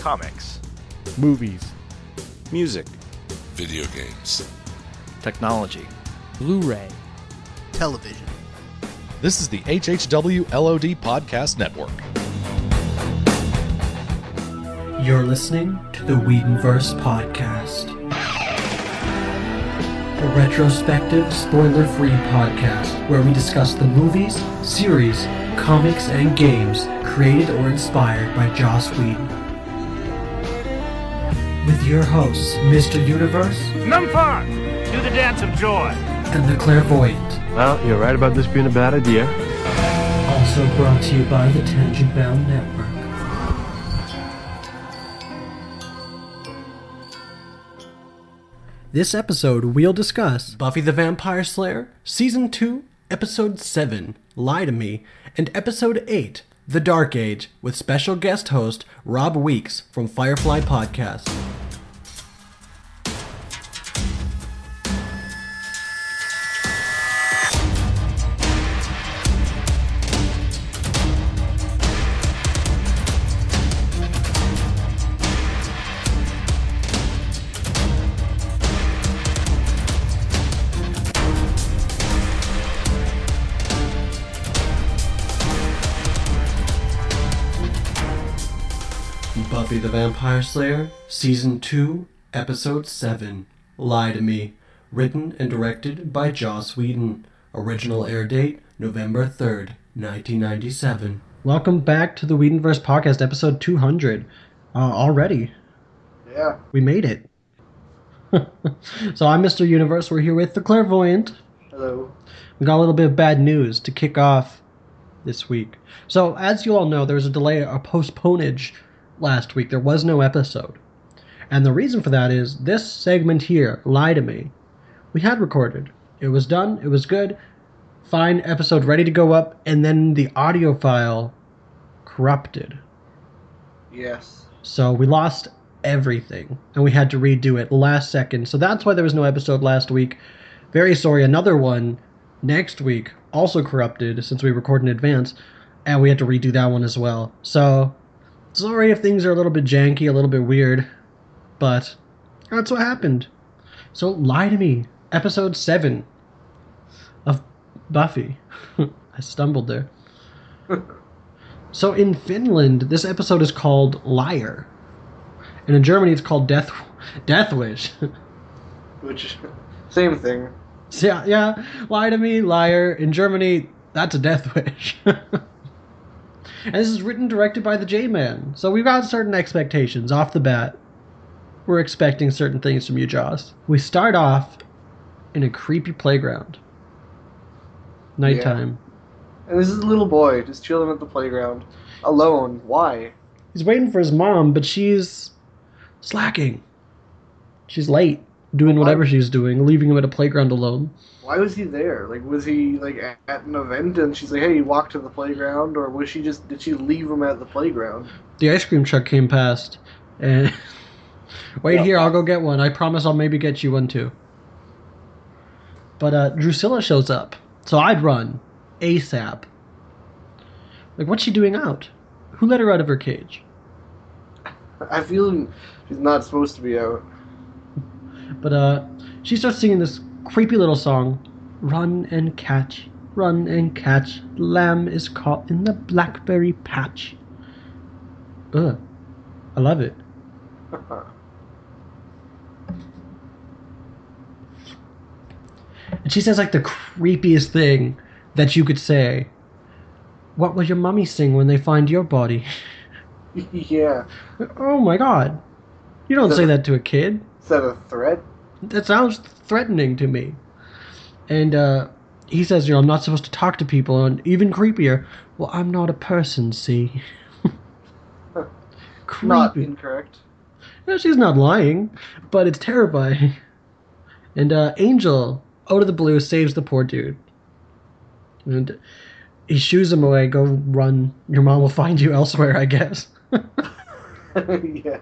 comics, movies, music, video games, technology, Blu ray, television. This is the HHW LOD Podcast Network. You're listening to the Whedonverse Podcast, a retrospective, spoiler free podcast where we discuss the movies, series, comics, and games created or inspired by Joss Whedon. With your hosts, Mr. Universe Numfar, do the dance of joy. and the Clairvoyant. Well, you're right about this being a bad idea. Also brought to you by the Tangent Bound Network. This episode, we'll discuss Buffy the Vampire Slayer, Season 2, Episode 7, Lie to Me, and Episode 8, The Dark Age, with special guest host Rob Weeks from Firefly Podcast. Vampire Slayer, Season 2, Episode 7, Lie to Me, written and directed by Joss Whedon. Original air date, November 3rd, 1997. Welcome back to the Whedonverse Podcast, Episode 200. Uh, already. Yeah. We made it. so I'm Mr. Universe. We're here with the Clairvoyant. Hello. We got a little bit of bad news to kick off this week. So, as you all know, there was a delay, a postponage last week. There was no episode. And the reason for that is this segment here, Lie to Me, we had recorded. It was done, it was good, fine, episode ready to go up, and then the audio file corrupted. Yes. So we lost everything, and we had to redo it last second. So that's why there was no episode last week. Very sorry. Another one next week, also corrupted since we record in advance, and we had to redo that one as well. So sorry if things are a little bit janky, a little bit weird, but that's what happened. So lie to me, episode seven of Buffy. I stumbled there. So in Finland, this episode is called Liar, and in Germany it's called Death Death Wish. Which, same thing. Yeah, yeah, lie to me, liar. In Germany, that's a death wish. And this is written directed by the J Man, so we've got certain expectations off the bat. We're expecting certain things from you, Joss. We start off in a creepy playground. Nighttime. And this is a little boy just chilling at the playground. Alone. Why? He's waiting for his mom, but she's slacking. She's late, doing whatever she's doing, leaving him at a playground alone. Why was he there? Like, was he like at, an event and she's like, "Hey, you walk to the playground," or was she just did she leave him at the playground? The ice cream truck came past, and wait Yeah. here, I'll go get one. I promise I'll maybe get you one too. But uh, Drusilla shows up, so I'd run ASAP. Like, what's she doing out? Who let her out of her cage? I feel she's not supposed to be out. But uh, she starts singing this creepy little song Run and catch, run and catch, lamb is caught in the blackberry patch. Ugh. I love it. And she says like the creepiest thing that you could say. What will your mummy sing when they find your body? yeah. Oh my god. You don't say that to a kid. Is that a threat? That sounds threatening to me. And uh, he says, you know, I'm not supposed to talk to people, and even creepier, well, I'm not a person, see? Creepy. Not incorrect. No, she's not lying, but it's terrifying. And uh, Angel, out of the blue, saves the poor dude. And he shoos him away, go run. Your mom will find you elsewhere, I guess. yeah.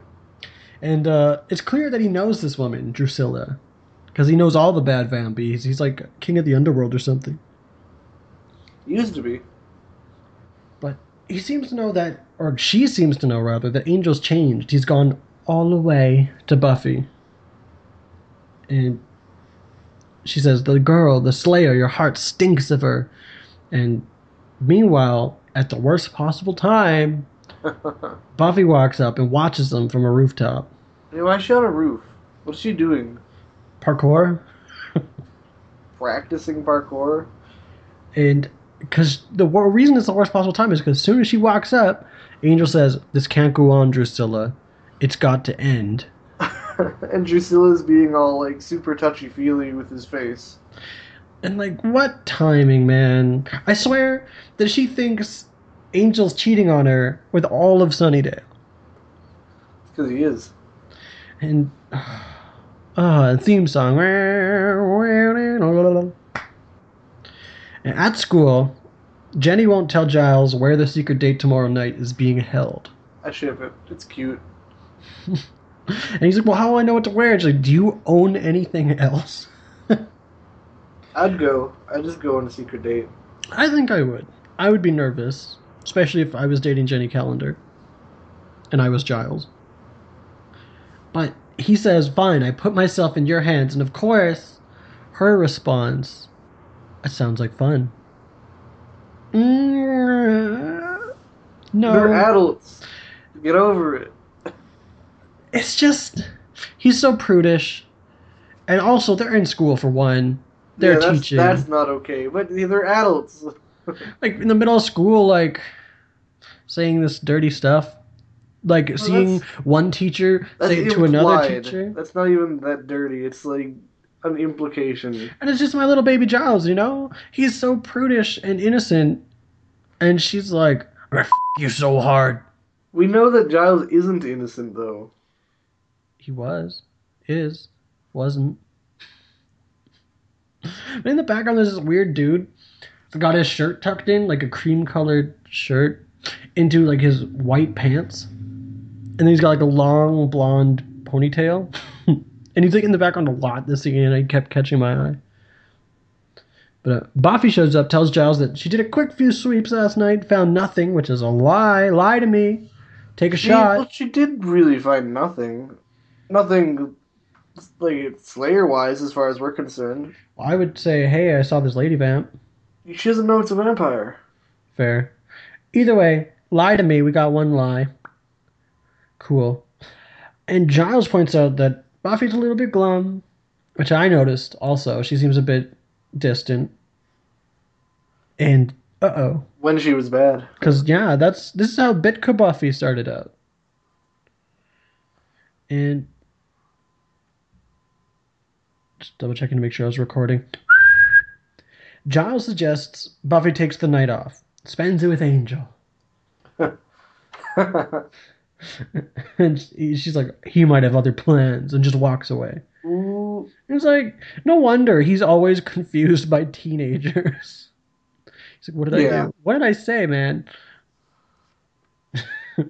And uh, it's clear that he knows this woman, Drusilla, because he knows all the bad vampies. He's like king of the underworld or something. He Used to be. But he seems to know that, or she seems to know rather, that Angel's changed. He's gone all the way to Buffy. And she says, The girl, the Slayer, your heart stinks of her. And meanwhile, at the worst possible time, Buffy walks up and watches them from a rooftop. Hey, why is she on a roof? What's she doing? Parkour. Practicing parkour? And because the reason it's the worst possible time is because as soon as she walks up, Angel says, This can't go on, Drusilla. It's got to end. and Drusilla's being all like super touchy feely with his face. And like, what timing, man? I swear that she thinks Angel's cheating on her with all of Sunnydale. Because he is. And ah, theme song. And at school, Jenny won't tell Giles where the secret date tomorrow night is being held. I ship it. It's cute. And he's like, "Well, how do I know what to wear?" She's like, "Do you own anything else?" I'd go. I'd just go on a secret date. I think I would. I would be nervous, especially if I was dating Jenny Calendar and I was Giles. But he says, Fine, I put myself in your hands. And of course, her response, That sounds like fun. Mm, no. They're adults. Get over it. it's just, he's so prudish. And also, they're in school for one. They're yeah, that's, teaching. That's not okay. But they're adults. like in the middle of school, like saying this dirty stuff, like seeing one teacher say it to another teacher, That's not even that dirty. It's like an implication. and it's just my little baby Giles. You know, he's so prudish and innocent, and she's like, "I f- "You so hard." We know that Giles isn't innocent, though. He was, is, wasn't. But in the background, there's this weird dude got his shirt tucked in, like a cream colored shirt, into like his white pants. And then he's got like a long blonde ponytail. and he's like in the background a lot this scene, and I kept catching my eye. But uh, Buffy shows up, tells Giles that she did a quick few sweeps last night, found nothing, which is a lie. Lie to me. Take a She, shot. well, she did really find nothing. Nothing, like, Slayer wise, as far as we're concerned. I would say, hey, I saw this lady vamp. She doesn't know it's a vampire. Fair. Either way, lie to me. We got one lie. Cool. And Giles points out that Buffy's a little bit glum, which I noticed also. She seems a bit distant. And uh oh. When she was bad. Because, yeah, that's this is how Bitka Buffy started out. And just double checking to make sure I was recording. Giles suggests Buffy takes the night off, spends it with Angel. and she's like, he might have other plans, and just walks away. Ooh, It's like, no wonder he's always confused by teenagers. He's like, what did I do? What did I say, man?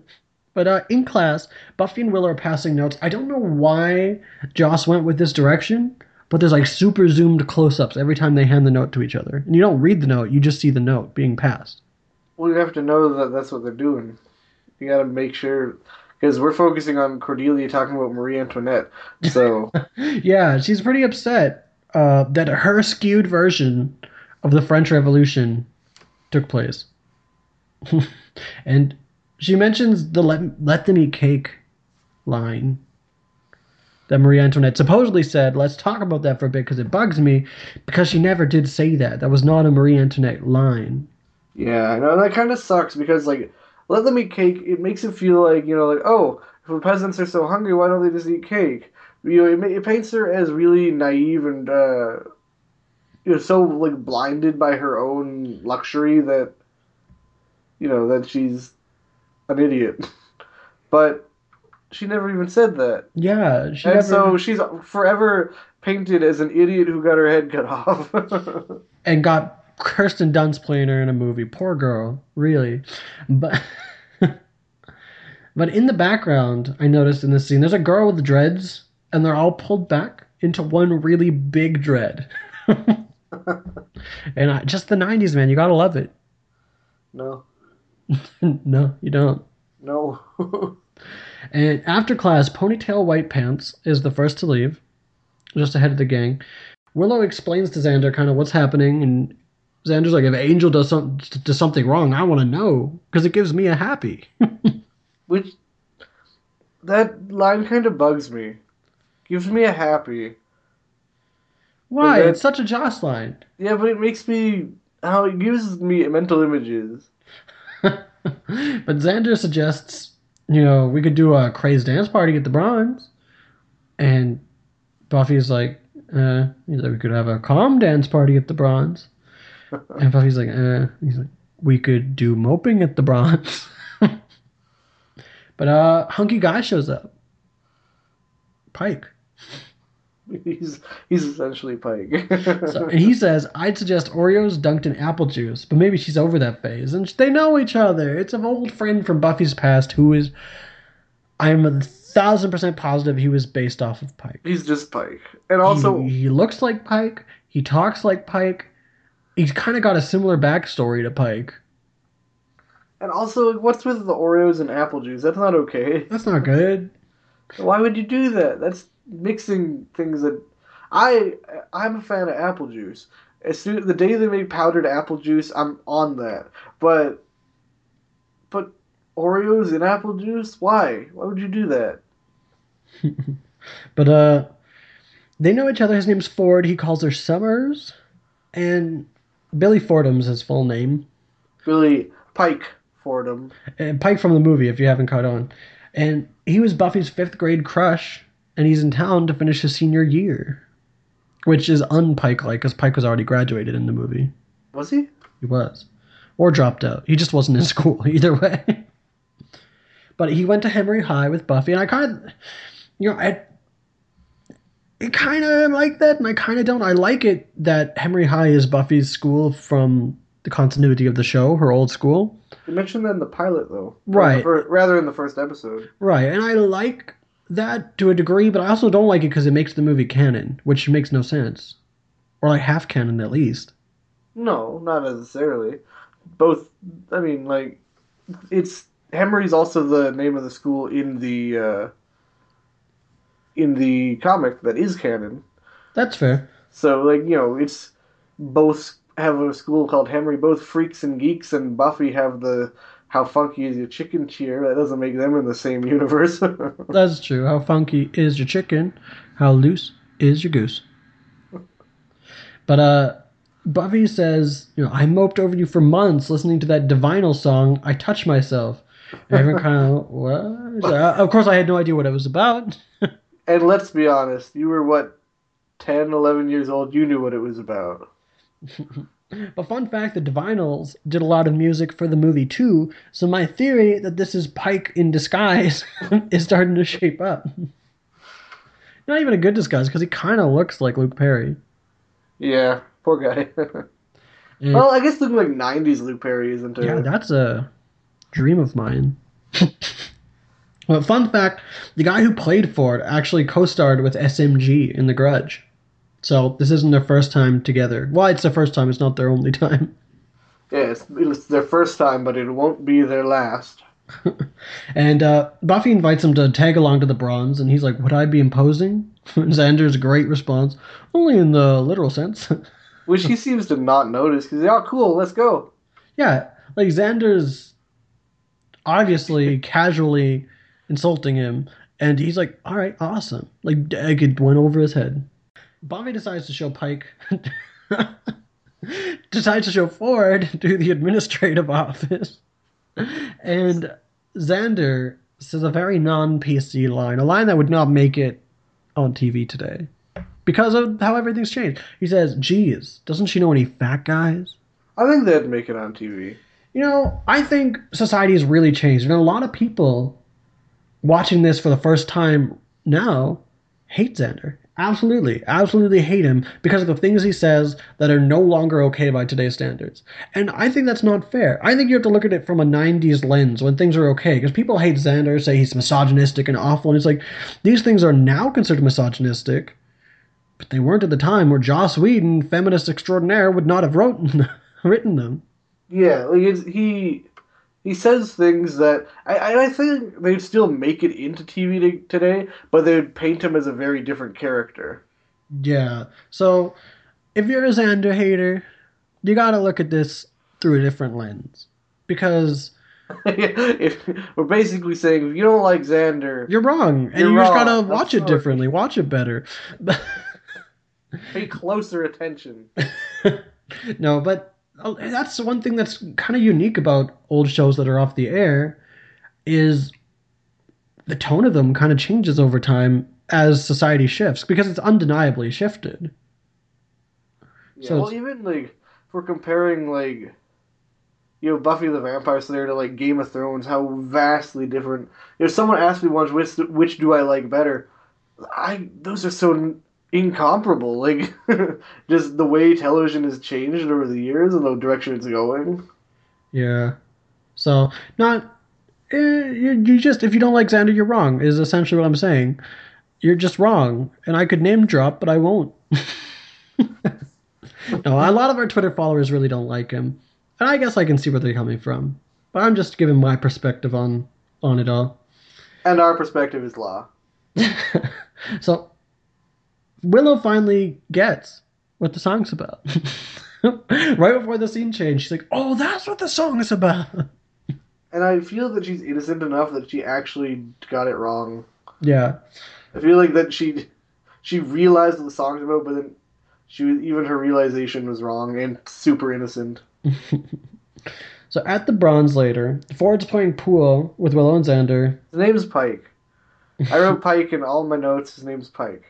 but uh, in class, Buffy and Will are passing notes. I don't know why Joss went with this direction, but there's like super zoomed close ups every time they hand the note to each other. And you don't read the note, you just see the note being passed. Well, you have to know that that's what they're doing. You gotta make sure. Because we're focusing on Cordelia talking about Marie Antoinette. So, yeah, she's pretty upset uh, that her skewed version of the French Revolution took place. and she mentions the let, let them eat cake line that Marie Antoinette supposedly said. Let's talk about that for a bit because it bugs me because she never did say that. That was not a Marie Antoinette line. Yeah, I know that kind of sucks because, like, let them eat cake, it makes it feel like, you know, like, oh, if the peasants are so hungry, why don't they just eat cake? You know, it, it paints her as really naive and, uh, you know, so, like, blinded by her own luxury that, you know, that she's an idiot. but she never even said that. Yeah, she and never. so she's forever painted as an idiot who got her head cut off. and got Kirsten Dunst playing her in a movie. Poor girl, really. But but in the background, I noticed in this scene, there's a girl with dreads, and they're all pulled back into one really big dread. and I, just the '90s, man, you gotta love it. no. no, you don't. No. And after class, Ponytail White Pants is the first to leave, just ahead of the gang. Willow explains to Xander kind of what's happening, and Xander's like, if Angel does, some, does something wrong, I want to know, because it gives me a happy. Which that line kind of bugs me. Gives me a happy. Why? That- It's such a Joss line. Yeah, but it makes me how it gives me mental images. but Xander suggests, you know, we could do a crazed dance party at the Bronze. And Buffy's like, uh, he's like, we could have a calm dance party at the Bronze. And Buffy's like, uh, he's like, we could do moping at the Bronze. but uh, hunky guy shows up. Pike. He's he's essentially Pike. So, and he says, I'd suggest Oreos dunked in apple juice, but maybe she's over that phase. And they know each other. It's an old friend from Buffy's past who is, I'm a thousand percent positive he was based off of Pike. he's just Pike, and also he, he looks like Pike. He talks like Pike. He's kind of got a similar backstory to Pike. and also what's with the Oreos and apple juice? That's not okay. That's not good. Why would you do that? That's mixing things that I I'm a fan of apple juice. As soon the day they make powdered apple juice, I'm on that. But but Oreos and apple juice? Why? Why would you do that? But uh, they know each other. His name's Ford. He calls her Summers, and Billy Fordham's his full name. Billy Pike Fordham. and Pike from the movie, if you haven't caught on. And he was Buffy's fifth grade crush, and he's in town to finish his senior year, which is un-Pike like, because Pike was already graduated in the movie. Was he? He was, or dropped out. He just wasn't in school either way. but he went to Hemery High with Buffy, and I kind of, you know, I. I kind of like that, and I kind of don't. I like it that Hemery High is Buffy's school from the continuity of the show, her old school. You mentioned that in the pilot though. Right. Or rather in the first episode. Right, and I like that to a degree, but I also don't like it because it makes the movie canon, which makes no sense. Or like half canon at least. No, not necessarily. Both I mean like it's Hemery's also the name of the school in the uh in the comic that is canon. That's fair. So like, you know, it's both have a school called Hemery, both freaks and geeks and Buffy have the how funky is your chicken cheer. That doesn't make them in the same universe. That's true. How funky is your chicken? How loose is your goose? But uh Buffy says, you know, I moped over you for months listening to that Divinal song, I Touch Myself. And everyone kind of, what? Uh, of course, I had no idea what it was about. and let's be honest, you were what 10, 11 years old, you knew what it was about. But fun fact, the Divinyls did a lot of music for the movie too, so my theory that this is Pike in disguise is starting to shape up. Not even a good disguise, because he kind of looks like Luke Perry. Yeah, poor guy. And- well, I guess looking like '90s Luke Perry isn't a. yeah, that's a dream of mine. Well, fun fact, the guy who played Ford actually co-starred with SMG in The Grudge. So this isn't their first time together. Well, it's their first time, it's not their only time. yeah, it's, it's their first time, but it won't be their last. And uh, Buffy invites him to tag along to the bronze, and he's like, Would I be imposing? Xander's great response, Only in the literal sense. Which he seems to not notice because, oh, cool, let's go. yeah, like Xander's obviously casually insulting him, and he's like, All right, awesome. Like, it went over his head. Buffy decides to show Pike. decides to show Ford to the administrative office. And Xander says a very non PC line, a line that would not make it on TV today because of how everything's changed. He says, Geez, doesn't she know any fat guys? I think they'd make it on TV. You know, I think society has really changed, and a lot of people watching this for the first time now hate Xander. Absolutely, absolutely hate him because of the things he says that are no longer okay by today's standards. And I think that's not fair. I think you have to look at it from a 90s lens when things are okay because people hate Xander, say he's misogynistic and awful, and it's like these things are now considered misogynistic, but they weren't at the time where Joss Whedon, feminist extraordinaire, would not have wrote, written them. Yeah, like he he says things that I, I think they'd still make it into TV to, today, but they'd paint him as a very different character. Yeah. So if you're a Xander hater, you gotta look at this through a different lens. Because if, we're basically saying if you don't like Xander, you're wrong. And You're you just wrong. gotta watch it sorry. differently. Watch it better. pay closer attention. no, but Oh, that's one thing that's kind of unique about old shows that are off the air is the tone of them kind of changes over time as society shifts because it's undeniably shifted. Yeah, So well, even like if we're comparing like you know Buffy the Vampire Slayer to like Game of Thrones, how vastly different. If someone asked me once which which do I like better, I those are so incomparable. Like just the way television has changed over the years and the direction it's going. Yeah. So not eh, you, you just if you don't like Xander, you're wrong. Is essentially what I'm saying. You're just wrong, and I could name drop, but I won't. no, a lot of our Twitter followers really don't like him, and I guess I can see where they're coming from. But I'm just giving my perspective on on it all. And our perspective is law. so Willow finally gets what the song's about. right before the scene change, she's like, "Oh, that's what the song is about." And I feel that she's innocent enough that she actually got it wrong. yeah. I feel like that she she realized what the song's about, but then she was, even her realization was wrong and super innocent. So at the bronze later, Ford's playing pool with Willow and Xander. His name's Pike. I wrote Pike in all my notes. His name's Pike.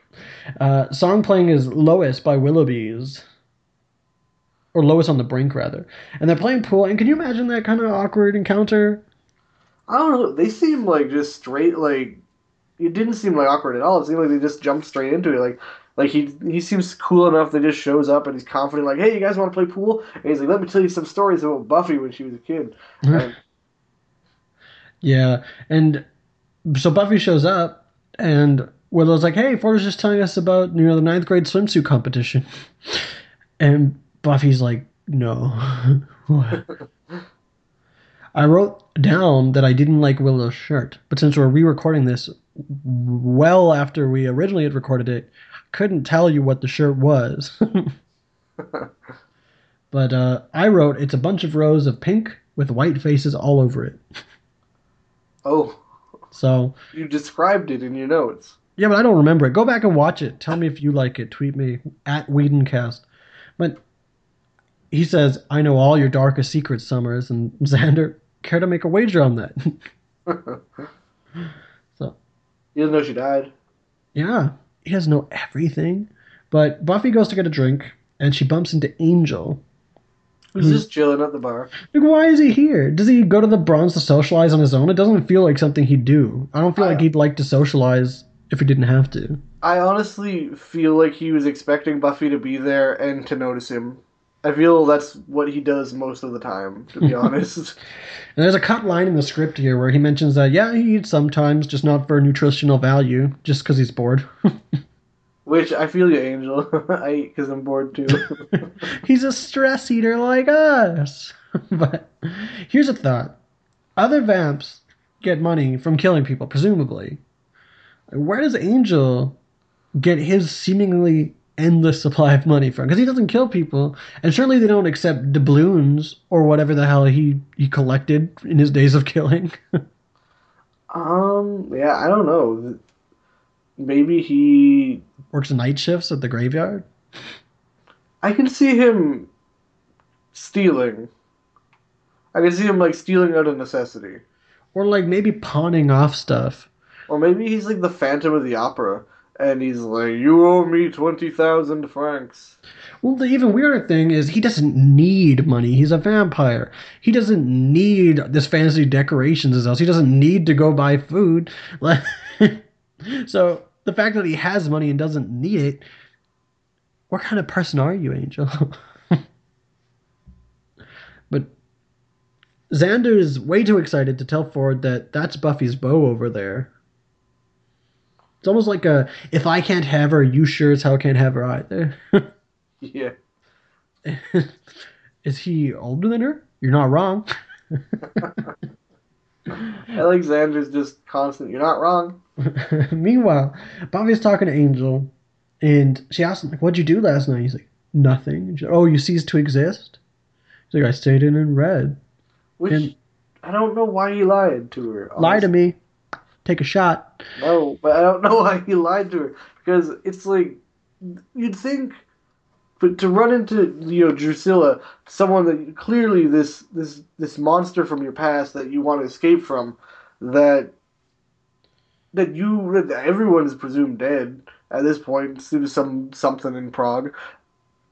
Uh, song playing is Lois by Willoughby's. Or Lois on the Brink, rather. And they're playing pool, and can you imagine that kind of awkward encounter? I don't know. They seem like just straight like it didn't seem like awkward at all. It seemed like they just jumped straight into it. Like like he he seems cool enough that just shows up and he's confident. Like, hey, you guys want to play pool? And he's like, let me tell you some stories about Buffy when she was a kid. And Yeah, and so Buffy shows up, and Willow's like, "Hey, Ford was just telling us about you know the ninth grade swimsuit competition," and Buffy's like, "No." I wrote down that I didn't like Willow's shirt, but since we're re-recording this well after we originally had recorded it, I couldn't tell you what the shirt was. but uh, I wrote it's a bunch of rows of pink with white faces all over it. oh, So you described it in your notes. yeah, but I don't remember it. Go back and watch it. Tell me if you like it. Tweet me at Whedoncast. But he says, "I know all your darkest secrets, Summers." And Xander, care to make a wager on that? so You didn't know she died. yeah, he doesn't know everything. But Buffy goes to get a drink, and she bumps into Angel. Who's just hmm. chilling at the bar? Like, why is he here? Does he go to the Bronze to socialize on his own? It doesn't feel like something he'd do. I don't feel I- like he'd like to socialize if he didn't have to. I honestly feel like he was expecting Buffy to be there and to notice him. I feel that's what he does most of the time, to be honest. And there's a cut line in the script here where he mentions that, yeah, he eats sometimes, just not for nutritional value, just because he's bored. Which I feel you, Angel. I eat because I'm bored too. he's a stress eater like us. but here's a thought other vamps get money from killing people, presumably. Where does Angel get his seemingly endless supply of money from? Because he doesn't kill people, and certainly they don't accept doubloons or whatever the hell he, he collected in his days of killing. um, yeah, I don't know. Maybe he. Works night shifts at the graveyard. I can see him stealing. I can see him like stealing out of necessity, Or like maybe pawning off stuff. or maybe he's like the Phantom of the Opera, and he's like, "You owe me twenty thousand francs." Well, the even weirder thing is he doesn't need money. He's a vampire. He doesn't need this fancy decorations as else. He doesn't need to go buy food. So the fact that he has money and doesn't need it, what kind of person are you, Angel? but Xander is way too excited to tell Ford that that's Buffy's beau over there. It's almost like a if I can't have her, you sure as hell can't have her either. Yeah. Is he older than her? You're not wrong. Alexander's just constant. You're not wrong. Meanwhile, Buffy's talking to Angel, and she asks him, like, "What'd you do last night?" He's like, "Nothing." Like, "Oh, you ceased to exist." He's like, "I stayed in and read." Which And- I don't know why he lied to her. Lie to me. Take a shot. No, but I don't know why he lied to her because it's like you'd think, but to run into you know Drusilla, someone that clearly this this this monster from your past that you want to escape from, that that you everyone is presumed dead at this point due to some something in Prague,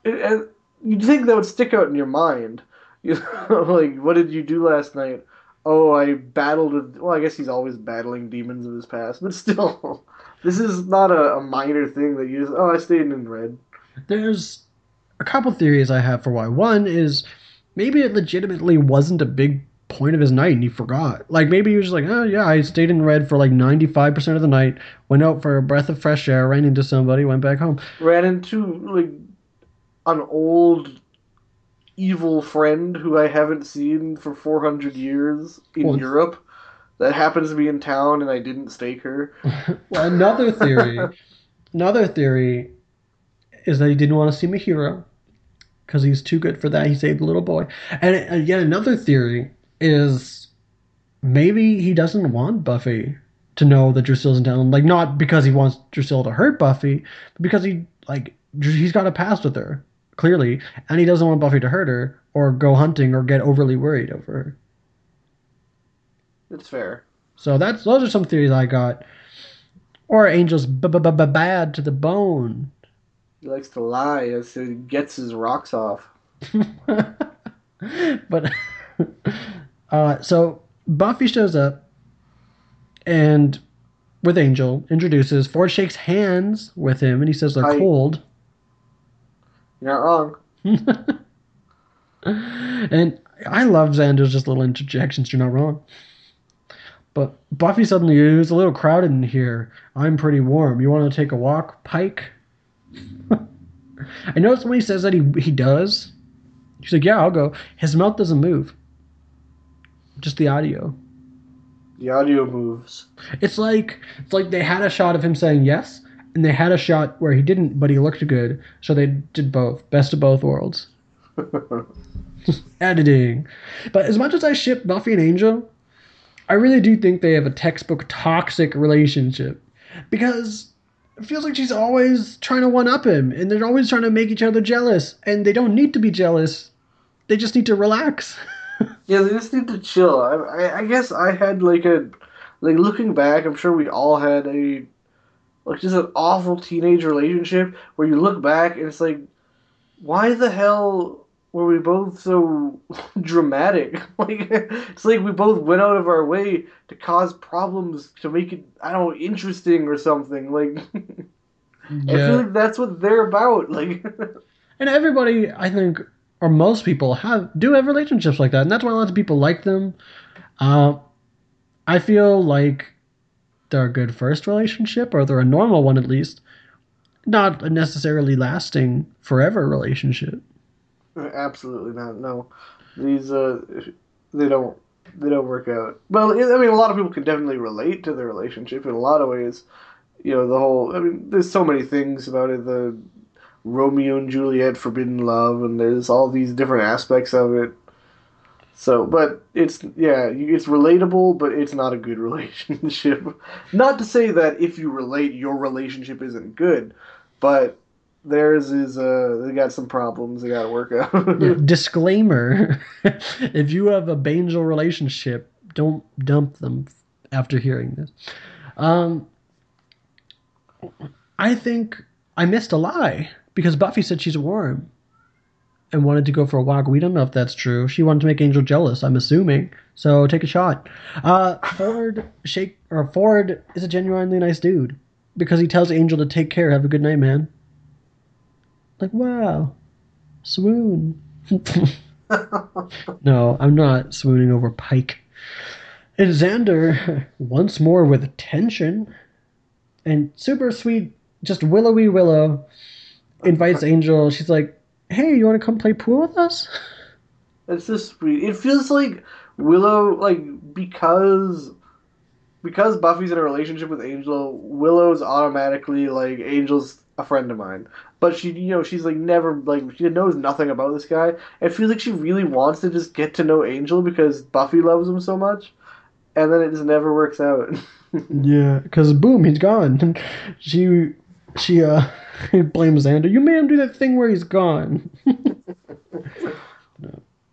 and, you'd think that would stick out in your mind. You know, like what did you do last night? Oh, I battled with. Well, I guess he's always battling demons of his past, but still, this is not a, a minor thing that you just. Oh, I stayed in read. There's a couple theories I have for why. One is maybe it legitimately wasn't a big point of his night and he forgot. Like maybe he was just like, oh yeah, I stayed in read for like 95% of the night, went out for a breath of fresh air, ran into somebody, went back home. Ran into like an old evil friend who I haven't seen for 400 years in Well- Europe. That happens to be in town, and I didn't stake her. Well, another theory, another theory is that he didn't want to seem a hero because he's too good for that. He saved the little boy. And uh, yet another theory is maybe he doesn't want Buffy to know that Drusilla's in town. Like not because he wants Drusilla to hurt Buffy, but because he like he's got a past with her clearly, and he doesn't want Buffy to hurt her or go hunting or get overly worried over her. It's fair. So that's those are some theories I got. Or Angel's bad to the bone. He likes to lie as he gets his rocks off. but uh, so Buffy shows up and with Angel introduces Ford shakes hands with him and he says they're Hi. cold. You're not wrong. and I love Xander's just little interjections. You're not wrong. But Buffy suddenly is a little crowded in here. I'm pretty warm. You want to take a walk, Pike? I notice when he says that he he does. He's like, yeah, I'll go. His mouth doesn't move. Just the audio. The audio moves. It's like it's like they had a shot of him saying yes, and they had a shot where he didn't, but he looked good. So they did both. Best of both worlds. Editing. But as much as I ship Buffy and Angel, I really do think they have a textbook toxic relationship. Because it feels like she's always trying to one up him, and they're always trying to make each other jealous, and they don't need to be jealous. They just need to relax. Yeah, they just need to chill. I, I, I guess I had like a, like looking back, I'm sure we all had a, like just an awful teenage relationship where you look back and it's like, why the hell were we both so dramatic? Like, it's like we both went out of our way to cause problems to make it, I don't know, interesting or something. Like, yeah. I feel like that's what they're about. Like, And everybody, I think, or most people have do have relationships like that, and that's why lots of people like them. Uh, I feel like they're a good first relationship, or they're a normal one at least, not a necessarily lasting forever relationship. Absolutely not. No, these uh, they don't they don't work out. Well, I mean, a lot of people can definitely relate to the relationship in a lot of ways. You know, the whole. I mean, there's so many things about it. The Romeo and Juliet forbidden love, and there's all these different aspects of it. So, but it's yeah, it's relatable, but it's not a good relationship. Not to say that if you relate, your relationship isn't good, but theirs is uh, they got some problems they got to work out. Disclaimer: If you have a Bangel relationship, don't dump them after hearing this. Um, I think I missed a lie because Buffy said she's warm and wanted to go for a walk. We don't know if that's true. She wanted to make Angel jealous. I'm assuming. So take a shot. Uh, Ford shake or Ford is a genuinely nice dude because he tells Angel to take care. Have a good night, man. Like wow, swoon. no, I'm not swooning over Pike. And Xander, once more with tension, and super sweet, just willowy Willow invites Angel. She's like, "Hey, you want to come play pool with us?" It's just sweet. It feels like Willow like because because Buffy's in a relationship with Angel, Willow's automatically like Angel's a friend of mine. But she, you know, she's like never like she knows nothing about this guy. It feels like she really wants to just get to know Angel because Buffy loves him so much, and then it just never works out. Yeah, because boom, he's gone. she she uh blames Xander. You made him do that thing where he's gone.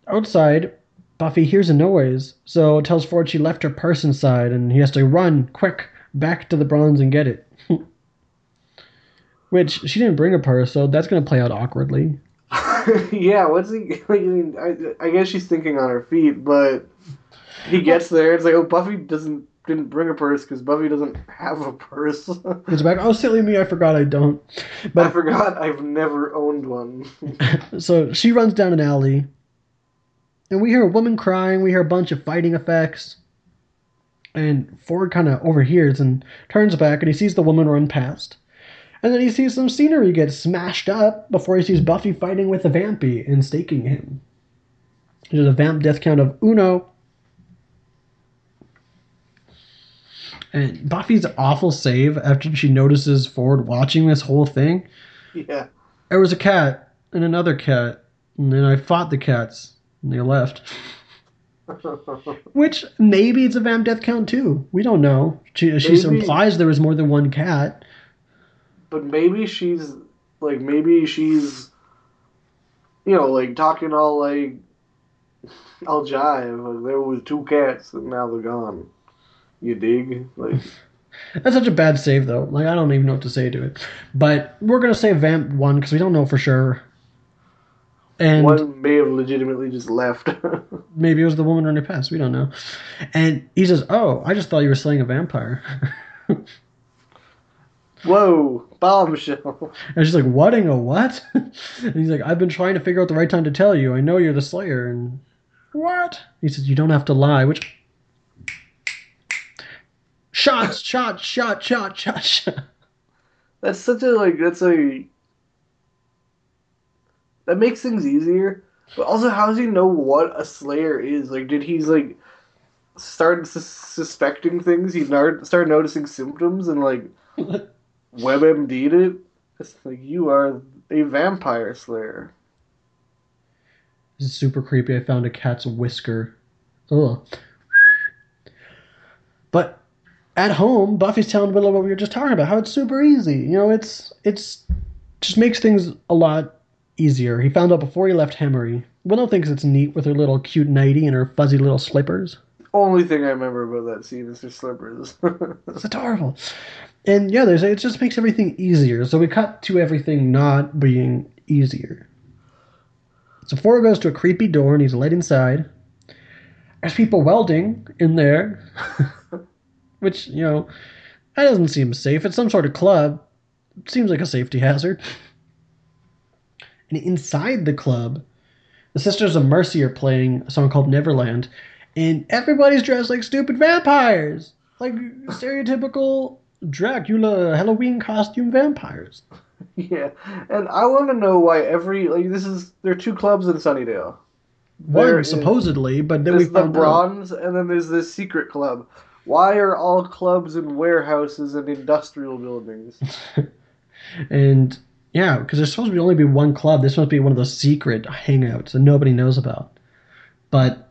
Outside, Buffy hears a noise, so tells Ford she left her purse inside, and he has to run quick back to the bronze and get it. Which she didn't bring a purse, so that's gonna play out awkwardly. yeah, what's he? I mean, I, I guess she's thinking on her feet, but he gets there. It's like, oh, Buffy doesn't didn't bring a purse because Buffy doesn't have a purse. It's back. Oh, silly me! I forgot I don't. But I forgot I've never owned one. so she runs down an alley, and we hear a woman crying. We hear a bunch of fighting effects, and Ford kind of overhears and turns back, and he sees the woman run past, and then he sees some scenery get smashed up before he sees Buffy fighting with a vampy and staking him. There's a vamp death count of uno. And Buffy's awful save after she notices Ford watching this whole thing yeah. there was a cat and another cat, and then I fought the cats, and they left. Which maybe it's a vamp death count too. We don't know. She, she Maybe. implies there was more than one cat. but maybe she's like maybe she's you know like talking all like I'll jive like there was two cats and now they're gone you dig like That's such a bad save though. Like I don't even know what to say to it. But we're gonna say vamp one because we don't know for sure. And one may have legitimately just left maybe it was the woman running past. We don't know. And he says, "Oh, I just thought you were slaying a vampire." whoa bombshell And she's like, "Whatting a what?" and he's like, "I've been trying to figure out the right time to tell you. I know you're the Slayer." And what? He says, "You don't have to lie." Which shots, shot, shot, shot, shot, shot. that's such a like that's a that makes things easier but also how does he know what a slayer is like did he's like start sus- suspecting things he nar- started noticing symptoms and like WebMD'd it. It's like you are a vampire slayer. This is super creepy. I found a cat's whisker. Ugh. But at home, Buffy's telling Willow what we were just talking about, how it's super easy. You know, it's it's just makes things a lot easier. He found out before he left Hemery. Willow thinks it's neat with her little cute nightie and her fuzzy little slippers. Only thing I remember about that scene is her slippers. It's adorable. And yeah, there's it just makes everything easier. So we cut to everything not being easier. So Ford goes to a creepy door and he's led inside. There's people welding in there, which you know that doesn't seem safe. It's some sort of club. It Seems like a safety hazard. And inside the club, the Sisters of Mercy are playing a song called Neverland, and everybody's dressed like stupid vampires, like stereotypical Dracula Halloween costume vampires. yeah, and I want to know why every like this is there are two clubs in Sunnydale. One supposedly, but then we There's the found out. bronze, and then there's this secret club. Why are all clubs in warehouses and industrial buildings? And yeah, because there's supposed to be only be one club. This must be one of those secret hangouts that nobody knows about. But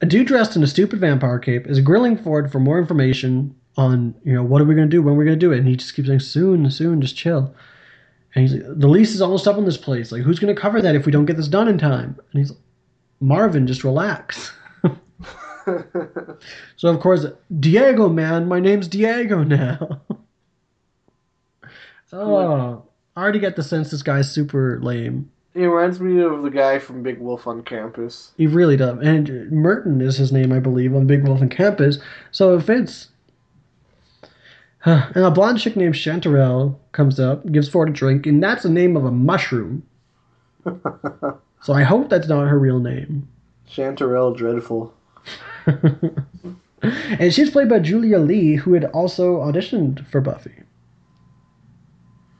a dude dressed in a stupid vampire cape is grilling Ford for more information on, you know, what are we going to do, when we're going to do it. And he just keeps saying, soon, soon, just chill. And he's like, the lease is almost up on this place. Like, who's going to cover that if we don't get this done in time? And he's like, Marvin, just relax. so, of course, Diego, man, my name's Diego now. oh, I already get the sense this guy's super lame. He reminds me of the guy from Big Wolf on campus. He really does. And Merton is his name, I believe, on Big Wolf on Campus. So it fits. And a blonde chick named Chanterelle comes up, gives Ford a drink, and that's the name of a mushroom. so I hope that's not her real name. Chanterelle Dreadful. and she's played by Julia Lee, who had also auditioned for Buffy.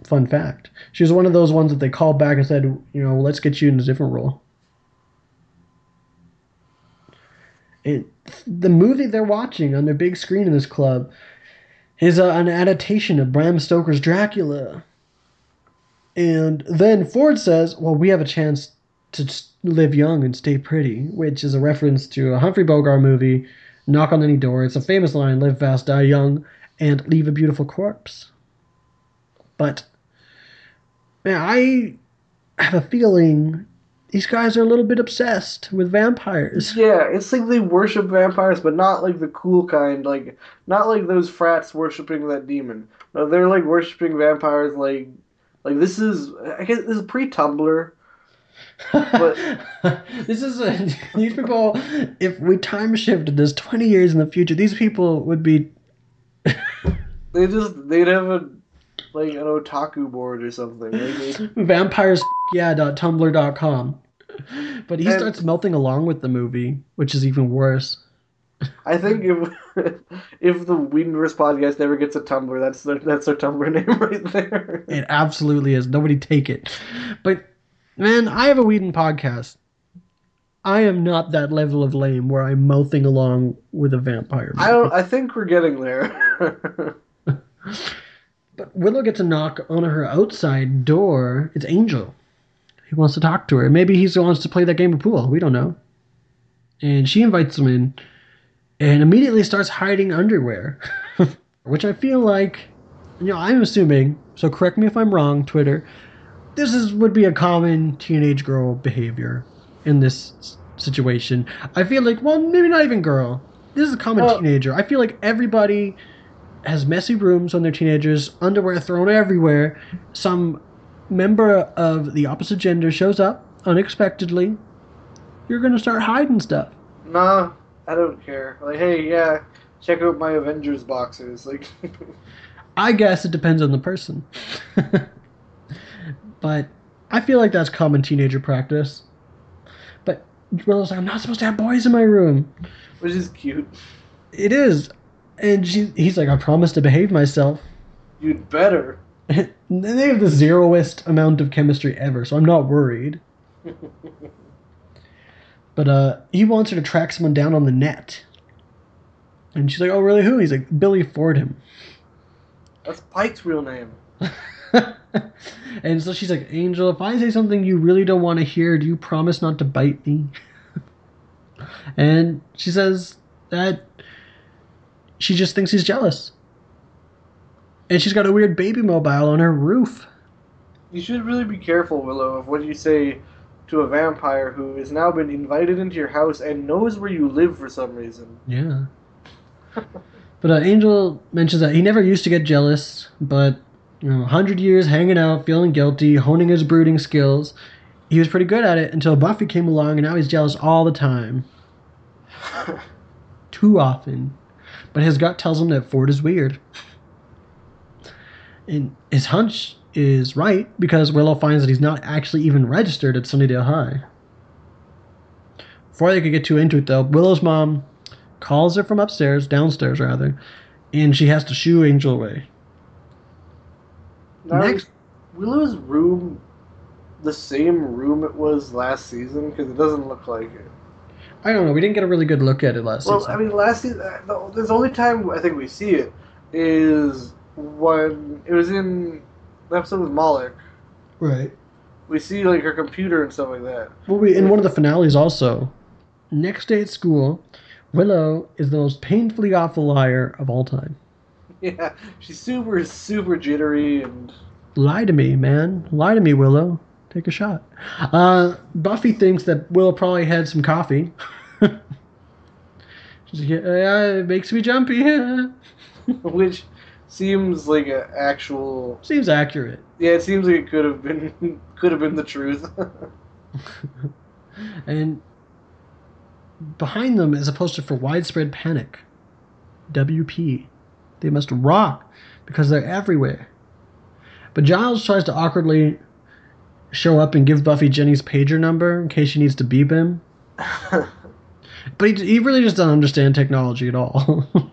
Fun fact. She was one of those ones that they called back and said, you know, let's get you in a different role. It, the movie they're watching on their big screen in this club is uh, an adaptation of Bram Stoker's Dracula. And then Ford says, "Well, we have a chance to live young and stay pretty," which is a reference to a Humphrey Bogart movie, Knock on Any Door. It's a famous line: "Live fast, die young, and leave a beautiful corpse." But man, I have a feeling these guys are a little bit obsessed with vampires. Yeah, it's like they worship vampires, but not like the cool kind, like not like those frats worshiping that demon. No, they're like worshiping vampires, like like this is I guess this is pre Tumblr. But- this is a, these people. If we time shifted this twenty years in the future, these people would be. They just they'd have a like an otaku board or something. Like vampires yeah dot tumblr dot com but he And- starts melting along with the movie which is even worse I think if if the Whedonverse podcast never gets a Tumblr, that's their that's their Tumblr name right there. it absolutely is nobody take it but man i have a Whedon podcast. I am not that level of lame where i'm mouthing along with a vampire I don't. I think we're getting there. but willow gets a knock on her outside door. It's angel. He wants to talk to her. Maybe he wants to play that game of pool. We don't know. And she invites him in and immediately starts hiding underwear which i feel like you know i'm assuming so correct me if i'm wrong twitter this is would be a common teenage girl behavior in this situation i feel like well maybe not even girl this is a common Oh. teenager i feel like everybody has messy rooms when they're teenagers underwear thrown everywhere some member of the opposite gender shows up unexpectedly you're gonna start hiding stuff nah, I don't care. Like, hey, yeah, check out my Avengers boxers. Like, I guess it depends on the person. but I feel like that's common teenager practice. But Willow's like, I'm not supposed to have boys in my room. which is cute. It is. And she, he's like, I promise to behave myself. You'd better. They have the zeroest amount of chemistry ever, so I'm not worried. But uh, he wants her to track someone down on the net. And she's like, Oh, really? Who? He's like, Billy Fordham. That's Pike's real name. and so she's like, Angel, if I say something you really don't want to hear, do you promise not to bite me? and she says that she just thinks he's jealous. And she's got a weird baby mobile on her roof. You should really be careful, Willow, of what you say to a vampire who has now been invited into your house and knows where you live for some reason. Yeah. but uh, Angel mentions that he never used to get jealous, but you know, 100 years hanging out, feeling guilty, honing his brooding skills, he was pretty good at it until Buffy came along and now he's jealous all the time. Too often. But his gut tells him that Ford is weird. And his hunch is right because Willow finds that he's not actually even registered at Sunnydale High. Before they could get too into it, though, Willow's mom calls her from upstairs, downstairs rather, and she has to shoo Angel away. Now, Next- room the same room it was last season? Because it doesn't look like it. I don't know. We didn't get a really good look at it last Well, season. Well, I mean, last season, uh, the, there's only time I think we see it is when it was in the episode with Moloch. right. We see like her computer and stuff like that. Well, we in one of the finales also. Next day at school, Willow is the most painfully awful liar of all time. Yeah, she's super, super jittery and Lie to me, man. Lie to me, Willow. Take a shot. Uh, Buffy thinks that Willow probably had some coffee. She's like, yeah, it makes me jumpy. which seems like an actual. Seems accurate. Yeah, it seems like it could have been could have been the truth. And behind them is a poster for Widespread Panic. WP. They must rock because they're everywhere. But Giles tries to awkwardly show up and give Buffy Jenny's pager number in case she needs to beep him. But he, he really just doesn't understand technology at all.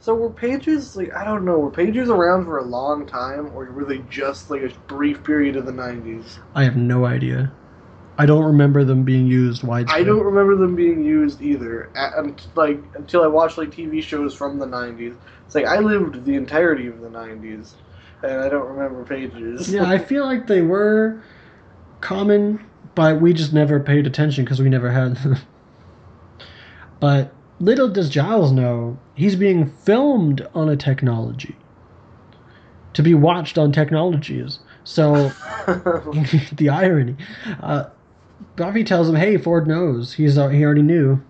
so were pages like I don't know, were pages around for a long time, or were they just like a brief period of the '90s? I have no idea. I don't remember them being used widespread. I don't remember them being used either. a- un- like until I watched like TV shows from the '90s. It's like I lived the entirety of the '90s, and I don't remember pages. Yeah, I feel like they were common, but we just never paid attention because we never had them. but little does Giles know, he's being filmed on a technology to be watched on technologies. So the irony. Uh, Buffy tells him, "Hey, Ford knows. He's uh, he already knew."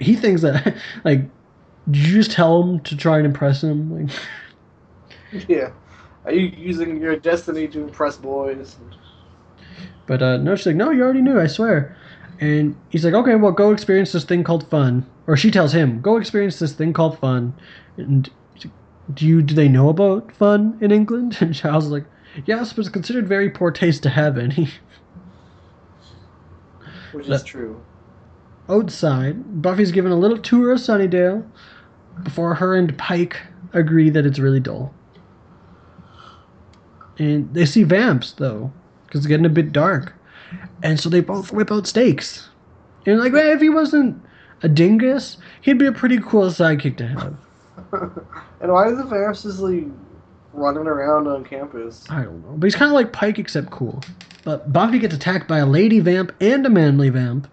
He thinks that like, did you just tell him to try and impress him? Like, yeah. Are you using your destiny to impress boys? But uh, no, she's like, no, you already knew, I swear. And he's like, okay, well, go experience this thing called fun. Or she tells him, go experience this thing called fun. And do you do they know about fun in England? And Giles is like, yes, but it's considered very poor taste to have any. Which is true. Outside, Buffy's given a little tour of Sunnydale before her and Pike agree that it's really dull. And they see vamps, though, because it's getting a bit dark. And so they both whip out stakes. And like, well, if he wasn't a dingus, he'd be a pretty cool sidekick to have. And why are the vamps just like running around on campus? I don't know. But he's kind of like Pike, except cool. But Buffy gets attacked by a lady vamp and a manly vamp.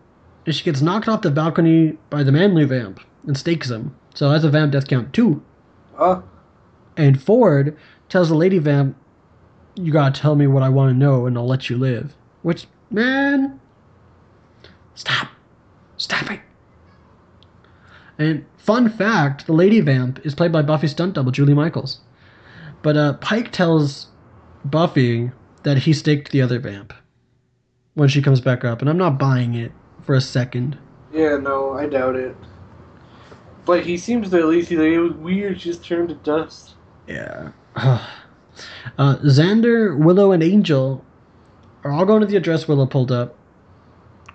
And she gets knocked off the balcony by the manly vamp and stakes him. So that's a vamp death count two. Oh, And Ford tells the lady vamp, You gotta tell me what I wanna know and I'll let you live. Which, man. Stop. Stop it. And fun fact the lady vamp is played by Buffy's stunt double, Julie Michaels. But uh, Pike tells Buffy that he staked the other vamp when she comes back up. And I'm not buying it for a second. yeah, no, I doubt it. But he seems to at least he's like, it was weird, she just turned to dust. Yeah. uh, Xander, Willow, and Angel are all going to the address Willow pulled up,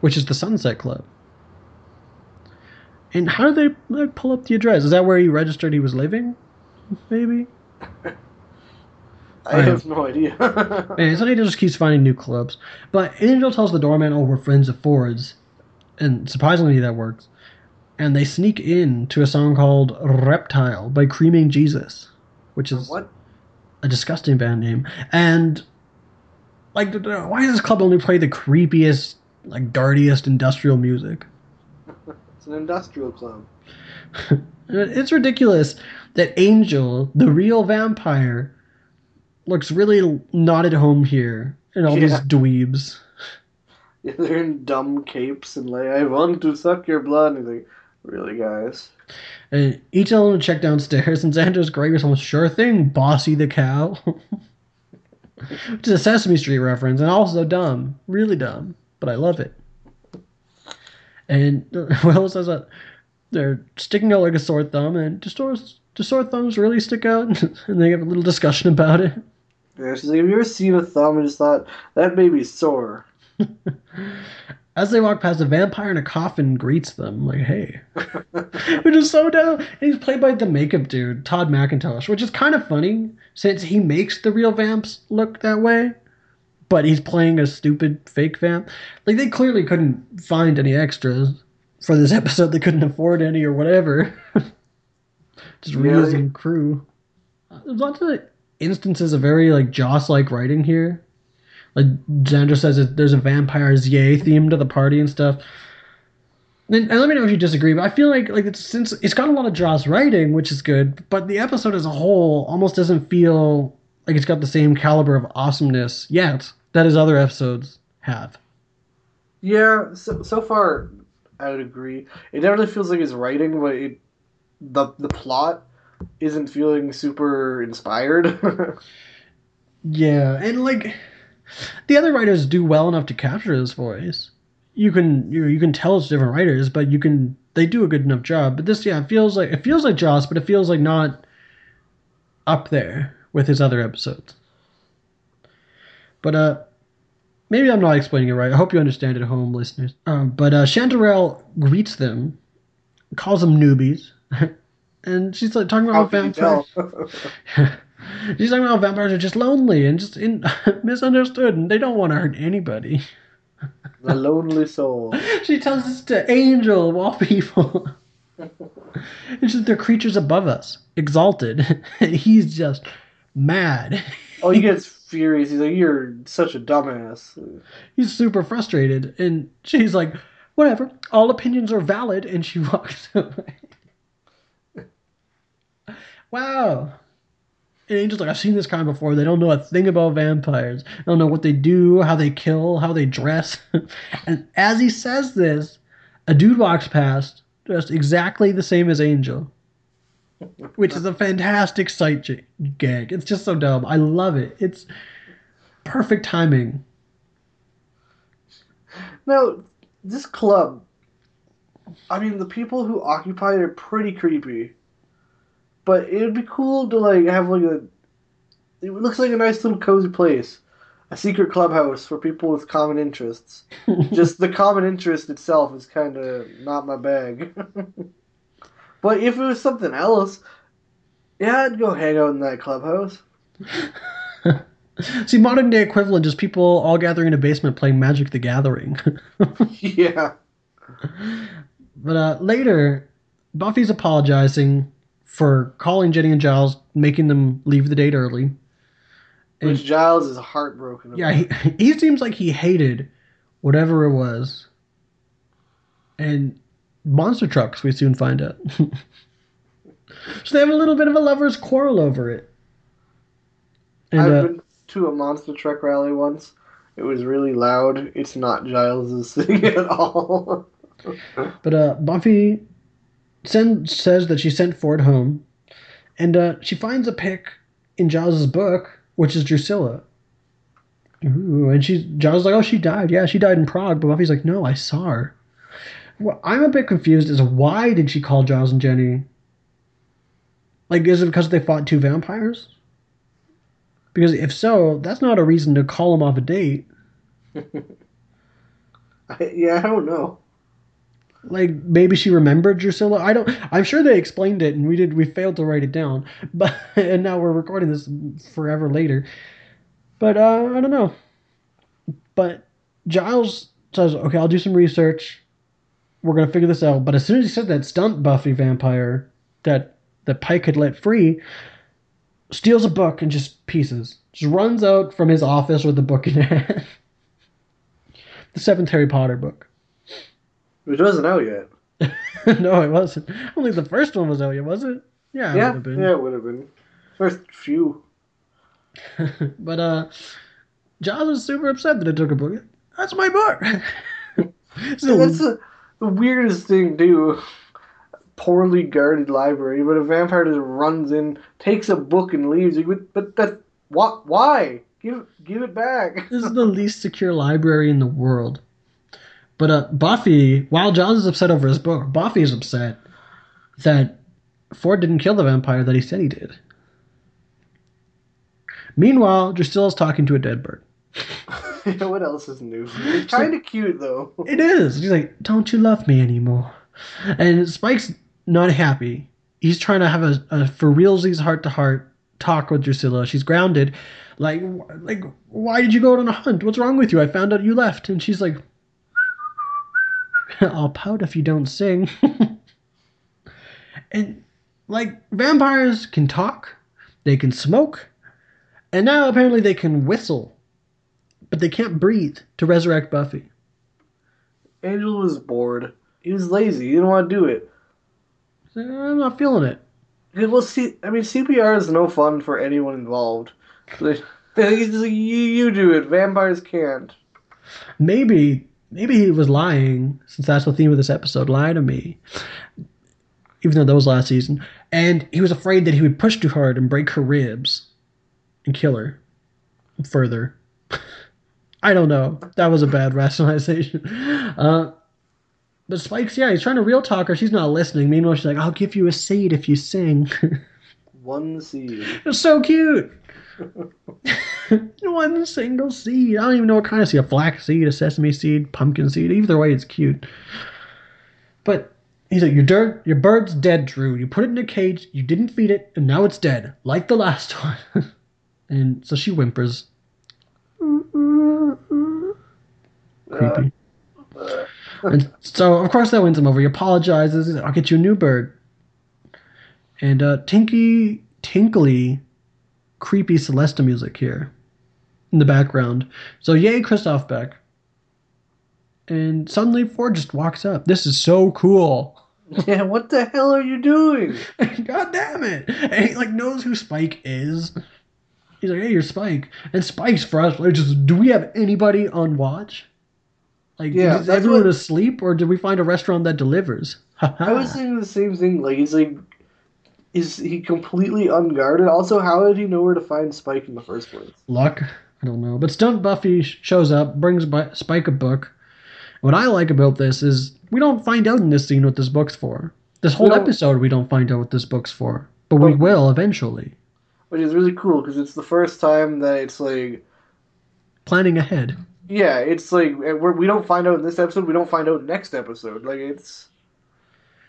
which is the Sunset Club. And how did they like, pull up the address? Is that where he registered he was living? Maybe. I I have no idea. Man, Sunny just keeps finding new clubs. But Angel tells the doorman, "Oh, we're friends of Ford's," and surprisingly, that works. And they sneak in to a song called "Reptile" by Creaming Jesus, which is what? a disgusting band name. And like, why does this club only play the creepiest, like, dirtiest industrial music? It's an industrial club. it's ridiculous that Angel, the real vampire, looks really not at home here, and all these Yeah. dweebs. Yeah, they're in dumb capes and like, I want to suck your blood. And he's like, really, guys? And each tell him to check downstairs, and Xander's is almost sure thing, Bossy the cow. Which is a Sesame Street reference, and also dumb. Really dumb. But I love it. And Will says that they're sticking out like a sore thumb, and do sore, do sore thumbs really stick out? and they have a little discussion about it. Yeah, she's like, have you ever seen a thumb and just thought, that baby's sore? As they walk past, a vampire in a coffin greets them, like, hey. which is so dumb. And he's played by the makeup dude, Todd McIntosh, which is kind of funny since he makes the real vamps look that way. But he's playing a stupid fake vamp. Like, they clearly couldn't find any extras for this episode. They couldn't afford any or whatever. Just Yeah, reusing crew. Uh, there's lots of instances of very, like, Joss like writing here. Like, Xander says that there's a vampire's yay theme to the party and stuff. And, and let me know if you disagree, but I feel like like it's since it's got a lot of Joss writing, which is good, but the episode as a whole almost doesn't feel like it's got the same caliber of awesomeness yet that his other episodes have. Yeah, so, so far, I would agree. It definitely feels like it's writing, but it, the, the plot isn't feeling super inspired. Yeah, and like the other writers do well enough to capture his voice. You can you, you can tell it's different writers, but you can they do a good enough job. But this yeah, it feels like it feels like Joss, but it feels like not up there with his other episodes. But uh maybe I'm not explaining it right. I hope you understand at home, listeners. Um, but uh Chanterelle greets them, calls them newbies, and she's like talking about vampires. She's talking about vampires are just lonely and just in, misunderstood, and they don't want to hurt anybody. The lonely soul. She tells this to Angel of all people. it's just they're creatures above us, exalted. he's just mad. Oh, he gets furious. He's like, "You're such a dumbass." He's super frustrated. And she's like, whatever, all opinions are valid. And she walks away. wow. Angel's like, I've seen this kind before. They don't know a thing about vampires. They don't know what they do, how they kill, how they dress. and as he says this, a dude walks past dressed exactly the same as Angel. Which is a fantastic sight gag. It's just so dumb. I love it. It's perfect timing. Now, this club. I mean, the people who occupy it are pretty creepy. But it would be cool to like have like a. It looks like a nice little cozy place, a secret clubhouse for people with common interests. Just the common interest itself is kind of not my bag. but if it was something else, yeah, I'd go hang out in that clubhouse. See, modern day equivalent is people all gathering in a basement playing Magic the Gathering. yeah. but uh, later, Buffy's apologizing for calling Jenny and Giles, making them leave the date early. Which Giles is heartbroken. Yeah, about. he, he seems like he hated whatever it was. And monster trucks, we soon find out. so they have a little bit of a lover's quarrel over it. And I've uh, been to a monster truck rally once. It was really loud. It's not Giles's thing at all. But uh, Buffy send, says that she sent Ford home, and uh, she finds a pic in Giles's book, which is Drusilla. Ooh, and she's Giles like, oh, she died. Yeah, she died in Prague. But Buffy's like, no, I saw her. Well, I'm a bit confused as why did she call Giles and Jenny? Like, is it because they fought two vampires? Because if so, that's not a reason to call them off a date. I, yeah, I don't know. Like maybe she remembered Drusilla. I don't. I'm sure they explained it, and we did. We failed to write it down, but and now we're recording this forever later. But uh, I don't know. But Giles says, "Okay, I'll do some research. We're gonna figure this out." But as soon as he said that stunt Buffy vampire that that Pike had let free, steals a book and just pieces. Just runs out from his office with the book in hand. the seventh Harry Potter book. Which wasn't out yet. no, it wasn't. Only the first one was out yet, was it? Yeah, it yeah, would have been. yeah, it would have been. First few. but uh Giles was super upset that I took a book. That's my book. so, That's the, the weirdest thing, too. Poorly guarded library, but a vampire just runs in, takes a book, and leaves. Would- But that what? Why? Give give it back. this is the least secure library in the world. But uh Buffy, while Giles is upset over his book, Buffy is upset that Ford didn't kill the vampire that he said he did. Meanwhile, Drusilla's talking to a dead bird. what else is new? It's kind of cute though. It is. He's like, "Don't you love me anymore?" And Spike's not happy. He's trying to have a, a for realsies heart to heart talk with Drusilla. She's grounded. Like, like, why did you go out on a hunt? What's wrong with you? I found out you left. And she's like, "I'll pout if you don't sing." and like, vampires can talk, they can smoke, and now apparently they can whistle, but they can't breathe to resurrect Buffy. Angel was bored. He was lazy. He didn't want to do it. I'm not feeling it. Well, see, I mean, CPR is no fun for anyone involved. They- they- he's like, you, you do it. Vampires can't. Maybe, maybe he was lying, since that's the theme of this episode. Lie to me. Even though that was last season, and he was afraid that he would push too hard and break her ribs, and kill her further. I don't know. That was a bad rationalization. Uh, but Spike's yeah, he's trying to real talk her. She's not listening. Meanwhile, she's like, "I'll give you a seed if you sing." One seed. It's so cute. One single seed. I don't even know what kind of seed. A flax seed, a sesame seed, pumpkin seed. Either way, it's cute. But he's like, your dirt, your bird's dead, Drew. You put it in a cage. You didn't feed it, and now it's dead, like the last one. and so she whimpers. Creepy. and so, of course, that wins him over. He apologizes. I'll get you a new bird. And uh, tinky, tinkly, creepy Celesta music here in the background. So, yay, Christoph Beck. And suddenly Ford just walks up. This is so cool. Yeah, what the hell are you doing? God damn it! And he like knows who Spike is. He's like, "Hey, you're Spike," and Spike's frustrated. Just, do we have anybody on watch? Like, Yeah, is everyone what- asleep, or did we find a restaurant that delivers? I was thinking the same thing. Like, he's like, is he completely unguarded? Also, how did he know where to find Spike in the first place? luck. I don't know. But Stunt Buffy shows up, brings Spike a book. What I like about this is we don't find out in this scene what this book's for. This whole don't- episode, we don't find out what this book's for, but we will eventually. Which is really cool because it's the first time that it's like, Planning ahead. yeah, it's like we're, we don't find out in this episode. We don't find out next episode. Like it's,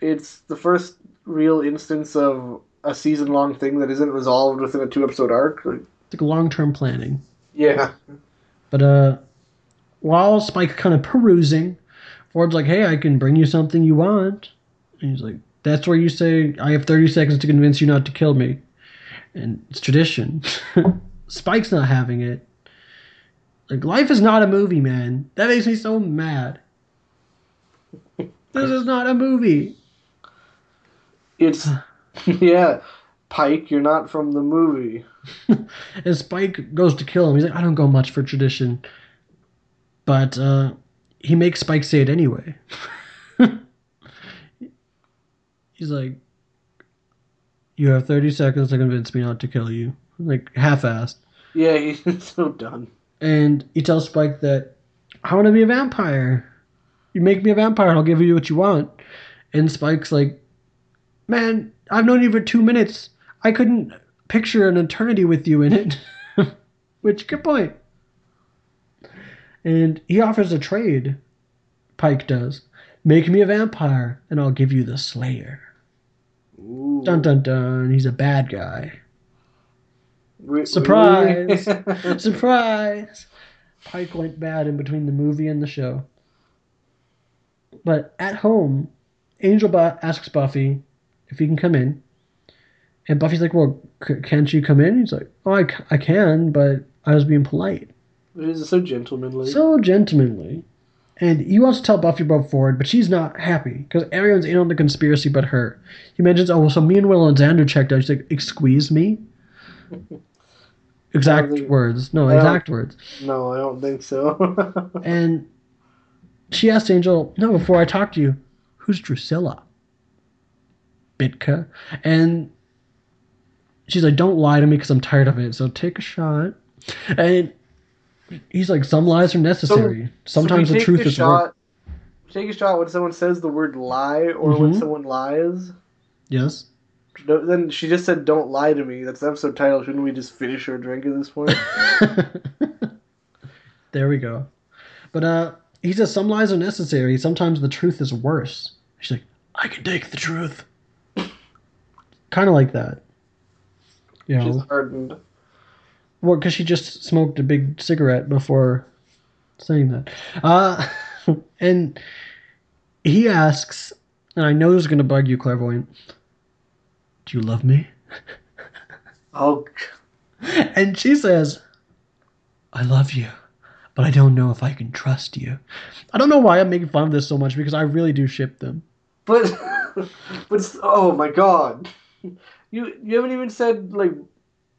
it's the first real instance of a season long thing that isn't resolved within a two episode arc. Like, It's like long term planning. yeah, But uh, while Spike kind of perusing, Ford's like, "Hey, I can bring you something you want." And he's like, "That's where you say I have thirty seconds to convince you not to kill me," and it's tradition. Spike's not having it. Like life is not a movie, man. That makes me so mad. This is not a movie. It's yeah. Pike, you're not from the movie. And Spike goes to kill him. He's like, I don't go much for tradition. But uh, he makes Spike say it anyway. He's like, You have 30 seconds to convince me not to kill you. Like, half assed. Yeah, he's so done. And he tells Spike that, I want to be a vampire. You make me a vampire and I'll give you what you want. And Spike's like, Man, I've known you for two minutes. I couldn't picture an eternity with you in it. Which, good point. And he offers a trade. Pike does. Make me a vampire and I'll give you the Slayer. Ooh. Dun dun dun. He's a bad guy. Re- Surprise! really? Surprise! Pike went bad in between the movie and the show. But at home, Angel asks Buffy if he can come in. And Buffy's like, Well, c- can't you come in? He's like, Oh, I, c- I can, but I was being polite. He's so gentlemanly. So gentlemanly. And he wants to tell Buffy about Ford, but she's not happy because everyone's in on the conspiracy but her. He mentions, Oh, so me and Will and Xander checked out. She's like, Excuse me? Exact think- words. No, I exact words. no, I don't think so. And she asked Angel, No, before I talk to you, who's Drusilla? Bitka. And she's like, Don't lie to me because I'm tired of it. So take a shot. And he's like, Some lies are necessary. Sometimes So the truth is shot. Take a shot when someone says the word lie or when Mhm. someone lies. Yes. No, then she just said, "Don't lie to me." That's the episode title. Shouldn't we just finish our drink at this point? there we go. But uh he says some lies are necessary. Sometimes the truth is worse. She's like, I can take the truth. Kind of like that. You She's know, hardened. well, because she just smoked a big cigarette before saying that. Uh, and he asks, and I know this is going to bug you, clairvoyant. Do you love me? Oh, And she says, I love you, but I don't know if I can trust you. I don't know why I'm making fun of this so much because I really do ship them. but but oh my god, you you haven't even said like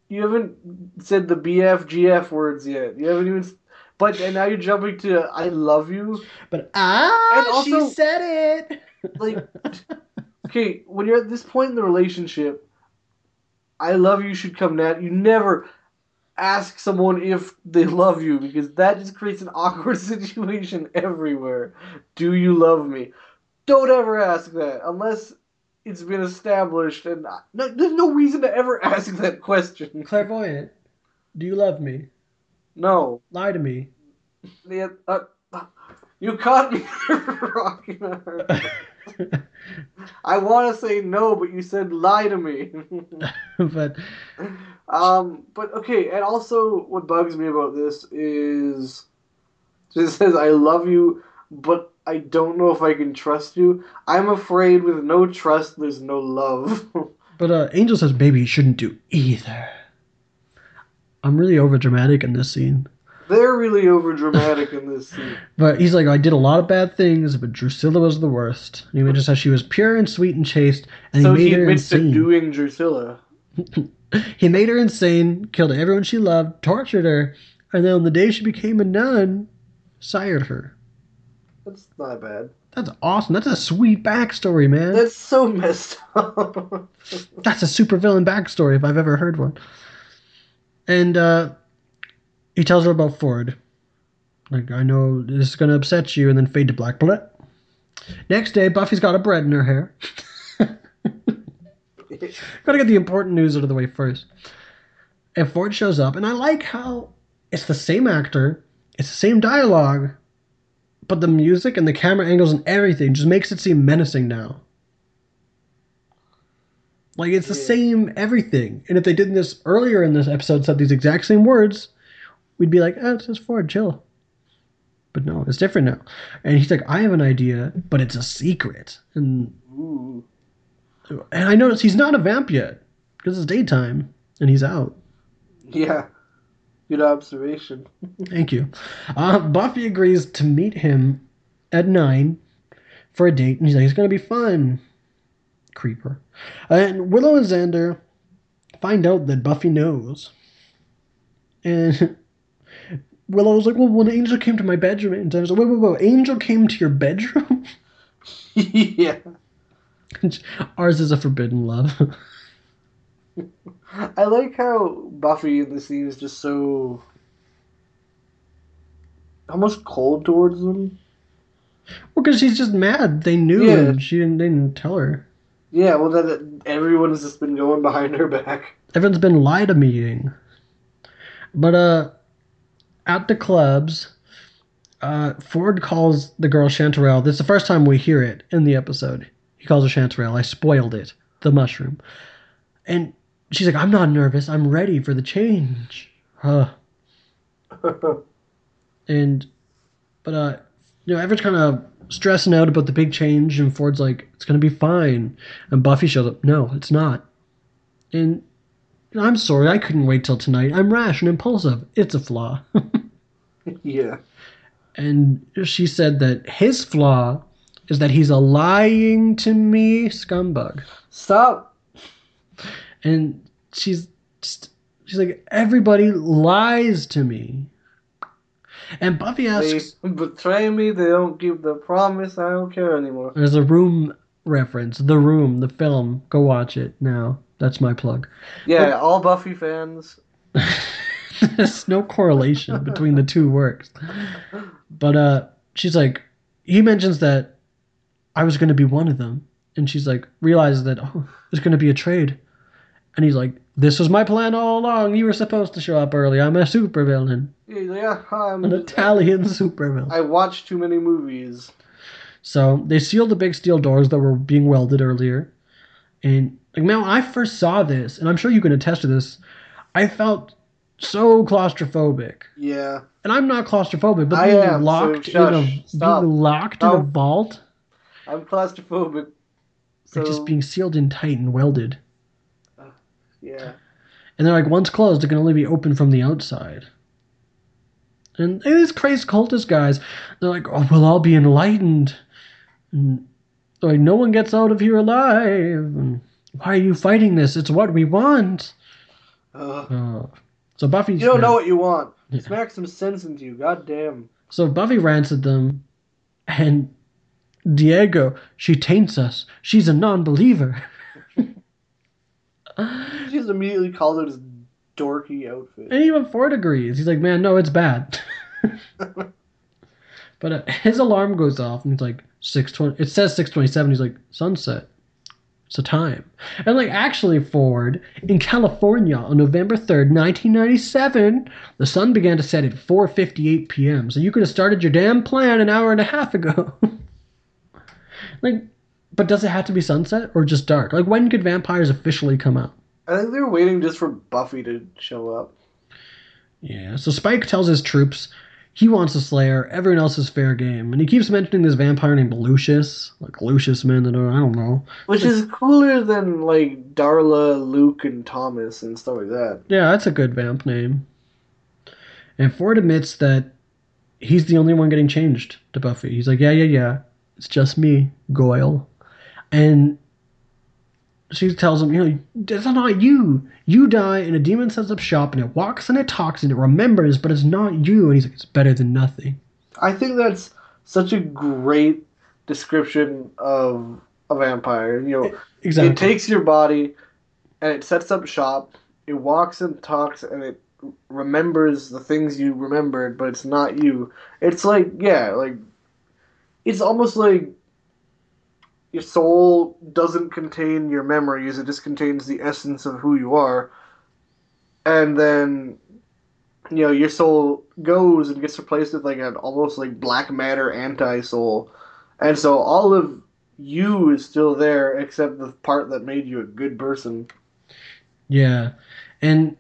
you haven't said the BF GF words yet. You haven't even. But and now you're jumping to "I love you." But ah, And also- she said it. Like, okay, when you're at this point in the relationship, I love you should come nat. You never ask someone if they love you because that just creates an awkward situation everywhere. Do you love me? Don't ever ask that unless it's been established, and no, there's no reason to ever ask that question. Clairvoyant, do you love me? No, Lie to me. Yeah, uh, you caught me rocking. I want to say no, but you said lie to me. but um, but okay, and also what bugs me about this is Just says, "I love you, but I don't know if I can trust you. I'm afraid with no trust, there's no love." But uh, Angel says, "Baby, you shouldn't do either." I'm really over dramatic in this scene. They're really over dramatic in this scene. But he's like, I did a lot of bad things, but Drusilla was the worst. And he mentions how she was pure and sweet and chaste, and so he he made her admits to insane. doing Drusilla. he made her insane, killed everyone she loved, tortured her, and then on the day she became a nun, sired her. That's not bad. That's awesome. That's a sweet backstory, man. That's so messed up. That's a supervillain backstory if I've ever heard one. And uh, he tells her about Ford. Like, I know this is going to upset you, and then fade to black. Bleh. Next day, Buffy's got a bread in her hair. Gotta get the important news out of the way first. And Ford shows up, and I like how it's the same actor, it's the same dialogue, but the music and the camera angles and everything just makes it seem menacing now. Like it's the Yeah. same everything. And if they did this earlier in this episode, said these exact same words, we'd be like, oh, it's just Ford, chill. But no, it's different now. And he's like, I have an idea, but it's a secret. And Ooh. and I notice he's not a vamp yet because it's daytime and he's out. Yeah. Good observation. Thank you. Uh, Buffy agrees to meet him at nine for a date, and he's like, "It's gonna be fun." Creeper. And Willow and Xander find out that Buffy knows, and Willow's like, "Well, when Angel came to my bedroom," and Xander's like, "Wait, wait, wait! Angel came to your bedroom?" yeah. Ours is a forbidden love. I like how Buffy in the scene is just so almost cold towards them. well, because she's just mad. They knew, Yeah. and she didn't. They didn't tell her. Yeah, well, that everyone's just been going behind her back. Everyone's been lied to meeting. But uh at the clubs, uh Ford calls the girl Chanterelle. This is the first time we hear it in the episode. He calls her Chanterelle. I spoiled it. The mushroom. And she's like, I'm not nervous. I'm ready for the change. Huh. And but uh you know, Everett's kind of stressing out about the big change, and Ford's like, "It's gonna be fine." And Buffy shows up. No, it's not. And I'm sorry, I couldn't wait till tonight. I'm rash and impulsive. It's a flaw. yeah. and she said that his flaw is that he's a lying to me scumbag. Stop. And she's just, she's like, everybody lies to me. And Buffy asks, They betray me. They don't keep the promise. I don't care anymore. there's a room reference, The Room, the film. Go watch it now. That's my plug. Yeah, all Buffy fans. There's no correlation between the two works. But uh she's like he mentions that I was gonna be one of them. And she's like realizes that oh there's gonna be a trade. And he's like, This was my plan all along. You were supposed to show up early. I'm a supervillain. Yeah, I'm An Italian supervillain. I watch too many movies. So they sealed the big steel doors that were being welded earlier. And like man, when I first saw this, and I'm sure you can attest to this, I felt so claustrophobic. Yeah. And I'm not claustrophobic, but I being am, so locked in a shush. Stop. being locked in a Stop. vault I'm claustrophobic. So or just being sealed in tight and welded. Yeah. And they're like, once closed, it can only be open from the outside. And these crazy cultist guys, they're like, oh, we'll all be enlightened. And they're like, no one gets out of here alive. And why are you fighting this? It's what we want. Uh, Oh. So Buffy. you don't know what you want. Yeah. Smack some sense into you. goddamn. So Buffy rants at them, and Diego, she taints us. She's a non-believer. She just immediately calls out his dorky outfit. And even Ford agrees. He's like, man, no, it's bad. but uh, his alarm goes off, and he's like, six twenty. It says six twenty-seven. He's like, sunset. It's a time. And like, actually, Ford in California on November third, nineteen ninety-seven, the sun began to set at four fifty-eight p.m. So you could have started your damn plan an hour and a half ago. like, but does it have to be sunset or just dark? Like, when could vampires officially come out? I think they were waiting just for Buffy to show up. Yeah, so Spike tells his troops He wants a Slayer. Everyone else is fair game. And he keeps mentioning this vampire named Lucius. Like Lucius Mandador, I don't know. Which is cooler than like Darla, Luke, and Thomas and stuff like that. Yeah, that's a good vamp name. And Ford admits that he's the only one getting changed to Buffy. He's like, yeah, yeah, yeah. It's just me, Goyle. And she tells him, you know, it's not you. You die, and a demon sets up shop, and it walks and it talks and it remembers, but it's not you. And he's like, it's better than nothing. I think that's such a great description of a vampire. You know, Exactly. it takes your body and it sets up shop. It walks and talks and it remembers the things you remembered, but it's not you. It's like yeah, like it's almost like your soul doesn't contain your memories; it just contains the essence of who you are. And then you know your soul goes and gets replaced with like an almost like black matter anti soul, and so all of you is still there except the part that made you a good person. Yeah. And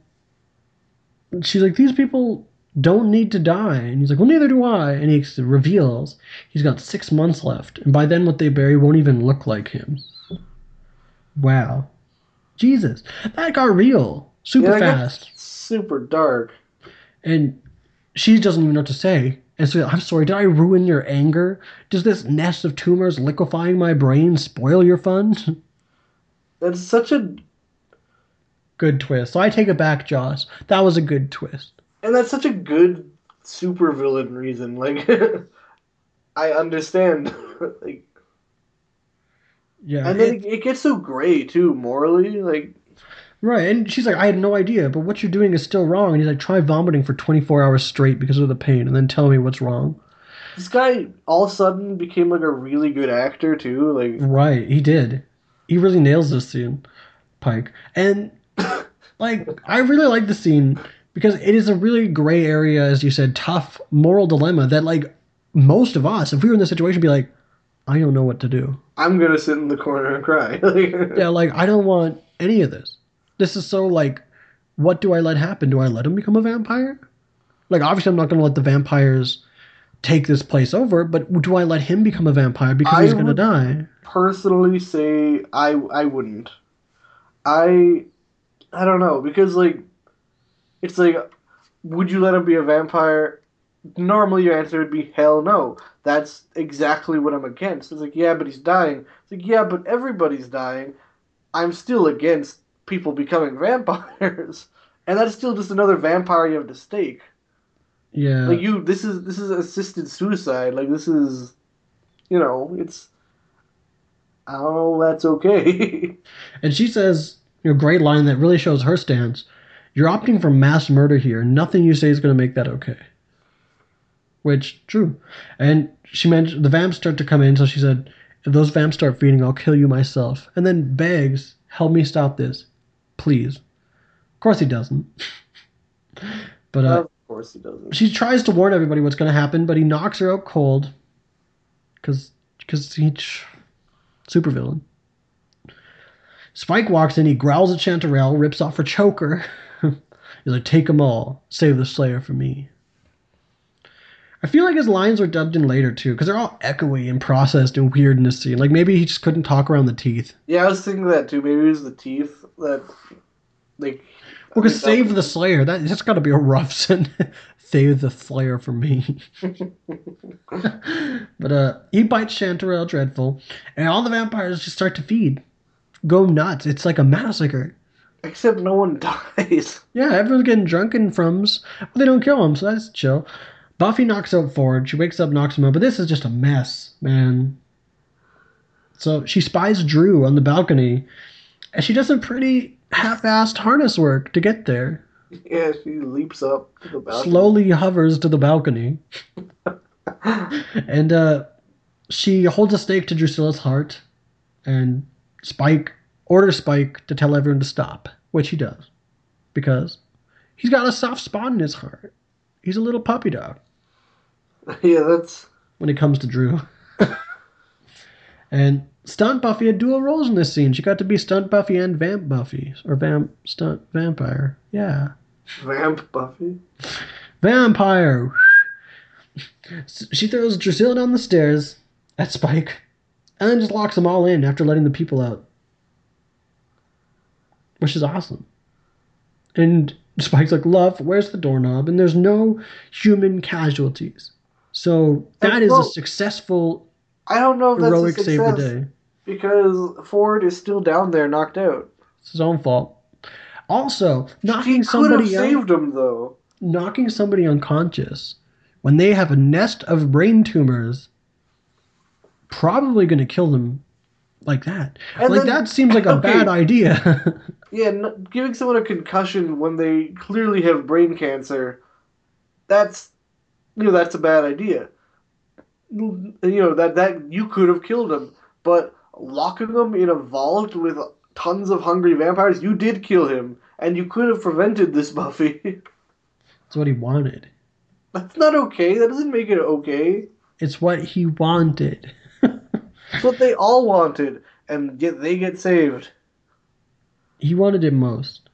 she's like, these people don't need to die. And he's like, well, neither do I. And he reveals he's got six months left. And by then, what they bury won't even look like him. Wow. Jesus. That got real super Yeah, fast. Super dark. And she doesn't even know what to say. And so, I'm sorry, did I ruin your anger? Does this nest of tumors liquefying my brain spoil your fun? That's such a good twist. So I take it back, Joss. That was a good twist. And that's such a good supervillain reason. Like I understand. like Yeah. and then it, it gets so gray too morally. Like Right, and she's like, I had no idea, but what you're doing is still wrong. And he's like, try vomiting for 24 hours straight because of the pain, and then tell me what's wrong. this guy all of a sudden became like a really good actor too. Like Right, he did. He really nails this scene, Pike. And, like, I really like the scene because it is a really gray area, as you said, tough moral dilemma that, like, most of us, if we were in this situation, be like, I don't know what to do. I'm gonna sit in the corner and cry. Yeah, like, I don't want any of this. This is so, like, what do I let happen? Do I let him become a vampire? Like, obviously, I'm not going to let the vampires take this place over, but do I let him become a vampire because I he's going to would- die? personally say I I wouldn't. I I don't know because like it's like would you let him be a vampire? Normally your answer would be hell no. That's exactly what I'm against. It's like yeah, but he's dying. It's like yeah, but everybody's dying. I'm still against people becoming vampires. And that's still just another vampire you have to stake. Yeah. Like you this is this is assisted suicide. Like this is you know, it's oh that's okay. And she says, you know, great line that really shows her stance. You're opting for mass murder here. Nothing you say is going to make that okay. Which, true. And she mentioned the vamps start to come in, so she said, if those vamps start feeding, I'll kill you myself. And then begs, help me stop this. Please. Of course he doesn't. but uh, of course he doesn't. she tries to warn everybody what's going to happen, but he knocks her out cold. Because cause he. Supervillain. Spike walks in, he growls at Chanterelle, rips off her choker. He's like, take them all. Save the Slayer for me. I feel like his lines were dubbed in later too, because they're all echoey and processed and weird in this scene. Like maybe he just couldn't talk around the teeth. Yeah, I was thinking that too. Maybe it was the teeth that like Well, because save the Slayer, that, that's got to be a rough sentence. save the Slayer for me. but uh, he bites Chanterelle dreadful, and all the vampires just start to feed. Go nuts. It's like a massacre. Except no one dies. Yeah, everyone's getting drunk and frums. Well, they don't kill him, so that's chill. Buffy knocks out Ford. She wakes up, knocks him out, but this is just a mess, man. So she spies Drew on the balcony, and she does some pretty half-assed harness work to get there. Yeah, she leaps up to the balcony. Slowly hovers to the balcony, and uh, she holds a stake to Drusilla's heart, and Spike orders Spike to tell everyone to stop, which he does, because he's got a soft spot in his heart. He's a little puppy dog Yeah, that's when it comes to Drew. and Stunt Buffy had dual roles in this scene. She got to be Stunt Buffy and Vamp Buffy, or Vamp Stunt Vampire. Yeah, Vamp Buffy. Vampire. She throws Drusilla down the stairs at Spike and then just locks them all in after letting the people out. Which is awesome. And Spike's like, Love, where's the doorknob? And there's no human casualties. So that is a successful I don't know if that's heroic a save the day. because Ford is still down there, knocked out. It's his own fault. Also, knocking He knocking could have out, saved him though. knocking somebody unconscious when they have a nest of brain tumors, probably going to kill them like that. And like then- that seems like a okay. bad idea. Yeah, n- giving someone a concussion when they clearly have brain cancer, that's you know that's a bad idea. You know that that you could have killed him, but locking him in a vault with tons of hungry vampires, you did kill him, and you could have prevented this, Buffy. That's what he wanted. that's not okay. That doesn't make it okay. It's what he wanted. It's what they all wanted, and get they get saved. He wanted it most.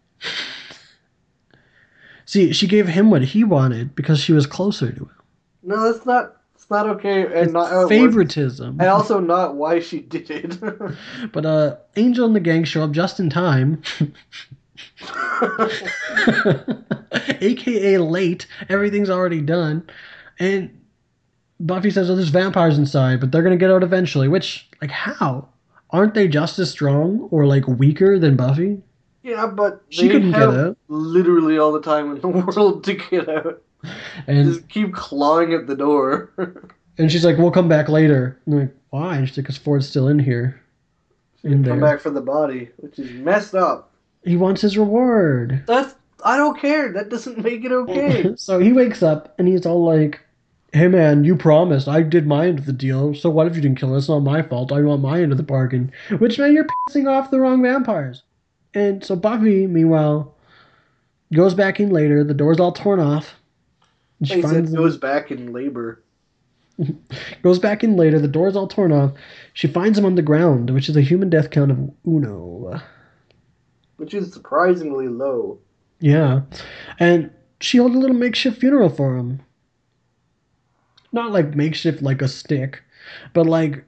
See, she gave him what he wanted because she was closer to him. No, that's not. It's not okay, and It's not how it works. favoritism. and also not why she did it. But uh, Angel and the gang show up just in time. AKA late. Everything's already done. And Buffy says, Oh, there's vampires inside, but they're going to get out eventually. Which, like, how? Aren't they just as strong or, like, weaker than Buffy? Yeah, but She they couldn't get have out. literally all the time in the world to get out. And Just keep clawing at the door. and she's like, We'll come back later. And I'm like, Why? And she's like, Because Ford's still in here. In Come there. back for the body, which is messed up. He wants his reward. That's I don't care. That doesn't make it okay. so he wakes up and he's all like, "Hey man, you promised. I did my end of the deal. So what if you didn't kill us? It's not my fault. I want my end of the bargain." Which meant you're pissing off the wrong vampires. And so Buffy, meanwhile, goes back in later. The door's all torn off. She finds goes back in labor. goes back in later. The door's all torn off. She finds him on the ground, which is a human death count of uno. Which is surprisingly low. Yeah. And she held a little makeshift funeral for him. Not like makeshift like a stick, but like you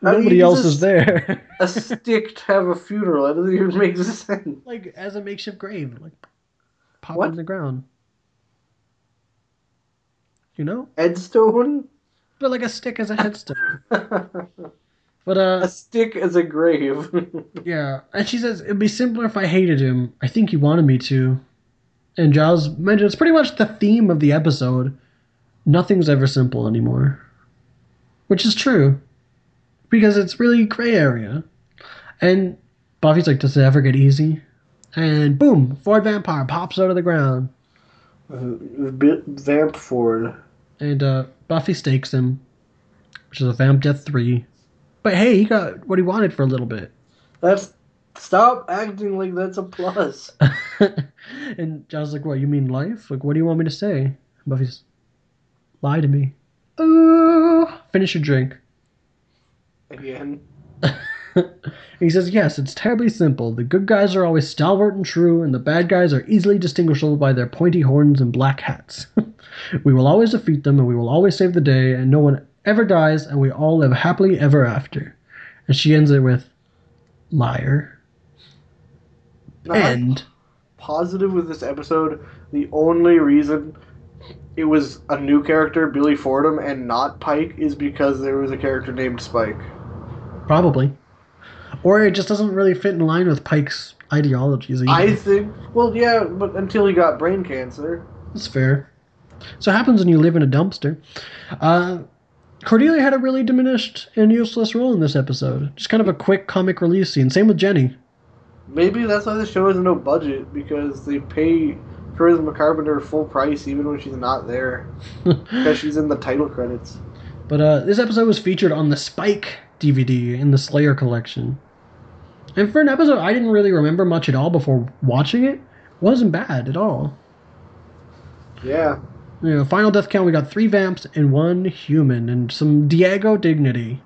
nobody use else is there. A stick to have a funeral. That doesn't even make sense. like as a makeshift grave, like pop What? in the ground. You know? Headstone? But like a stick as a headstone. But uh stick as a grave. yeah. And she says it'd be simpler if I hated him. I think he wanted me to. And Giles mentions it's pretty much the theme of the episode. Nothing's ever simple anymore. Which is true. Because it's really gray area. And Buffy's like, does it ever get easy? And boom, Ford Vampire pops out of the ground. Bit Vamp Ford. And uh, Buffy stakes him, which is a Vamp Death 3. But hey, he got what he wanted for a little bit. That's stop acting like that's a plus. and Giles like, what, you mean life? Like, what do you want me to say? Buffy's, lie to me. Ooh, finish your drink. Again. he says, yes, it's terribly simple. The good guys are always stalwart and true, and the bad guys are easily distinguishable by their pointy horns and black hats. we will always defeat them, and we will always save the day, and no one ever dies, and we all live happily ever after. And she ends it with, liar. No, I'm End. positive with this episode. The only reason it was a new character, Billy Fordham, and not Pike, is because there was a character named Spike. Probably. Or it just doesn't really fit in line with Pike's ideologies either. I think. Well, yeah, but until he got brain cancer. That's fair. So it happens when you live in a dumpster. Uh, Cordelia had a really diminished and useless role in this episode. Just kind of a quick comic relief scene. Same with Jenny. Maybe that's why the show has no budget because they pay Charisma Carpenter full price even when she's not there because she's in the title credits. But uh, this episode was featured on the Spike DVD in the Slayer collection. And for an episode I didn't really remember much at all before watching it, wasn't bad at all. Yeah, You know, final death count, we got three vamps and one human, and some Diego dignity.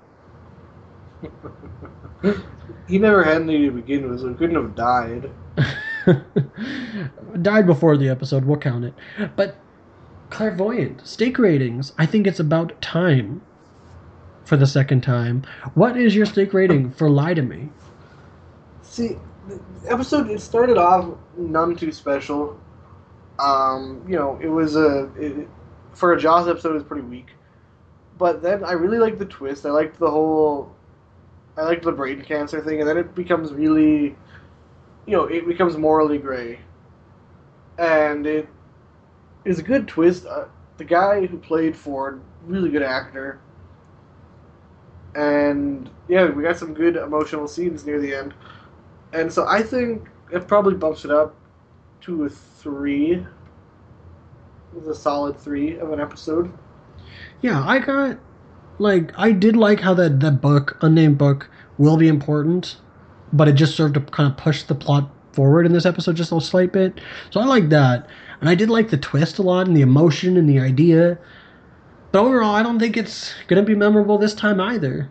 he never had any to begin with, so he couldn't have died. Died before the episode, we'll count it. But Clairvoyant, stake ratings. I think it's about time for the second time. What is your stake rating for Lie to Me? See, the episode it started off none too special. Um, you know, it was a it, for a Jaws episode, it was pretty weak. But then I really liked the twist. I liked the whole, I liked the brain cancer thing, and then it becomes really, you know, it becomes morally gray. And it is a good twist. Uh, the guy who played Ford, really good actor. And yeah, we got some good emotional scenes near the end. And so I think it probably bumps it up to a three. It's a solid three of an episode. Yeah, I got like I did like how that that book, unnamed book, will be important, but it just served to kind of push the plot forward in this episode just a slight bit. So I like that, and I did like the twist a lot and the emotion and the idea. But overall, I don't think it's gonna be memorable this time either.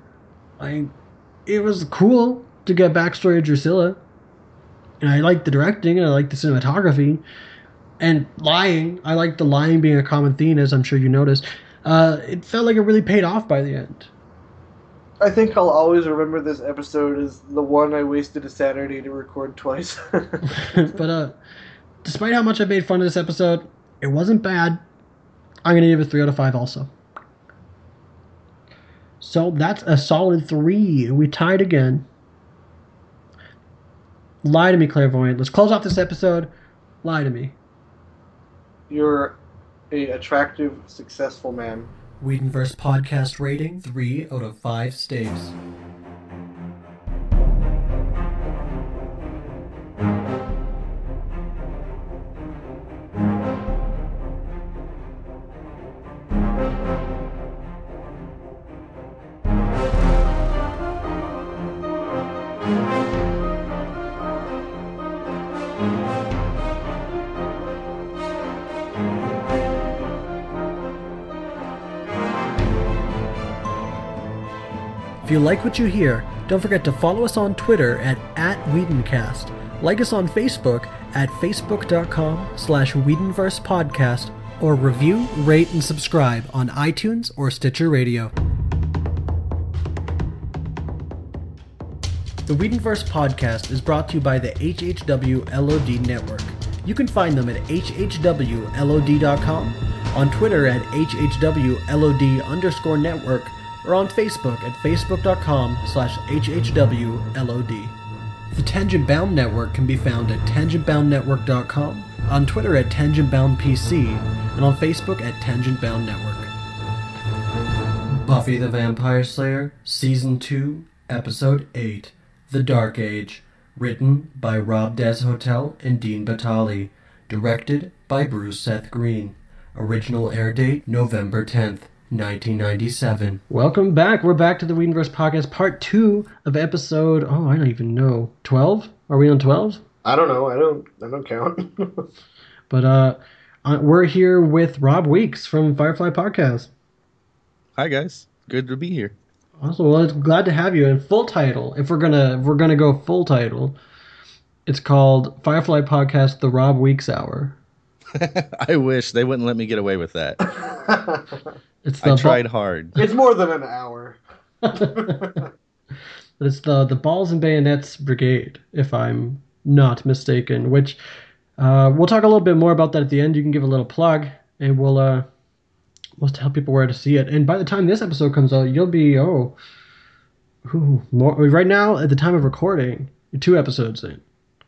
I, it was cool to get backstory of Drusilla, and I liked the directing and I liked the cinematography, and lying. I liked the lying being a common theme, as I'm sure you noticed. Uh, it felt like it really paid off by the end. I think I'll always remember this episode as the one I wasted a Saturday to record twice. but uh, despite how much I made fun of this episode, it wasn't bad. I'm gonna give it three out of five also. So that's a solid three. We tied again. Lie to me, clairvoyant. Let's close off this episode. Lie to me. You're a attractive, successful man. Whedonverse podcast rating three out of five stakes. If you like what you hear, don't forget to follow us on Twitter at, at Whedoncast. Like us on Facebook at facebook.com slash Whedonverse Podcast or review, rate, and subscribe on iTunes or Stitcher Radio. The Whedonverse Podcast is brought to you by the HHW LOD Network. You can find them at hhwlod.com, on Twitter at hhwlod underscore network, or on Facebook at facebook.com slash hhwlod. The Tangent Bound Network can be found at tangentboundnetwork.com, on Twitter at tangentboundpc, and on Facebook at Tangent Bound Network. Buffy the Vampire Slayer, Season 2, Episode 8, The Dark Age, written by Rob Des Hotel and Dean Batali, directed by Bruce Seth Green. Original air date November 10th. 1997. Welcome back. We're back to the Whedonverse podcast, part two of episode. Oh, I don't even know. 12? Are we on 12? I don't know. I don't. I don't count. But uh, uh, we're here with Rob Weeks from Firefly Podcast. Hi guys, good to be here. Awesome. Well, it's glad to have you. And full title, if we're gonna if we're gonna go full title, it's called Firefly Podcast: The Rob Weeks Hour. I wish they wouldn't let me get away with that. It's the I tried hard. it's more than an hour. but it's the the Balls and Bayonets Brigade, if I'm not mistaken. Which uh, we'll talk a little bit more about that at the end. You can give a little plug, and we'll uh, we'll tell people where to see it. And by the time this episode comes out, you'll be oh, ooh, more right now at the time of recording, two episodes in.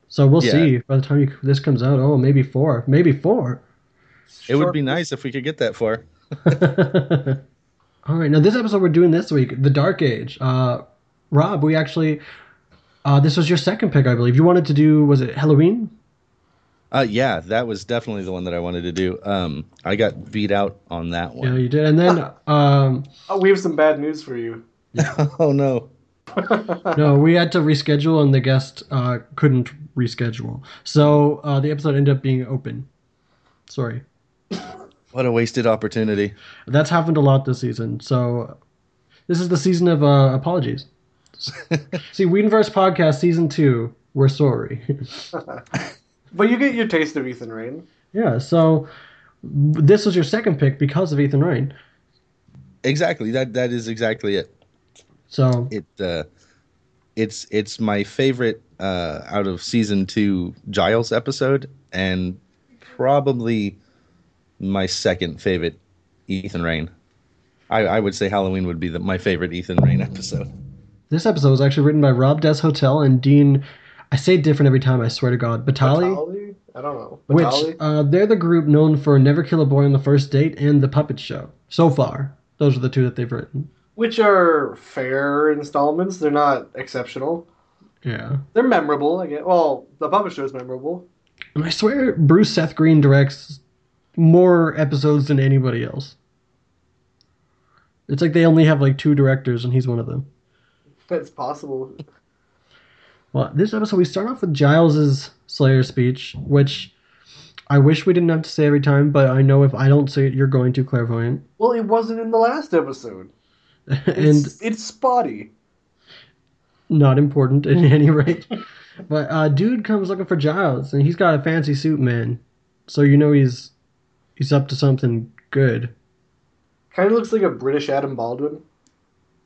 So we'll Yeah. see by the time you, this comes out. Oh, maybe four, maybe four. It would be nice if we could get that far. All right, now this episode we're doing this week, The Dark Age. Uh, Rob, we actually, uh, this was your second pick, I believe. You wanted to do, was it Halloween? Uh, yeah, that was definitely the one that I wanted to do. Um, I got beat out on that one. Yeah, one. you did. And then, um, Oh, we have some bad news for you. oh no. no, we had to reschedule, and the guest uh, couldn't reschedule. So uh, the episode ended up being open. Sorry. What a wasted opportunity. That's happened a lot this season. So this is the season of uh, apologies. See, Whedonverse Podcast Season 2, we're sorry. But you get your taste of Ethan Rayne. Yeah, so this was your second pick because of Ethan Ryan. Exactly. That that is exactly it. So It uh, it's it's my favorite uh, out of season two Giles episode, and probably my second favorite Ethan Rayne. I, I would say Halloween would be the, my favorite Ethan Rayne episode. this episode was actually written by Rob Des Hotel and Dean. I say different every time. I swear to God, Batali. Batali? I don't know. Which uh, they're the group known for Never Kill a Boy on the First Date and The Puppet Show. So far, those are the two that they've written. Which are fair installments. They're not exceptional. Yeah. They're memorable. I guess. Well, the puppet show is memorable. And I swear Bruce Seth Green directs more episodes than anybody else. It's like they only have like two directors and he's one of them. That's possible. Well, this episode we start off with Giles's Slayer speech, which I wish we didn't have to say every time, but I know if I don't say it, you're going to clairvoyant. Well, it wasn't in the last episode. and It's, it's spotty. not important at any rate. but uh, dude comes looking for Giles, and he's got a fancy suit, man. So you know he's he's up to something good. Kind of looks like a British Adam Baldwin.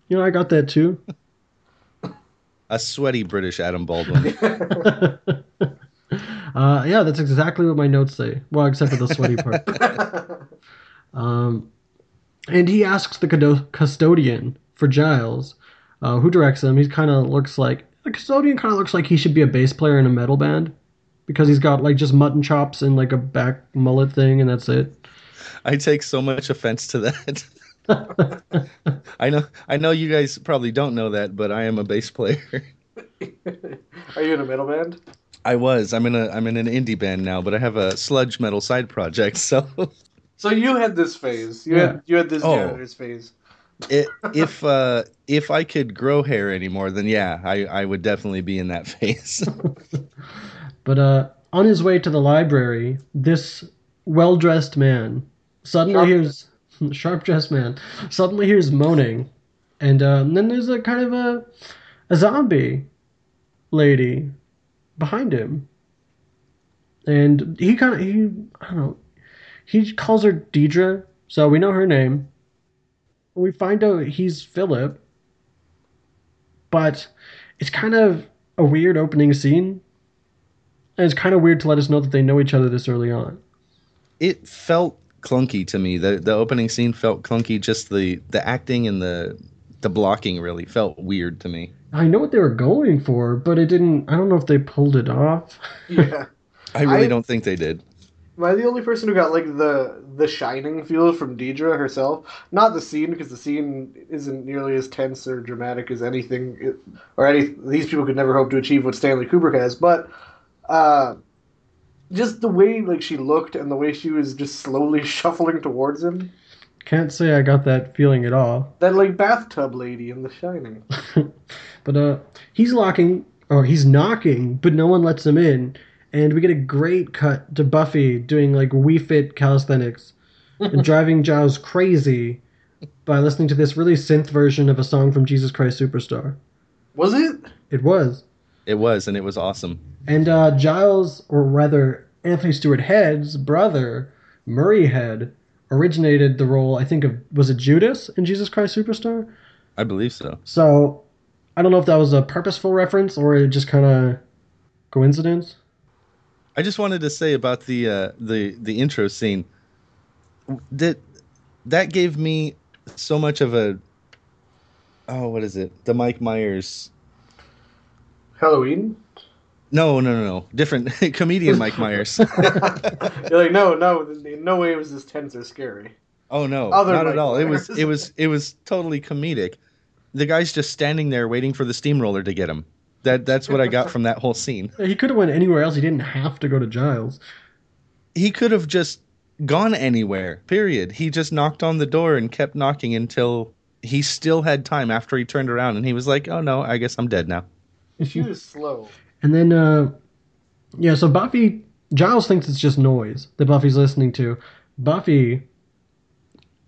You know, I got that too. A sweaty British Adam Baldwin. uh, yeah, that's exactly what my notes say. Well, except for the sweaty part. Um, and he asks the custodian for Giles, uh, who directs him. He kind of looks like the custodian kind of looks like he should be a bass player in a metal band because he's got like just mutton chops and like a back mullet thing, and that's it. I take so much offense to that. I know I know you guys probably don't know that, but I am a bass player. Are you in a metal band? I was. I'm in a I'm in an indie band now, but I have a sludge metal side project. So So you had this phase. You Yeah. had you had this Oh. janitor's phase. it, if uh if I could grow hair anymore, then yeah, I I would definitely be in that phase. But uh, on his way to the library, this well-dressed man suddenly Sharp- hears sharp-dressed man suddenly hears moaning, and, uh, and then there's a kind of a a zombie lady behind him, and he kind of he I don't know he calls her Deidre, so we know her name. We find out he's Philip, but it's kind of a weird opening scene. And it's kind of weird to let us know that they know each other this early on. it felt clunky to me. The the opening scene felt clunky. Just the the acting and the the blocking really felt weird to me. I know what they were going for, but it didn't. I don't know if they pulled it off. Yeah. I really I- don't think they did. Am I the only person who got like the the shining feel from Deidre herself? Not the scene because the scene isn't nearly as tense or dramatic as anything, it, or any these people could never hope to achieve what Stanley Kubrick has. But uh, just the way like she looked and the way she was just slowly shuffling towards him. Can't say I got that feeling at all. That like bathtub lady in The Shining. But uh, he's locking or he's knocking, but no one lets him in. And we get a great cut to Buffy doing like Wii Fit calisthenics and driving Giles crazy by listening to this really synth version of a song from Jesus Christ Superstar. Was it? It was. It was, and it was awesome. And uh, Giles, or rather Anthony Stewart Head's brother, Murray Head, originated the role, I think, of was it Judas in Jesus Christ Superstar? I believe so. So I don't know if that was a purposeful reference or it just kind of coincidence. I just wanted to say about the uh, the the intro scene that that gave me so much of a oh what is it the Mike Myers Halloween? no no no no. Different comedian Mike Myers. You're like, no, no, in no way it was this tense or scary. oh no Other not Mike at all. It was it was it was totally comedic. The guy's just standing there waiting for the steamroller to get him. That that's what I got from that whole scene. He could have went anywhere else. He didn't have to go to Giles. he could have just gone anywhere period. He just knocked on the door and kept knocking until he still had time after he turned around and he was like oh no i guess i'm dead now She was slow. And then, uh, yeah, so Buffy, Giles thinks it's just noise that Buffy's listening to. Buffy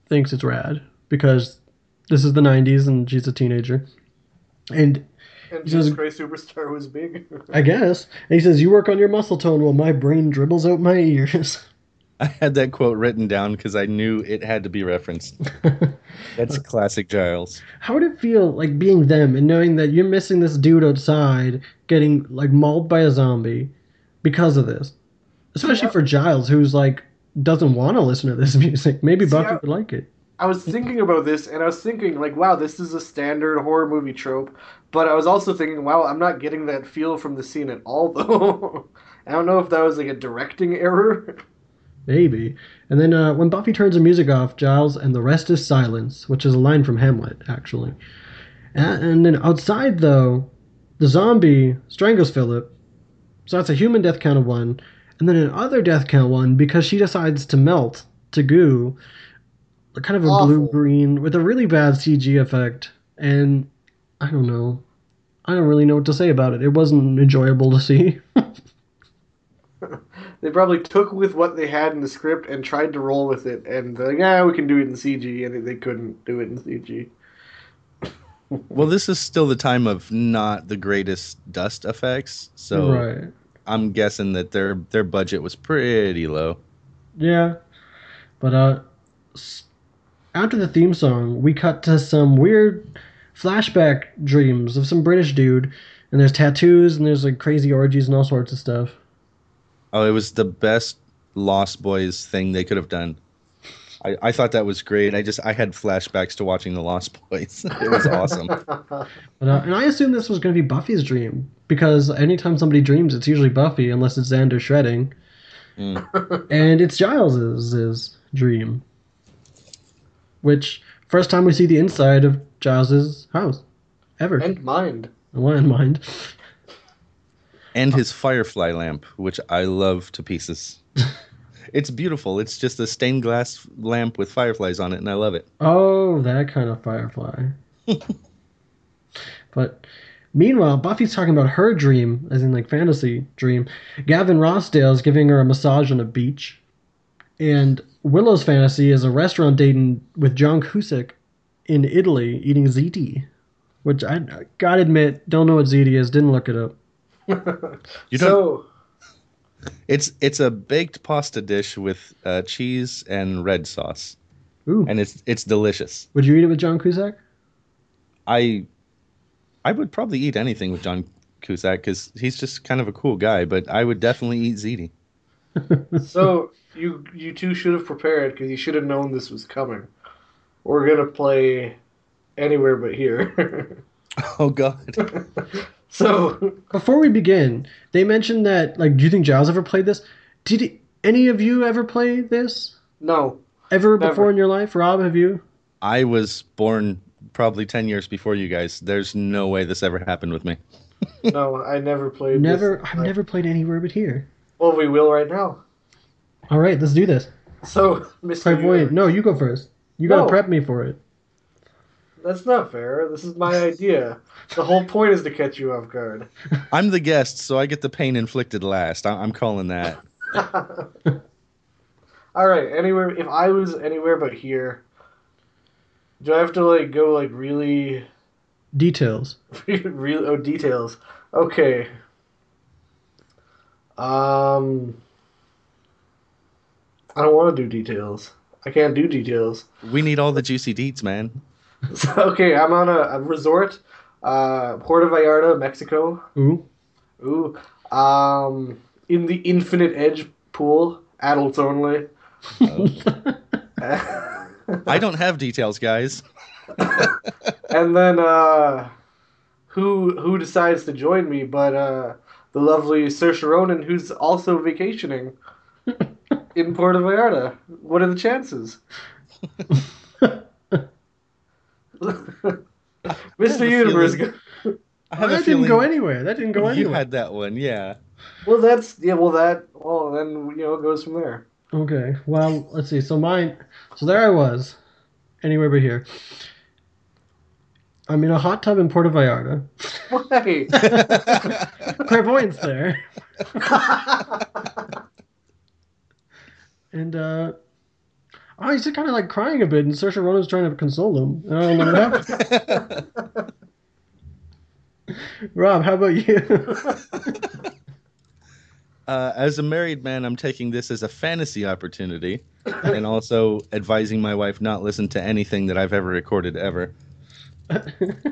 thinks it's rad because this is the 90s and she's a teenager. And And He says- Christ Superstar was big. I guess, and he says, You work on your muscle tone while my brain dribbles out my ears. I had that quote written down because I knew it had to be referenced. That's classic Giles. How would it feel like being them and knowing that you're missing this dude outside getting like mauled by a zombie because of this? Especially for Giles, who's like doesn't want to listen to this music. Maybe See, Buffy I- would like it. I was thinking about this, and I was thinking, like, wow, this is a standard horror movie trope. But I was also thinking, wow, I'm not getting that feel from the scene at all, though. I don't know if that was like a directing error. Maybe. And then uh, when Buffy turns the music off, Giles and the rest is silence, which is a line from Hamlet, actually. And, and then outside, though, the zombie strangles Philip. So that's a human death count of one. And then another death count one because she decides to melt to goo, kind of a blue green with a really bad CG effect. And I don't know. I don't really know what to say about it. It wasn't enjoyable to see. They probably took with what they had in the script and tried to roll with it, and they're like, yeah, we can do it in CG, and they couldn't do it in CG. Well, this is still the time of not the greatest dust effects, so right. I'm guessing that their their budget was pretty low. Yeah, but uh, after the theme song, we cut to some weird flashback dreams of some British dude, and there's tattoos and there's like crazy orgies and all sorts of stuff. Oh, it was the best Lost Boys thing they could have done. I, I thought that was great. I just I had flashbacks to watching the Lost Boys. it was awesome. But, uh, and I assumed this was going to be Buffy's dream because anytime somebody dreams, it's usually Buffy, unless it's Xander shredding, Mm. and it's Giles's dream. Which first time we see the inside of Giles's house ever. and mind. One mind. And his firefly lamp, which I love to pieces. it's beautiful. It's just a stained glass lamp with fireflies on it, and I love it. Oh, that kind of firefly. but meanwhile, Buffy's talking about her dream, as in like fantasy dream. Gavin Rossdale's giving her a massage on a beach. And Willow's fantasy is a restaurant dating with John Cusack in Italy eating ziti. Which I gotta admit, don't know what ziti is, didn't look it up. You don't. so, It's it's a baked pasta dish with uh, cheese and red sauce, Ooh. and it's it's delicious. Would you eat it with John Cusack? I I would probably eat anything with John Cusack because he's just kind of a cool guy. But I would definitely eat ziti. so you you two should have prepared because you should have known this was coming. We're gonna play anywhere but here. Oh God. So Before we begin, they mentioned that like, do you think Giles ever played this? Did he, any of you ever play this? no, Ever Never. before in your life? Rob, have you? I was born probably ten years before you guys. There's no way this ever happened with me. no, I never played. Never. This. I've never played anywhere but here. Well, we will right now. All right, let's do this. So, Mr. Clairvoyant. No, you go first. You gotta No. prep me for it. That's not fair. This is my idea. The whole point is to catch you off guard. I'm the guest, so I get the pain inflicted last. I- I'm calling that. All right. Anywhere. If I was anywhere but here, do I have to like go like really, Details. really? Oh, details. Okay. Um. I don't want to do details. I can't do details. We need all the juicy deets, man. So, okay, I'm on a, a resort, uh, Puerto Vallarta, Mexico. Ooh. Ooh. Um, in the Infinite Edge pool, adults only. I don't have details, guys. and then uh, who who decides to join me? But uh, the lovely Saoirse Ronan, who's also vacationing in Puerto Vallarta. What are the chances? Mr. Universe. feeling- I have that didn't feeling go anywhere. That didn't go you anywhere. You had that one, yeah. Well, that's yeah. Well, that well then you know it goes from there. Okay. Well, let's see. So mine. So there I was. Anywhere but here. I'm in a hot tub in Puerto Vallarta. Why? Clairvoyant's there. and uh oh he's just kind of like crying a bit and Saoirse Ronan's trying to console him. I don't know what happened. Rob, how about you? Uh, as a married man, I'm taking this as a fantasy opportunity, and also advising my wife not listen to anything that I've ever recorded ever.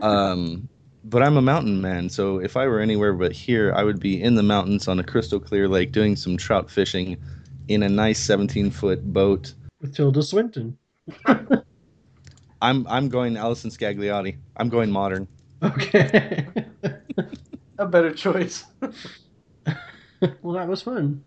Um, but I'm a mountain man, so if I were anywhere but here, I would be in the mountains on a crystal clear lake doing some trout fishing in a nice 17 foot boat. With Tilda Swinton. I'm I'm going Allison Scagliotti. I'm going modern. Okay. A better choice. well, that was fun.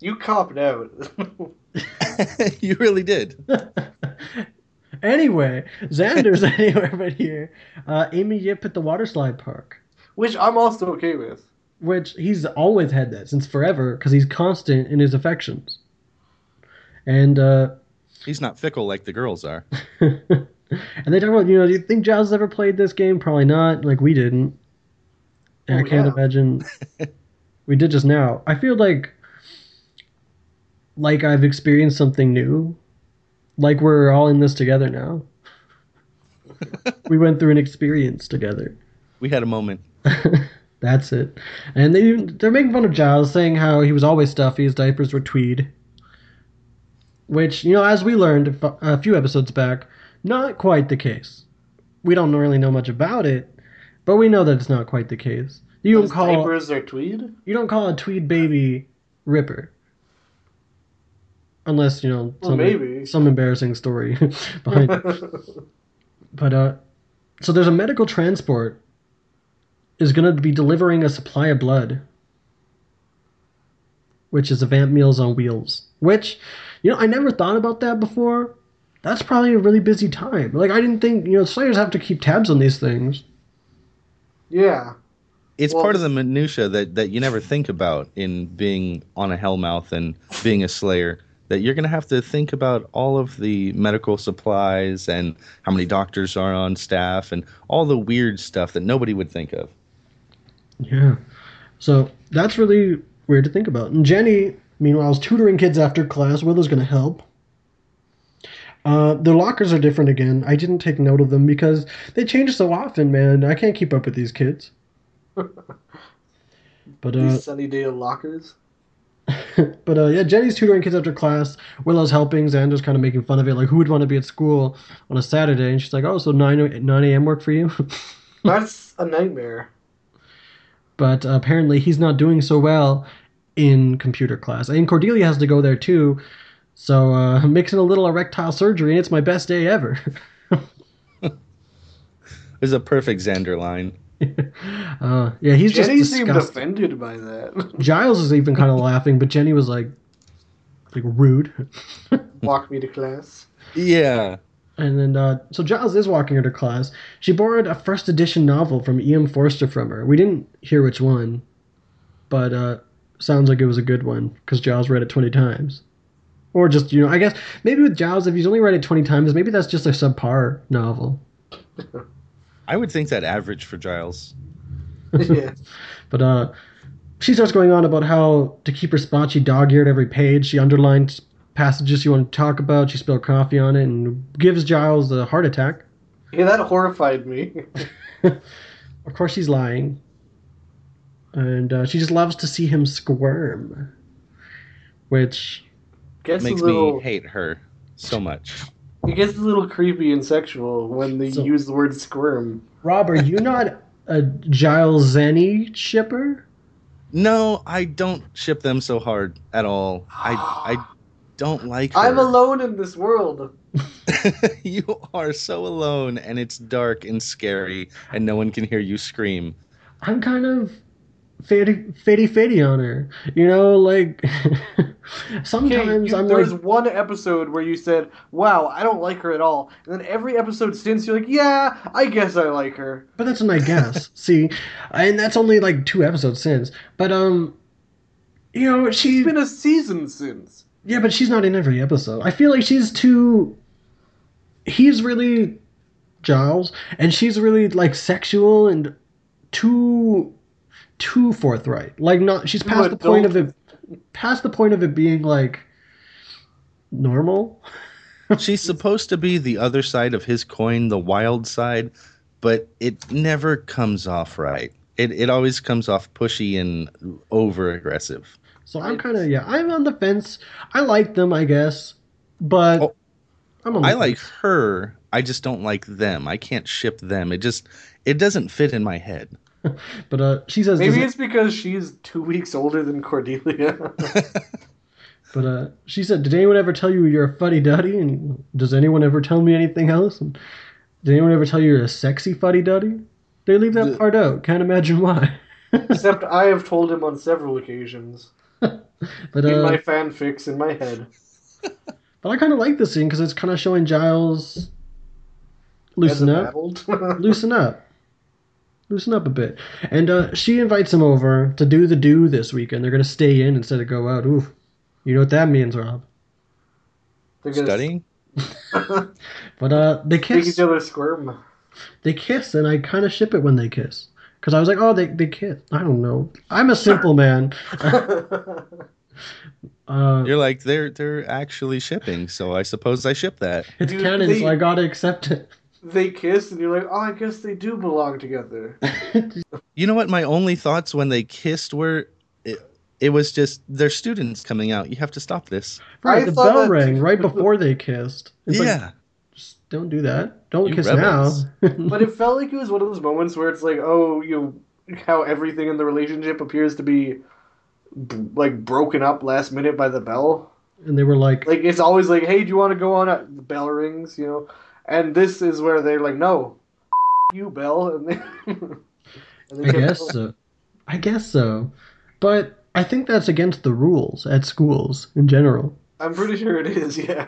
You copped out. you really did. anyway, Xander's anywhere but here. Uh, Amy Yip at the water slide park, Which I'm also okay with. which he's always had that since forever because he's constant in his affections. And uh, He's not fickle like the girls are. and they talk about, you know, do you think Giles ever played this game? Probably not. Like we didn't. And Oh, I can't yeah. imagine. we did just now. I feel like, like I've experienced something new. Like we're all in this together now. we went through an experience together. We had a moment. That's it. And they they're making fun of Giles, saying how he was always stuffy. His diapers were tweed. Which you know, as we learned a few episodes back, not quite the case. We don't really know much about it, but we know that it's not quite the case. You don't call diapers are tweed? you don't call a tweed baby Ripper, unless you know Well, some maybe. some embarrassing story behind it. But uh, so there's a medical transport is going to be delivering a supply of blood, which is a Vamp Meals on Wheels. Which, you know, I never thought about that before. That's probably a really busy time. Like I didn't think, you know, Slayers have to keep tabs on these things. yeah. It's Well, part of the minutia that, that you never think about in being on a Hellmouth and being a Slayer. That you're going to have to think about all of the medical supplies and how many doctors are on staff and all the weird stuff that nobody would think of. Yeah. So that's really weird to think about. And Jenny, meanwhile, tutoring kids after class. Willow's going to help. Uh, the lockers are different again. I didn't take note of them because they change so often, man. I can't keep up with these kids. But uh, These Sunnydale lockers. but uh, yeah, Jenny's tutoring kids after class. Willow's helping. Xander's kind of making fun of it, like who would want to be at school on a Saturday? And she's like, "Oh, so 9, 9 a.m. work for you?" That's a nightmare. but uh, apparently he's not doing so well in computer class. And Cordelia has to go there too. So uh, I'm mixing a little erectile surgery, and it's my best day ever. There's a perfect Xander line. uh, yeah, he's Jenny just seemed offended by that. Giles is even kind of laughing, but Jenny was like, like rude. Walk me to class. Yeah. And then, uh, so Giles is walking her to class. She borrowed a first edition novel from E.M. Forster from her. We didn't hear which one, but uh, sounds like it was a good one because Giles read it 20 times. Or just, you know, I guess maybe with Giles, if he's only read it 20 times, maybe that's just a subpar novel. I would think that average for Giles. yeah. But uh, she starts going on about how to keep her spot, she dog eared every page. She underlined passages she wanted to talk about. She spilled coffee on it and gives Giles a heart attack. Yeah, that horrified me. Of course, she's lying. And uh, she just loves to see him squirm. Which, Gets Makes little, me hate her so much. It gets a little creepy and sexual when they So- use the word squirm. Rob, are you not a Giles Jenny shipper? No, I don't ship them so hard at all. I I don't like her. I'm alone in this world. you are so alone and it's dark and scary and no one can hear you scream. I'm kind of faddy fatty fatty on her. You know, like sometimes you, I'm there was like, one episode where you said, "Wow, I don't like her at all," and then every episode since you're like, "Yeah, I guess I like her." but that's my guess. See, and that's only like two episodes since. But um, you know, she It's been a season since. Yeah, but she's not in every episode. I feel like she's too. He's really Giles, and she's really like sexual and too, too forthright. Like not, she's Too past the point of it, past the point of it being like normal. She's supposed to be the other side of his coin, the wild side, but it never comes off right. It it always comes off pushy and over aggressive. So I'm kind of yeah, I'm on the fence. I like them, I guess, but Oh, I'm on the I like fence. her. I just don't like them. I can't ship them. It just it doesn't fit in my head. But uh, she says, Maybe does it- it's because she's two weeks older than Cordelia. but uh, she said, did anyone ever tell you you're a fuddy duddy? And does anyone ever tell me anything else? And did anyone ever tell you you're a sexy fuddy duddy? They leave that The- part out. Can't imagine why. Except I have told him on several occasions but in uh, my fanfics in my head. but I kind of like this scene because it's kind of showing Giles loosen up. loosen up. Loosen up a bit. And uh, she invites him over to do the do this weekend. They're going to stay in instead of go out. Ooh. You know what that means, Rob. They're gonna Studying? But uh, they Make kiss. each other squirm. They kiss, and I kind of ship it when they kiss. Because I was like, oh, they, they kiss. I don't know. I'm a simple man. Uh, You're like they're they're actually shipping, so I suppose I ship that. it's Dude, canon, they- so I gotta accept it. They kiss, and you're like, oh, I guess they do belong together. You know what? My only thoughts when they kissed were it, it was just they're students coming out. You have to stop this. right, I the bell that- rang right before they kissed. It's like, yeah. just don't do that. Don't You kiss rebels. now. But it felt like it was one of those moments where it's like, oh, you know, how everything in the relationship appears to be b- like broken up last minute by the bell. and they were like, Like it's always like, hey, do you want to go on? A, the bell rings, you know. And this is where they're like, no, you bell, and they. and they I guess going. so. I guess so. But I think that's against the rules at schools in general. I'm pretty sure it is. Yeah.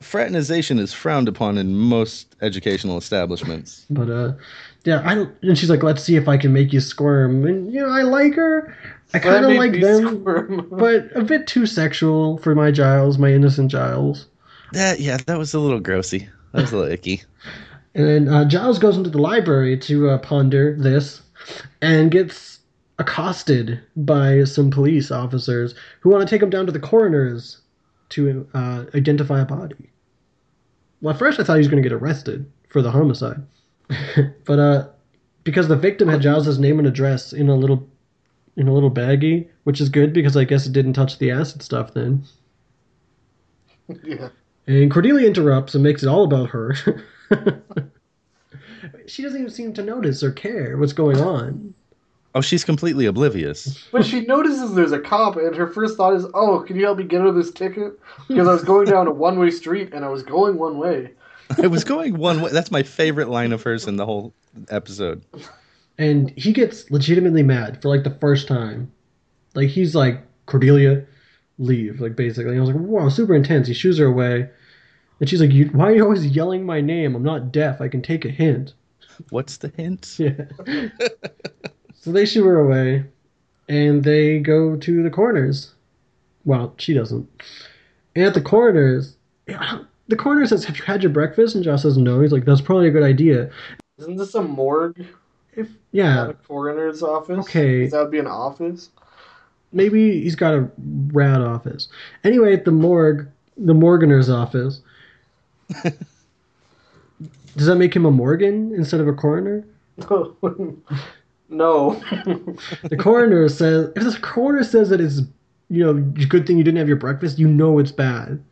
Fraternization is frowned upon in most educational establishments. But uh, yeah, I don't. And she's like, "Let's see if I can make you squirm." And you know, I like her. I kind of like them, but a bit too sexual for my Giles, my innocent Giles. That yeah, that was a little grossy. That was a little icky. And then uh, Giles goes into the library to uh, ponder this, and gets accosted by some police officers who want to take him down to the coroner's to uh, identify a body. Well, at first I thought he was going to get arrested for the homicide, but uh, because the victim had Giles's name and address in a little in a little baggie, which is good because I guess it didn't touch the acid stuff then. yeah. And Cordelia interrupts and makes it all about her. she doesn't even seem to notice or care what's going on. Oh, she's completely oblivious. But she notices there's a cop, and her first thought is, "Oh, can you help me get out of this ticket?" Because I was going down a one-way street, and I was going one way. I was going one way. That's my favorite line of hers in the whole episode. And he gets legitimately mad for like the first time. Like he's like, Cordelia, leave. Like basically. And I was like, wow, super intense. He shoos her away. And she's like, you, why are you always yelling my name? I'm not deaf. I can take a hint. What's the hint? Yeah. so they shoo her away, and they go to the corners. Well, she doesn't. And at the corners, the coroner says, "Have you had your breakfast?" And Josh says, "No." He's like, "That's probably a good idea." Isn't this a morgue? If Not yeah, a coroner's office. Okay, that would be an office. Maybe he's got a rat office. Anyway, at the morgue, the Morganer's office. Does that make him a Morgan instead of a coroner? no. The coroner says if the coroner says that it's you know good thing you didn't have your breakfast, you know it's bad.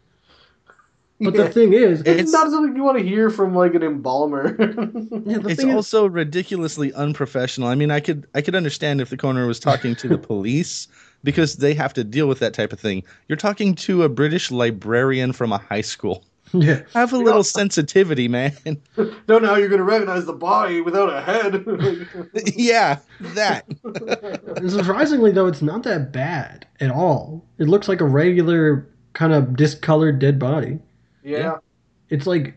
But the thing is, It's, It's- not something you want to hear from like an embalmer. yeah, It's thing is, also ridiculously unprofessional. I mean, I could I could understand if the coroner was talking to the police because they have to deal with that type of thing. You're talking to a British librarian from a high school. yeah, Have a little sensitivity, man. Don't know how you're going to recognize the body without a head. yeah, that. surprisingly though, it's not that bad at all. It looks like a regular kind of discolored dead body. yeah. It's like,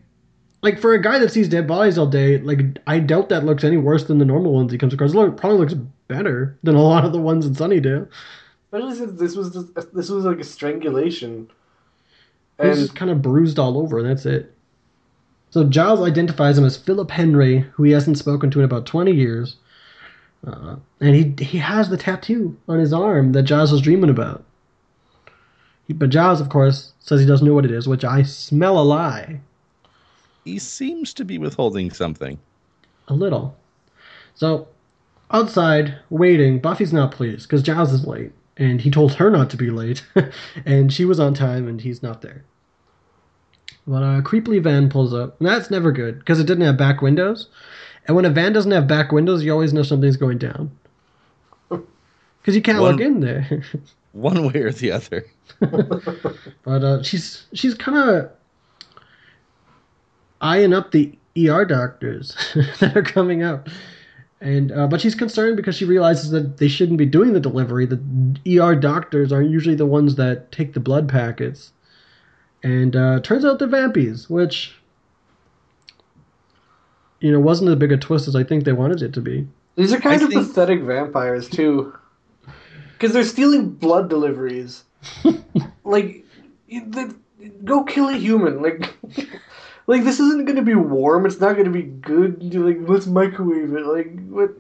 like for a guy that sees dead bodies all day, like I doubt that looks any worse than the normal ones he comes across. Look, probably looks better than a lot of the ones in Sunnydale. Especially since this was just, this was like a strangulation. He's And just kind of bruised all over, and that's it. So Giles identifies him as Philip Henry, who he hasn't spoken to in about 20 years. Uh, and he he has the tattoo on his arm that Giles was dreaming about. He, but Giles, of course, says he doesn't know what it is, which I smell a lie. He seems to be withholding something. A little. So outside waiting, Buffy's not pleased because Giles is late, and he told her not to be late, and she was on time, and he's not there. But a creepily van pulls up, and that's never good because it didn't have back windows. And when a van doesn't have back windows, you always know something's going down because you can't One- look in there. One way or the other. But uh, she's she's kind of eyeing up the ER doctors that are coming up, and uh, but she's concerned because she realizes that they shouldn't be doing the delivery. The ER doctors are usually the ones that take the blood packets, and uh, turns out they're vampies, which you know wasn't as big a twist as I think they wanted it to be. These are kind I of think- pathetic vampires too, because they're stealing blood deliveries. like, you- they- go kill a human. Like, like this isn't going to be warm. It's not going to be good. Like, let's microwave it. Like, what?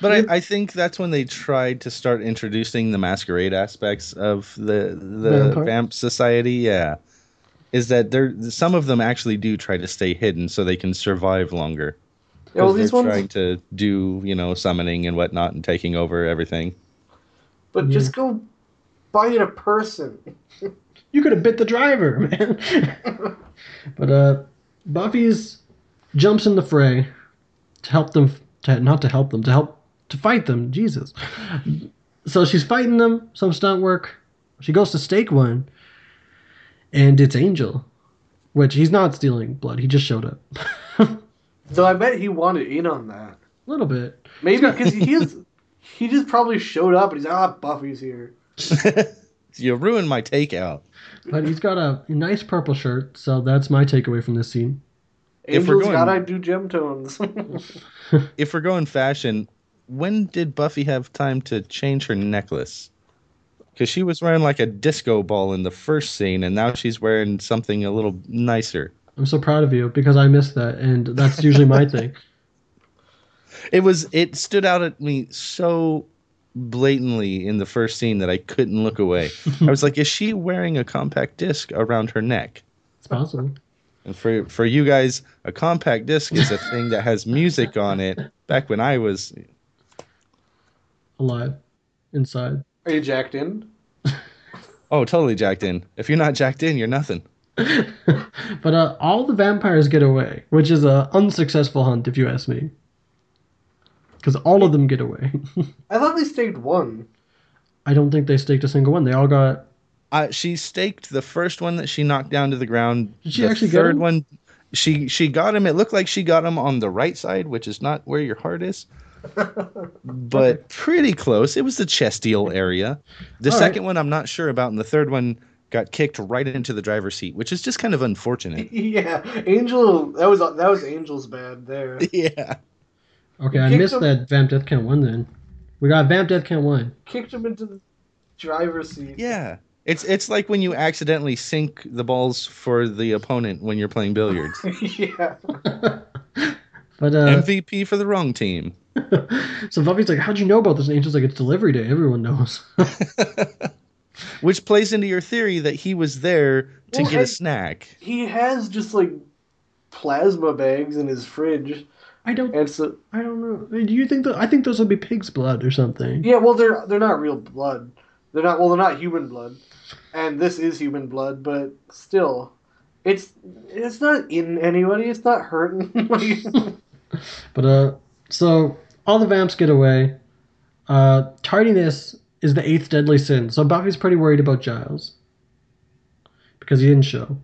But I, I think that's when they tried to start introducing the masquerade aspects of the the Vampire? vamp society. Yeah, is that there some of them actually do try to stay hidden so they can survive longer. Yeah, well, 'Cause these they're ones. trying to do you know summoning and whatnot and taking over everything. But just go bite a person. You could have bit the driver, man. but uh, Buffy's jumps in the fray to help them, to, not to help them, to help to fight them. Jesus. So she's fighting them. Some stunt work. She goes to stake one, and it's Angel, which he's not stealing blood. He just showed up. So I bet he wanted in on that. A little bit. Maybe because he is. He just probably showed up and he's like, ah, Buffy's here. you ruined my takeout. But he's got a nice purple shirt, so that's my takeaway from this scene. If we're going- gotta do gem tones. If we're going fashion, when did Buffy have time to change her necklace? Because she was wearing like a disco ball in the first scene, and now she's wearing something a little nicer. I'm so proud of you because I missed that, and that's usually my thing. It was it stood out at me so blatantly in the first scene that I couldn't look away. I was like, is she wearing a compact disc around her neck? It's possible. And for for you guys, a compact disc is a thing that has music on it. Back when I was Alive, inside. Are you jacked in? oh totally jacked in. If you're not jacked in, you're nothing. but uh, all the vampires get away, which is a unsuccessful hunt, if you ask me. Because all of them get away. I thought they staked one. I don't think they staked a single one. They all got. Uh, she staked the first one that she knocked down to the ground. Did she the actually get third him? one? She she got him. It looked like she got him on the right side, which is not where your heart is, but pretty close. It was the chest heel area. The All right. second one, I'm not sure about, and the third one got kicked right into the driver's seat, which is just kind of unfortunate. yeah, Angel. That was that was Angel's bad there. yeah. Okay, I missed him- that Vamp Death Count 1 then. We got Vamp Death Count 1. Kicked him into the driver's seat. Yeah. It's it's like when you accidentally sink the balls for the opponent when you're playing billiards. yeah. But, uh, MVP for the wrong team. so Buffy's like, How'd you know about this? And Angel's like, It's delivery day. Everyone knows. Which plays into your theory that he was there to Well, get a I- snack. He has just like plasma bags in his fridge, I don't. and so I don't know. Do you think that? I think those would be pig's blood or something. yeah. Well, they're they're not real blood. They're not. Well, they're not human blood, and this is human blood, but still, it's it's not in anybody. It's not hurting. But uh, so all the vamps get away. Uh, tardiness is the eighth deadly sin. So Buffy's pretty worried about Giles because he didn't show.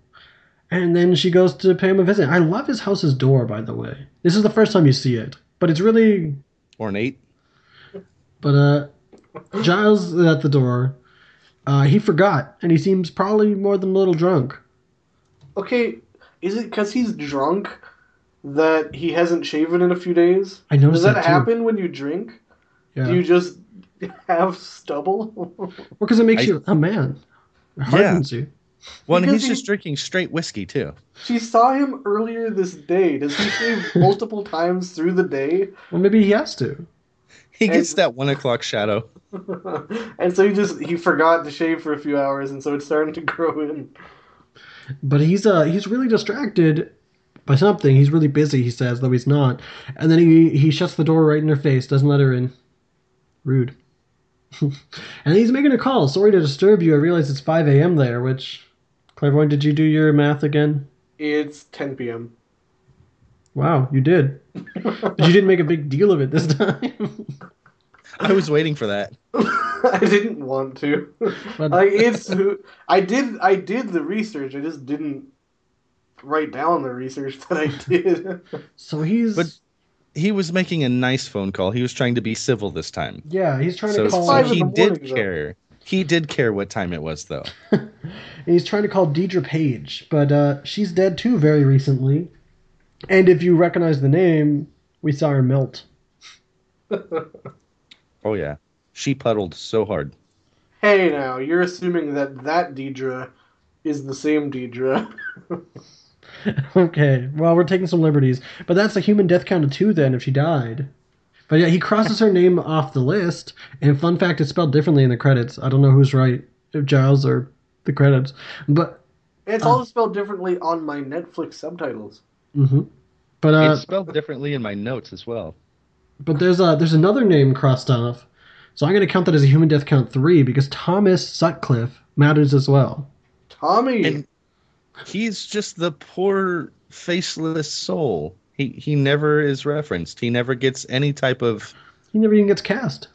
And then she goes to pay him a visit. I love his house's door, by the way. This is the first time you see it, but it's really. Ornate. But uh, Giles is at the door. Uh, he forgot, and he seems probably more than a little drunk. okay, is it because he's drunk that he hasn't shaven in a few days? I noticed Does that, that too. happen when you drink? Yeah, Do you just have stubble? well, because it makes I- you a man. It hardens you. Well, and he's he- just drinking straight whiskey too. she saw him earlier this day. Does he shave multiple times through the day? Well, maybe he has to. He gets that one o'clock shadow. and so he just he forgot to shave for a few hours, and so it's starting to grow in. But he's uh he's really distracted by something. He's really busy, he says, though he's not. And then he, he shuts the door right in her face, doesn't let her in. Rude. and he's making a call. Sorry to disturb you. I realize it's 5 a.m. there, which. Clairvoyant, did you do your math again? It's 10 p.m. Wow, you did. but you didn't make a big deal of it this time. I was waiting for that. I didn't want to. But- like it's I did I did the research. I just didn't write down the research that I did. so he's. But- He was making a nice phone call. He was trying to be civil this time. yeah, he's trying So, to so call. five in he the did morning, though. care. He did care what time it was, though. He's trying to call Deidre Page, but uh, she's dead too very recently. And if you recognize the name, we saw her melt. Oh yeah, she puddled so hard. hey now, you're assuming that that Deidre is the same Deidre. okay, well, we're taking some liberties. But that's a human death count of two then if she died. But yeah, he crosses her name off the list. And fun fact, it's spelled differently in the credits. I don't know who's right, if Giles or the credits. But It's also spelled differently on my Netflix subtitles. hmm but uh, it's spelled differently in my notes as well. but there's a there's another name crossed off. So I'm going to count that as a human death count three because Thomas Sutcliffe matters as well. Tommy, And he's just the poor faceless soul. He he never is referenced. He never gets any type of He never even gets cast.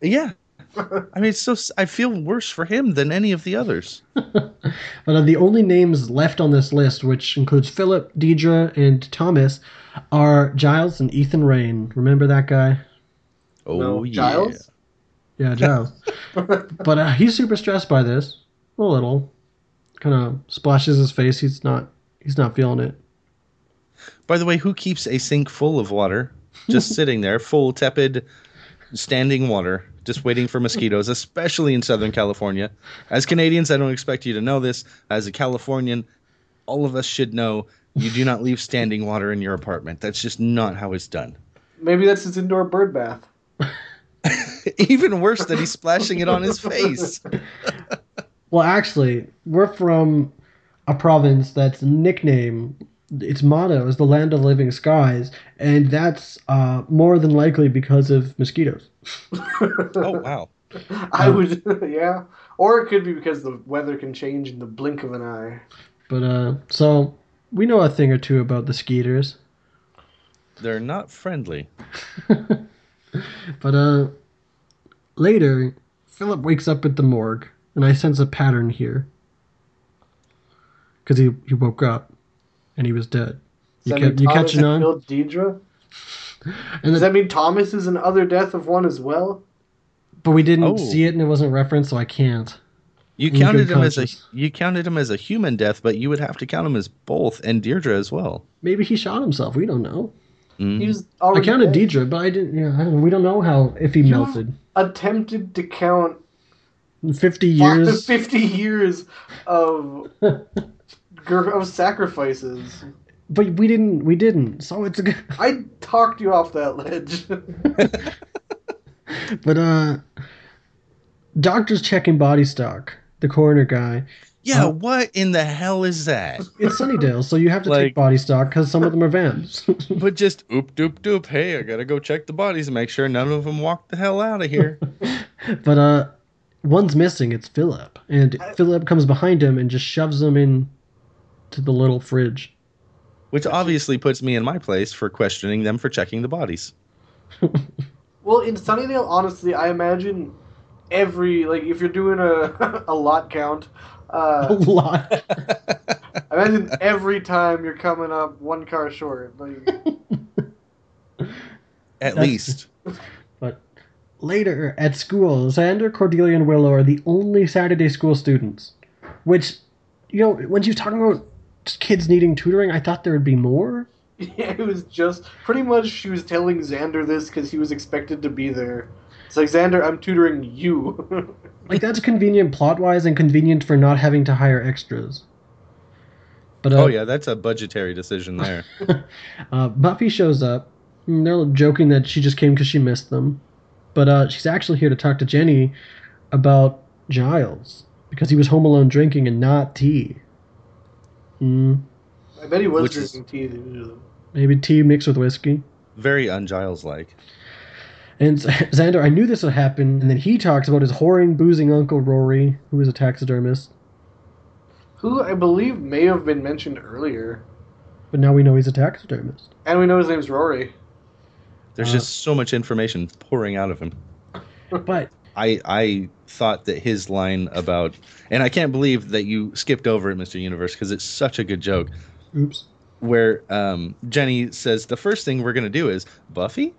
yeah. I mean, it's so I feel worse for him than any of the others. But uh, the only names left on this list, which includes Philip, Deidre, and Thomas, are Giles and Ethan Rayne. Remember that guy? Oh No, yeah. Giles? Yeah, Giles. but uh, he's super stressed by this. A little. Kind of splashes his face. He's not. He's not feeling it. By the way, who keeps a sink full of water just sitting there, full tepid standing water, just waiting for mosquitoes, especially in Southern California? As Canadians, I don't expect you to know this. As a Californian, all of us should know you do not leave standing water in your apartment. That's just not how it's done. maybe that's his indoor bird bath. Even worse that he's splashing it on his face. Well, actually, we're from a province that's nickname. Its motto is the land of living skies, and that's uh, more than likely because of mosquitoes. Oh wow. I would, yeah. Or it could be because the weather can change in the blink of an eye. But uh, so we know a thing or two about the skeeters. They're not friendly. But uh, later, Philip wakes up at the morgue, and I sense a pattern here. Because he, he woke up, and he was dead. You, Does that kept, you Thomas catching had on? killed Deidre? And Does the, that mean Thomas is another death of one as well? but we didn't Oh. see it, and it wasn't referenced, so I can't. You In counted good him as a you counted him as a human death, but you would have to count him as both and Deirdre as well. Maybe he shot himself. We don't know. Mm. He was I counted dead. Deidre, but I didn't. Yeah, I don't know. We don't know how if he You- melted. attempted to count Fifty years. 50 years of gr- of sacrifices. but we didn't. We didn't. So it's a good. I talked you off that ledge. But uh, doctors checking body stock. The coroner guy. Yeah, Uh, what in the hell is that? It's Sunnydale, so you have to Like- take body stock because some of them are vamps. but just oop doop doop. Hey, I gotta go check the bodies and make sure none of them walk the hell out of here. but uh, one's missing. It's Philip, and Philip comes behind him and just shoves him in to the little fridge. Which obviously puts me in my place for questioning them for checking the bodies. well, in Sunnydale, honestly, I imagine every like if you're doing a a lot count, uh, A lot. I imagine every time you're coming up one car short. Like, At That's- least. But later at school, Xander, Cordelia, and Willow are the only Saturday school students. Which, you know, when she's talking about just kids needing tutoring, I thought there would be more. yeah, it was just pretty much she was telling Xander this because he was expected to be there. It's like Xander, I'm tutoring you. Like that's convenient plot wise and convenient for not having to hire extras. But uh, Oh yeah, that's a budgetary decision there. uh, Buffy shows up. and They're joking that she just came because she missed them, but uh, she's actually here to talk to Jenny about Giles because he was home alone drinking and not tea. Mm. I bet he was Which drinking tea. Maybe tea mixed with whiskey. Very unGiles like. And Xander, I knew this would happen, and then he talks about his whoring, boozing uncle Rory, who is a taxidermist. Who I believe may have been mentioned earlier. But now we know he's a taxidermist. And we know his name's Rory. There's Uh, just so much information pouring out of him. But I I thought that his line about and I can't believe that you skipped over it, Mr. Universe, because it's such a good joke. oops. Where um, Jenny says the first thing we're gonna do is Buffy,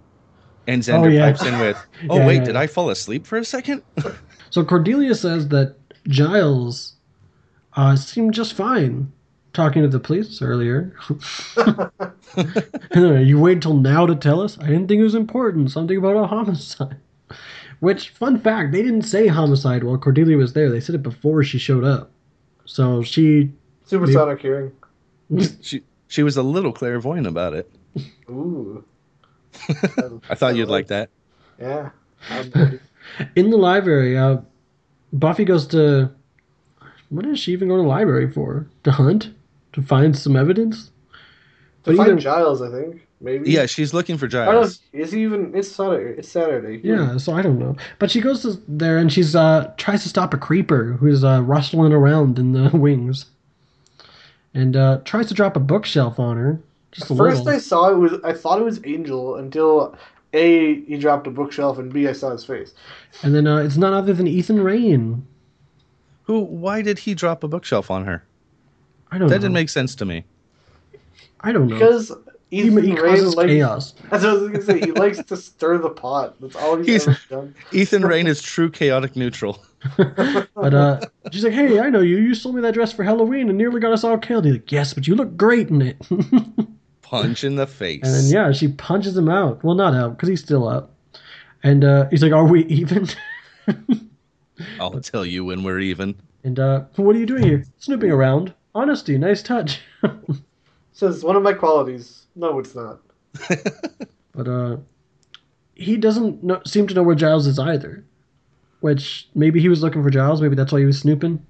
and Xander Oh, yeah. pipes in with, "Oh Yeah, wait, yeah, did. I fall asleep for a second? So Cordelia says that Giles uh, seemed just fine talking to the police earlier. you wait until now to tell us? I didn't think it was important. Something about a homicide. Which, fun fact, they didn't say homicide while Cordelia was there. They said it before she showed up. So she. Supersonic hearing. she she was a little clairvoyant about it. Ooh. I thought you'd like that. Yeah. In the library, uh, Buffy goes to. What is she even going to the library for? To hunt? To find some evidence? to But find either- Giles, I think. Maybe. Yeah, she's looking for I don't know. Giles. Is he even? It's Saturday. It's Saturday. Yeah, so I don't know. But she goes to there and she's uh tries to stop a creeper who's uh rustling around in the wings. And uh tries to drop a bookshelf on her. Just a First, little. I saw it was. I thought it was Angel until a he dropped a bookshelf and b I saw his face. And then uh it's none other than Ethan Rayne. Who? Why did he drop a bookshelf on her? I don't That know. didn't make sense to me. I don't know. Because he, Ethan he Rayne causes likes. chaos. That's what I was gonna say. He likes to stir the pot. That's all he's, He's- ever done. Ethan Rayne is true chaotic neutral. But uh she's like, Hey, I know you. You sold me that dress for Halloween and nearly got us all killed. He's like, Yes, but you look great in it. Punch in the face. then yeah, she punches him out. Well not out, because he's still up. And uh he's like, Are we even? I'll tell you when we're even. And uh, what are you doing here? Snooping around. Honesty, nice touch. Says one of my qualities. No, it's not. but uh, he doesn't know, seem to know where Giles is either. Which maybe he was looking for Giles. Maybe that's why he was snooping.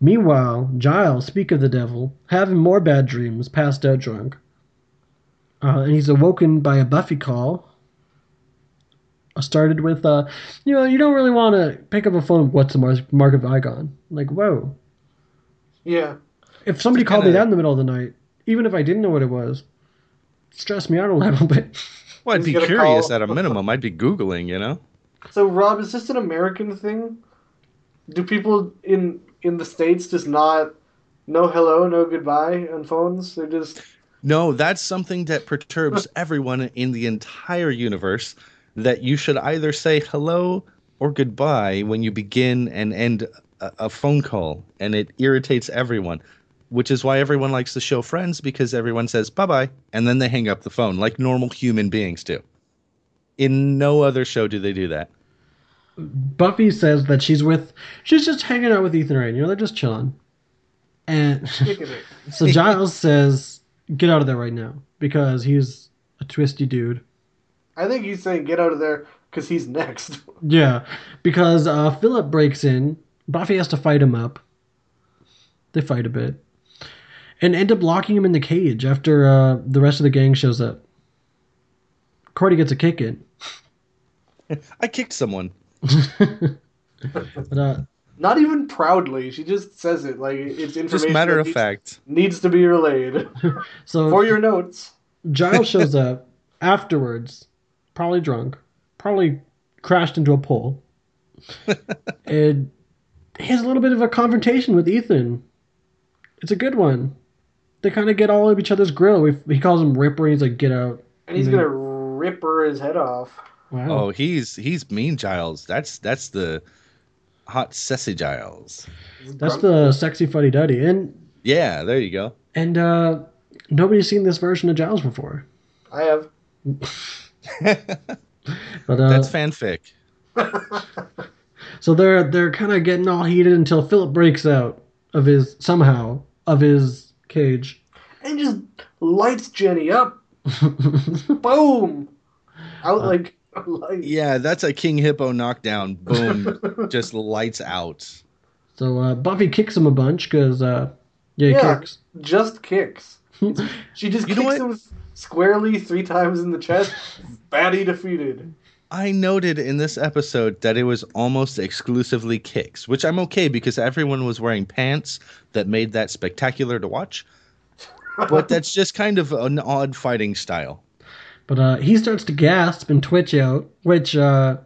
Meanwhile, Giles, speak of the devil, having more bad dreams, passed out drunk. Uh, and he's awoken by a Buffy call. Uh, Started with, uh, you know, you don't really want to pick up a phone. What's the mark, mark of Igon? Like, whoa. Yeah. If somebody called me kinda- that in the middle of the night, even if I didn't know what it was, it'd stress me out a little bit. Well, I'd be curious call- at a minimum. I'd be Googling, you know? So Rob, is this an American thing? Do people in in the states just not no hello, no goodbye on phones? They just No, that's something that perturbs everyone in the entire universe. That you should either say hello or goodbye when you begin and end a, a phone call, and it irritates everyone. Which is why everyone likes the show Friends because everyone says bye bye and then they hang up the phone like normal human beings do. In no other show do they do that. Buffy says that she's with, she's just hanging out with Ethan Rayne. You know, they're just chilling. And so Giles says, "Get out of there right now," because he's a twisty dude. I think he's saying get out of there because he's next. Yeah, because uh, Philip breaks in. Buffy has to fight him up. They fight a bit, and end up locking him in the cage after uh, the rest of the gang shows up. Cordy gets a kick in. I kicked someone. But, uh, Not even proudly. She just says it like it's information. Just matter of needs, fact. needs to be relayed so for your notes. Giles shows up afterwards, probably drunk, probably crashed into a pole, and he has a little bit of a confrontation with Ethan. It's a good one. They kind of get all of each other's grill. We, he calls him Ripper. He's like, "Get out!" And he's Mhm. gonna ripper his head off. Wow. Oh, he's he's mean Giles. That's that's the hot sassy Giles. That's the sexy fuddy duddy, and Yeah, there you go. and uh, nobody's seen this version of Giles before. I have. But uh, That's fanfic. so they're they're kind of getting all heated until Philip breaks out of his somehow of his cage. And just lights Jenny up. Boom. Out like like Yeah, that's a King Hippo knockdown. Boom, just lights out. So uh, Buffy kicks him a bunch because uh, Yeah, Yeah. kicks. Just kicks. She just You kicks him squarely three times in the chest. Baddie defeated. I noted in this episode that it was almost exclusively kicks, which I'm okay because everyone was wearing pants that made that spectacular to watch. But that's just kind of an odd fighting style. But uh, he starts to gasp and twitch out, which uh,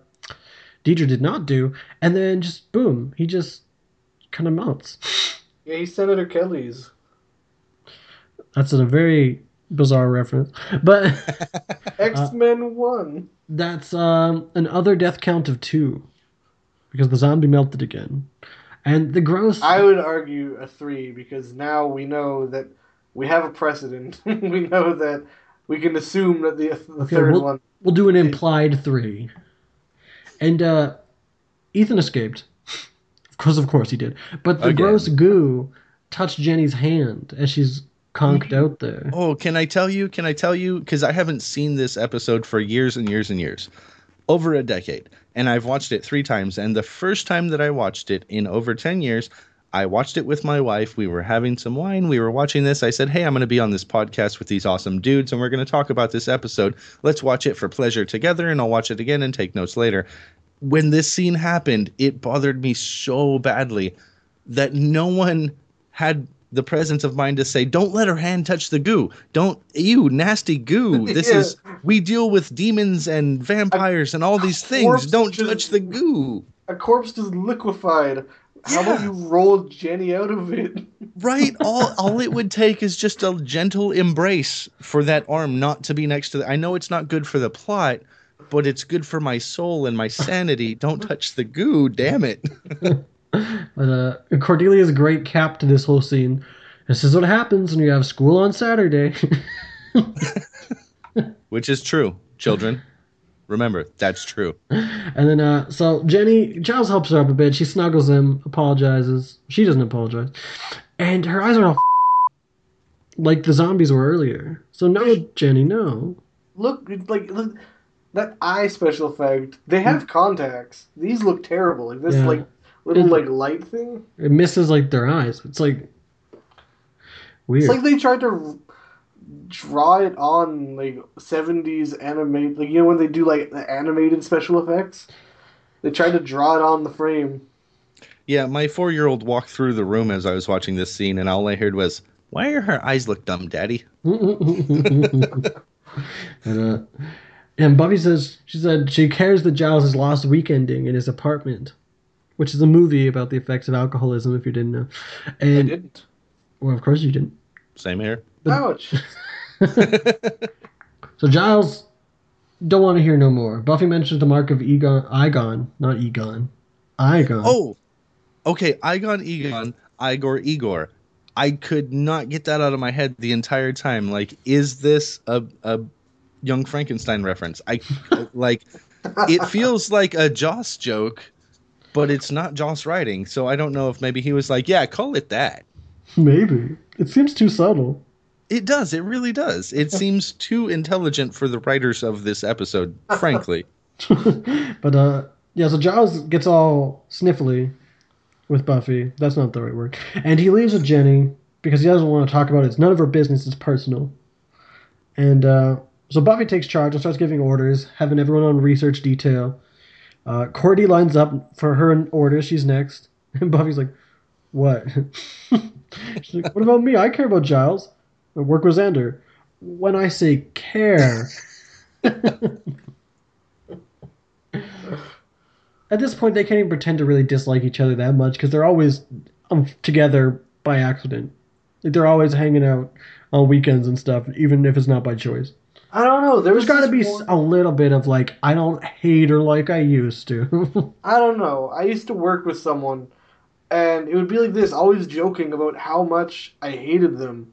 Deidre did not do. And then just boom, he just kind of melts. Yeah, he's Senator Kelly's. That's a very bizarre reference. But X Men One. that's um, an other death count of two because the zombie melted again. And the gross. I would argue a three because now we know that we have a precedent. we know that we can assume that the, the Okay, 3rd we'll, one. we'll do an implied three. And uh, Ethan escaped. Because of course he did. But the Again. gross goo touched Jenny's hand as she's conked out there. Oh, can I tell you? Can I tell you? Because I haven't seen this episode for years and years and years, over a decade, and I've watched it three times. And the first time that I watched it in over ten years, I watched it with my wife. We were having some wine. We were watching this. I said, "Hey, I'm going to be on this podcast with these awesome dudes, and we're going to talk about this episode. Let's watch it for pleasure together, and I'll watch it again and take notes later." When this scene happened, it bothered me so badly that no one had the presence of mind to say, "Don't let her hand touch the goo. Don't you nasty goo. This Yeah. is we deal with demons and vampires and all these things. Don't just- touch the goo." A corpse just liquefied. How about you roll Jenny out of it? Right. All all it would take is just a gentle embrace for that arm not to be next to the. I know it's not good for the plot, but it's good for my soul and my sanity. Don't touch the goo. Damn it. But uh, Cordelia's great cap to this whole scene. This is what happens when you have school on Saturday. Which is true, children. Remember, that's true. and then, uh, so Jenny, Giles helps her up a bit. She snuggles him, apologizes. She doesn't apologize. And her eyes are all like the zombies were earlier. So no, Jenny, no. Look, like look, that eye special effect. They have contacts. These look terrible. Like this, Yeah. like little like light thing. It misses like their eyes. It's like weird. It's like they tried to draw it on like seventies animate. Like you know when they do like the animated special effects. They tried to draw it on the frame. Yeah, my four year old walked through the room as I was watching this scene, and all I heard was, Why are her eyes look dumb, Daddy? and, uh, and Buffy says she said she cares that Giles has lost weekending in his apartment, which is a movie about the effects of alcoholism. If you didn't know, I didn't. well, of course you didn't. Same here. Ouch. So Giles don't want to hear no more. Buffy mentions the mark of Egon, Igon, not Egon, Igon. Oh, okay. Igon, Egon, Igor, Igor. I could not get that out of my head the entire time. Like, is this a, a Young Frankenstein reference? I like. It feels like a Joss joke, but it's not Joss writing. So I don't know if maybe he was like, "Yeah, call it that." maybe it seems too subtle. It does. It really does. It seems too intelligent for the writers of this episode, frankly. but uh, yeah. So Giles gets all sniffly with Buffy. That's not the right word. And he leaves with Jenny because he doesn't want to talk about it. It's none of her business. It's personal. And uh, so Buffy takes charge and starts giving orders, having everyone on research detail. Uh, Cordy lines up for her in order. She's next. And Buffy's like, "What?" She's like, "What about me? I care about Giles. I work with Xander. When I say care." At this point, they can't even pretend to really dislike each other that much because they're always um, together by accident. Like they're always hanging out on weekends and stuff, even if it's not by choice. I don't know. There There's was got to be one- a little bit of like, I don't hate her like I used to. I don't know. I used to work with someone, and it would be like this, always joking about how much I hated them.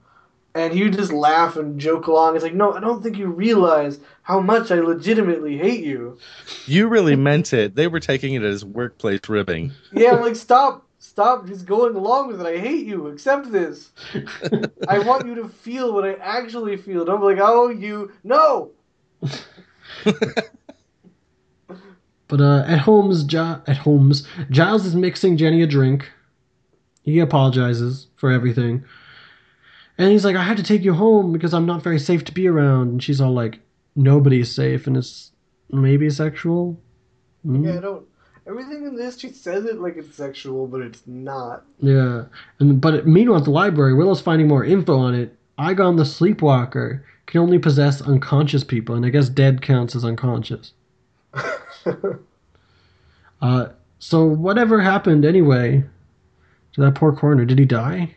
And he would just laugh and joke along. It's like, no, I don't think you realize how much I legitimately hate you. You really meant it. They were taking it as workplace ribbing. Yeah, I'm like, stop, stop just going along with it. I hate you. Accept this. I want you to feel what I actually feel. Don't be like, oh, you. No! but uh, at Holmes, gi- at Holmes, Giles is mixing Jenny a drink. He apologizes for everything, And he's like, I had to take you home because I'm not very safe to be around. And she's all like, nobody's safe, and it's maybe sexual. Mm. Yeah, I don't. Everything in this, she says it like it's sexual, but it's not. Yeah, and but meanwhile at the library, Willow's finding more info on it. Igon the Sleepwalker can only possess unconscious people, and I guess dead counts as unconscious. Uh, so whatever happened anyway to that poor coroner? Did he die?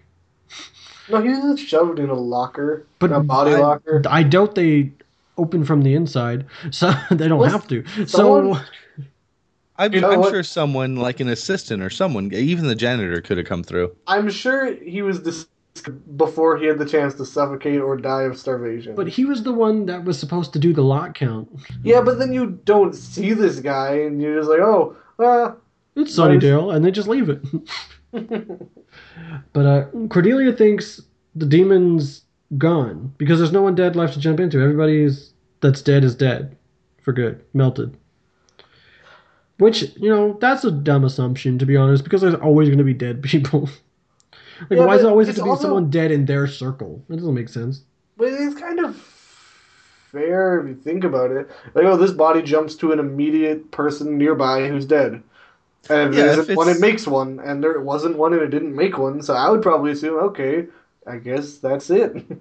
No, he was shoved in a locker, But a body I, locker. I doubt they open from the inside, so they don't have to. someone- So I'm, You know I'm what? sure someone like an assistant or someone, even the janitor, could have come through. I'm sure he was dis- before he had the chance to suffocate or die of starvation. But he was the one that was supposed to do the lot count. yeah, but then you don't see this guy, and you're just like, oh, uh, It's Why is- Sunnydale, and they just leave it. but uh, Cordelia thinks the demon's gone because there's no one dead left to jump into. Everybody's that's dead is dead for good, melted. Which you know that's a dumb assumption to be honest, because there's always going to be dead people. like, Yeah, why is it always have to be also- someone dead in their circle? That doesn't make sense. but it's kind of fair if you think about it. Like, oh, this body jumps to an immediate person nearby who's dead. And if Yeah, there if one, it makes one, and there wasn't one, and it didn't make one. So I would probably assume, okay, I guess that's it.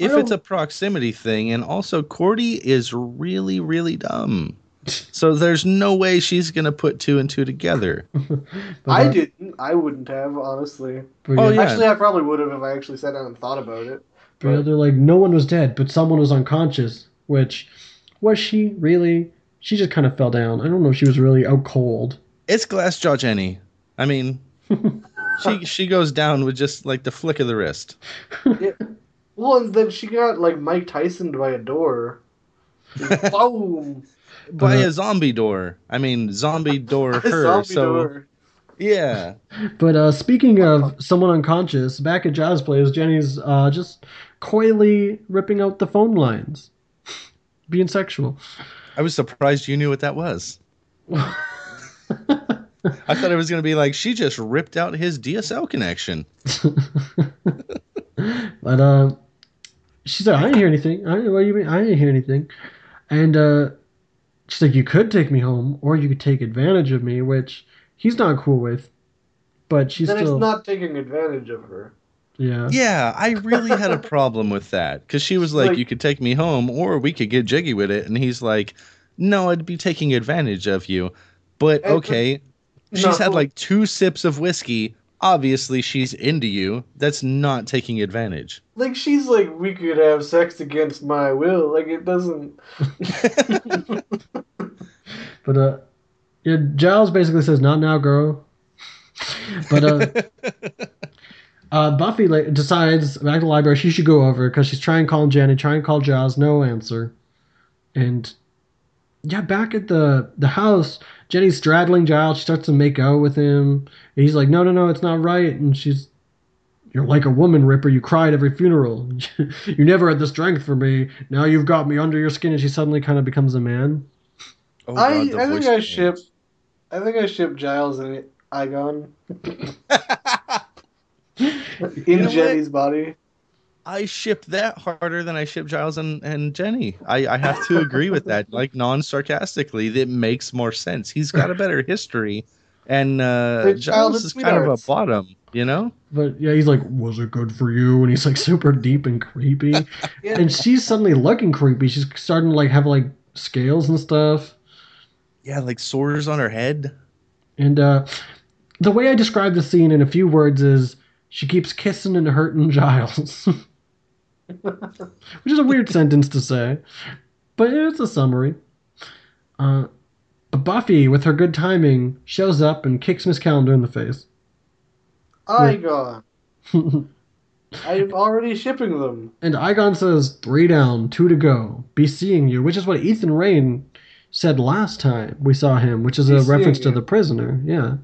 If it's a proximity thing, and also Cordy is really, really dumb. So there's no way she's gonna put two and two together. I uh, didn't. I wouldn't have, honestly. but Oh, yeah. Actually, I probably would have if I actually sat down and thought about it. But they're like, no one was dead, but someone was unconscious. Which, was she really? She just kind of fell down. I don't know if she was really out cold. It's glass jaw Jenny. I mean, she she goes down with just like the flick of the wrist. Yeah. Well, and then she got like Mike Tyson by a door. Boom! By Uh, a zombie door. I mean, zombie door her. Zombie so door. yeah. But uh, speaking of someone unconscious, back at Jazz Plays, Jenny's uh, just coyly ripping out the phone lines, being sexual. I was surprised you knew what that was. I thought it was gonna be like she just ripped out his DSL connection. but uh, she said, "I didn't hear anything. I didn't, what do you mean? I didn't hear anything." And uh, she's like, "You could take me home, or you could take advantage of me," which he's not cool with. But she's Then still, it's not taking advantage of her. yeah. Yeah, I really had a problem with that because she was like, Like- "You could take me home, or we could get jiggy with it," and he's like, "No, I'd be taking advantage of you." But uh, okay, she's had No. like two sips of whiskey. Obviously, she's into you. That's not taking advantage. Like she's like, we could have sex against my will. Like it doesn't. But uh, yeah, Giles basically says, "Not now, girl." But uh, uh, Buffy like, decides back to the library she should go over because she's trying to call Jenny, trying to call Giles, no answer. And yeah, back at the the house, Jenny's straddling Giles. She starts to make out with him. And he's like, "No, no, no, it's not right." And she's, "You're like a woman, Ripper. You cry at every funeral. you never had the strength for me. Now you've got me under your skin." And she suddenly kind of becomes a man. Oh, I God, the I think I change. ship. I think I ship Giles and Igon in know Jenny's body. I ship that harder than I ship Giles and, and Jenny. I, I have to agree with that. Like non sarcastically, that makes more sense. He's got a better history, and uh, Giles is kind of a bottom. You know? But yeah, he's like, "Was it good for you?" And he's like super deep and creepy. Yeah. And she's suddenly looking creepy. She's starting to like have like scales and stuff. Yeah, like sores on her head. And uh, the way I describe the scene in a few words is she keeps kissing and hurting Giles, which is a weird sentence to say, but it's a summary. Uh, but Buffy, with her good timing, shows up and kicks Miss Calendar in the face. Igon. I'm already shipping them. And Igon says, three down, two to go. Be seeing you, which is what Ethan Rayne said last time we saw him, which is Be a seeing reference to the prisoner. Yeah.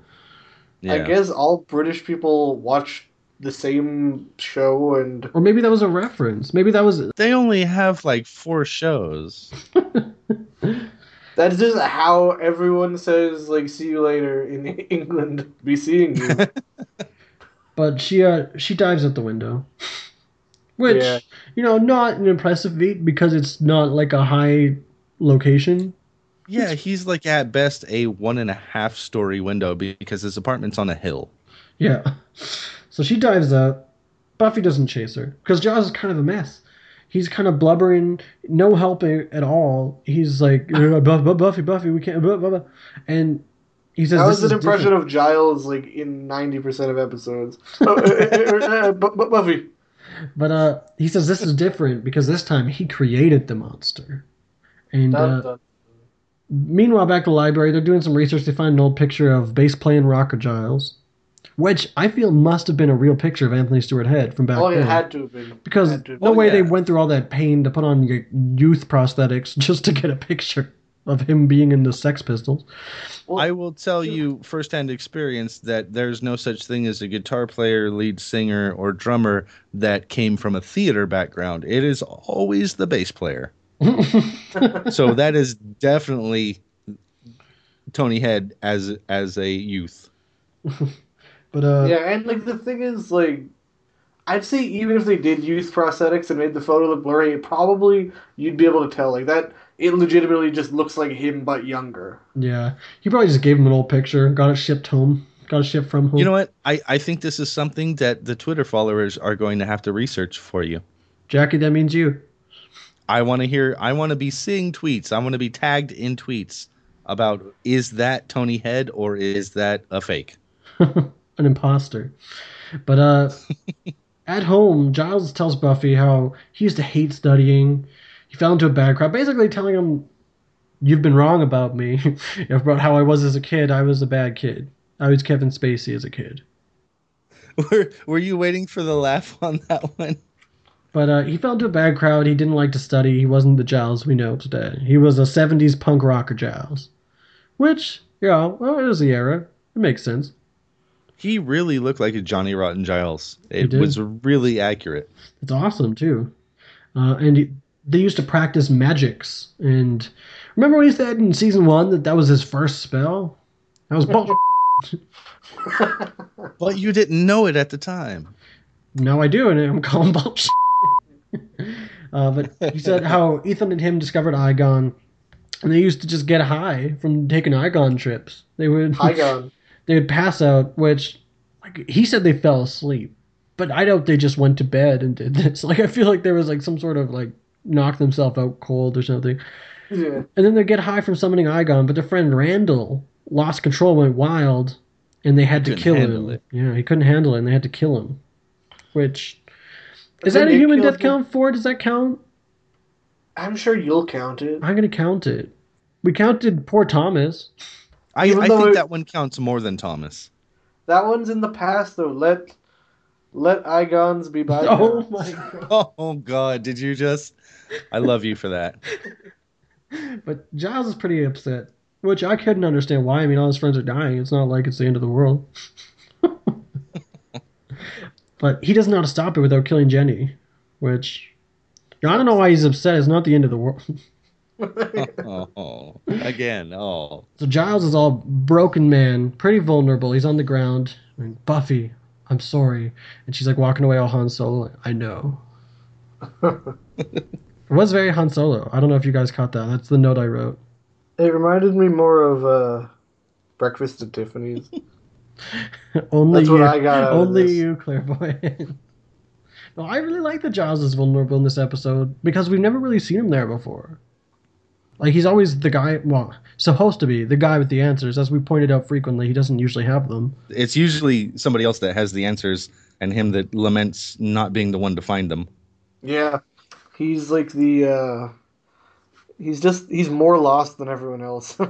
Yeah. I guess all British people watch the same show and Or maybe that was a reference. Maybe that was. they only have like four shows. that's just how everyone says like see you later in England. Be seeing you. But she uh she dives out the window. which Yeah. you know, not an impressive feat because it's not like a high location. Yeah, he's like at best a one and a half story window because his apartment's on a hill. Yeah. So she dives up. Buffy doesn't chase her because Giles is kind of a mess. He's kind of blubbering, no help at all. He's like, "Uh, Buff- Buff- Buffy, Buffy, we can't. Buff- Buff- Buff." And he says, That "This was an impression different." of Giles like in ninety percent of episodes. Oh, uh, uh, uh, Bu- Bu- Buffy. But uh, he says this is different because this time he created the monster. And Dun, uh, meanwhile, back at the library, they're doing some research. They find an old picture of bass playing Rocker Giles, which I feel must have been a real picture of Anthony Stewart Head from back Oh, it had to have been. because have no been. way they went through all that pain to put on your youth prosthetics just to get a picture of him being in the Sex Pistols. Well, I will tell you firsthand experience that there's no such thing as a guitar player, lead singer, or drummer that came from a theater background. It is always the bass player. so that is definitely Tony Head as as a youth. But uh, yeah, and like the thing is, like, I'd say even if they did use prosthetics and made the photo look blurry, it probably you'd be able to tell like that. It legitimately just looks like him but younger. yeah, he probably just gave him an old picture, got it shipped home, got it shipped from home. You know what? I, I think this is something that the Twitter followers are going to have to research for you. Jackie, that means you. I want to hear. I want to be seeing tweets. I want to be tagged in tweets about is that Tony Head or is that a fake? an imposter. But uh, at home, Giles tells Buffy how he used to hate studying. He fell into a bad crowd, basically telling him, "You've been wrong about me, about how I was as a kid. I was a bad kid. I was Kevin Spacey as a kid." Were Were you waiting for the laugh on that one? But uh, he fell into a bad crowd. He didn't like to study. He wasn't the Giles we know today. He was a '70s punk rocker Giles, which, yeah, well, it was the era. It makes sense. He really looked like a Johnny Rotten Giles. It was really accurate. It's awesome too. Uh, and he, they used to practice magics. And remember when he said in season one that that was his first spell? That was bullshit. But you didn't know it at the time. No, I do, and I'm calling bullshit. uh, but he said how Ethan and him discovered Igon, and they used to just get high from taking Igon trips. They would Igon. They would pass out, which like he said they fell asleep, but I doubt they just went to bed and did this. Like I feel like there was like some sort of like knock themselves out cold or something, Yeah. and then they get high from summoning Igon. But their friend Randall lost control, went wild, and they had to kill him. it. Yeah, he couldn't handle it, and they had to kill him. Which is that a human killed death him. count for? Does that count? I'm sure you'll count it. I'm gonna count it. We counted poor Thomas. I, I think it- that one counts more than Thomas. That one's in the past though. Let let Igons be by. Oh my god! Oh God! Did you just? I love you for that. But Giles is pretty upset, which I couldn't understand why. I mean, all his friends are dying. It's not like it's the end of the world. but he doesn't know how to stop it without killing Jenny, which I don't know why he's upset. It's not the end of the world. Oh, again. Oh, So Giles is all broken man, pretty vulnerable. He's on the ground. And Buffy, I'm sorry. And she's like walking away all Han Solo. I know. it was very Han Solo. I don't know if you guys caught that. That's the note I wrote. It reminded me more of uh, Breakfast at Tiffany's. only That's you, what I got out of only this. you, clairvoyant. no, I really like that Giles is vulnerable in this episode because we've never really seen him there before. Like he's always the guy, well, supposed to be the guy with the answers. As we pointed out frequently, he doesn't usually have them. it's usually somebody else that has the answers, and him that laments not being the one to find them. Yeah, he's like the. uh He's just he's more lost than everyone else.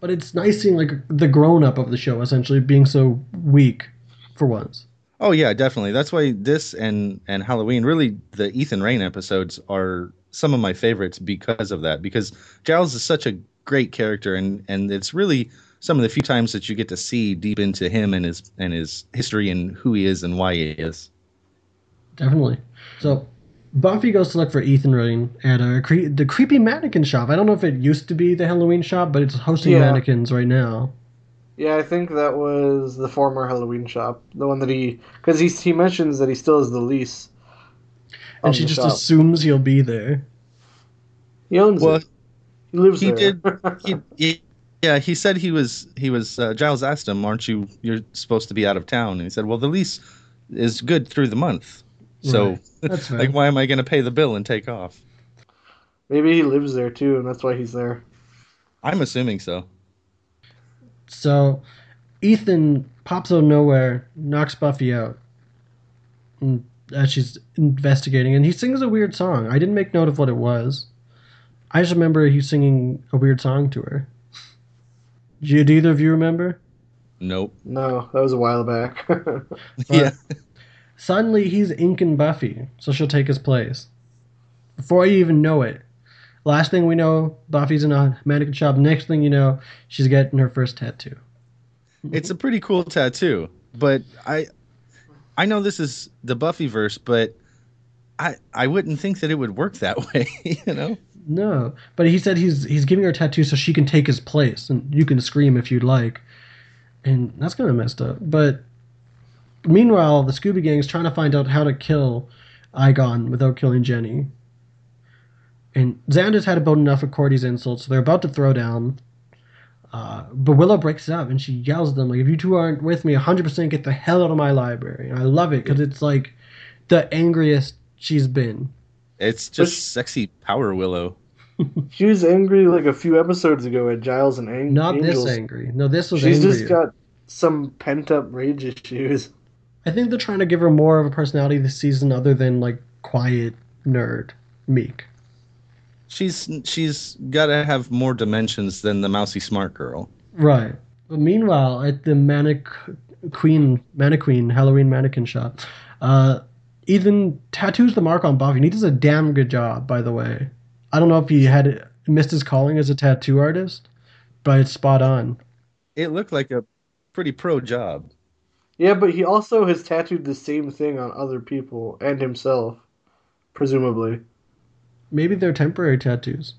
But it's nice seeing like the grown up of the show essentially being so weak for once. Oh yeah, definitely. That's why this and and Halloween, really, the Ethan Rayne episodes are some of my favorites because of that. Because Giles is such a great character, and and it's really some of the few times that you get to see deep into him and his and his history and who he is and why he is. Definitely. So Buffy goes to look for Ethan Rayne at a cre- the creepy mannequin shop. I don't know if it used to be the Halloween shop, but it's hosting Yeah. mannequins right now. yeah, I think that was the former Halloween shop, the one that he because he he mentions that he still has the lease. On and she just shop. assumes he'll be there. He owns Well, it. He lives he there. did. He, he, yeah, he said he was. He was. Uh, Giles asked him, "Aren't you? You're supposed to be out of town." And he said, "Well, the lease is good through the month. So, Right. That's like, why am I going to pay the bill and take off?" Maybe he lives there too, and that's why he's there. I'm assuming so. So Ethan pops out of nowhere, knocks Buffy out and, as she's investigating, and he sings a weird song. I didn't make note of what it was. I just remember he's singing a weird song to her. Did either of you remember? Nope. No, that was a while back. yeah. Suddenly he's inking Buffy, so she'll take his place. Before you even know it, last thing we know, Buffy's in a mannequin shop. Next thing you know, she's getting her first tattoo. It's a pretty cool tattoo, but I I know this is the Buffyverse, but I I wouldn't think that it would work that way, you know? No, but he said he's he's giving her a tattoo so she can take his place, and you can scream if you'd like, and that's kind of messed up. But meanwhile, the Scooby Gang is trying to find out how to kill Eyghon without killing Jenny, and Xander's had about enough of Cordy's insults, so they're about to throw down. Uh, but Willow breaks it up and she yells at them like, "If you two aren't with me, 100% get the hell out of my library." And I love it because it's like the angriest she's been. It's But- just sexy power willow. she was angry like a few episodes ago at Giles and Ang- Not Angels. this angry. No, this was She's angry. just got some pent up rage issues. I think they're trying to give her more of a personality this season, other than like quiet nerd, meek. She's she's got to have more dimensions than the mousy smart girl. Right. But meanwhile, at the Manic Queen Mannequin Halloween mannequin shop, uh, Ethan tattoos the mark on Buffy. And he does a damn good job, by the way. I don't know if he had missed his calling as a tattoo artist, but it's spot on. It looked like a pretty pro job. Yeah, but he also has tattooed the same thing on other people and himself, presumably. Maybe they're temporary tattoos.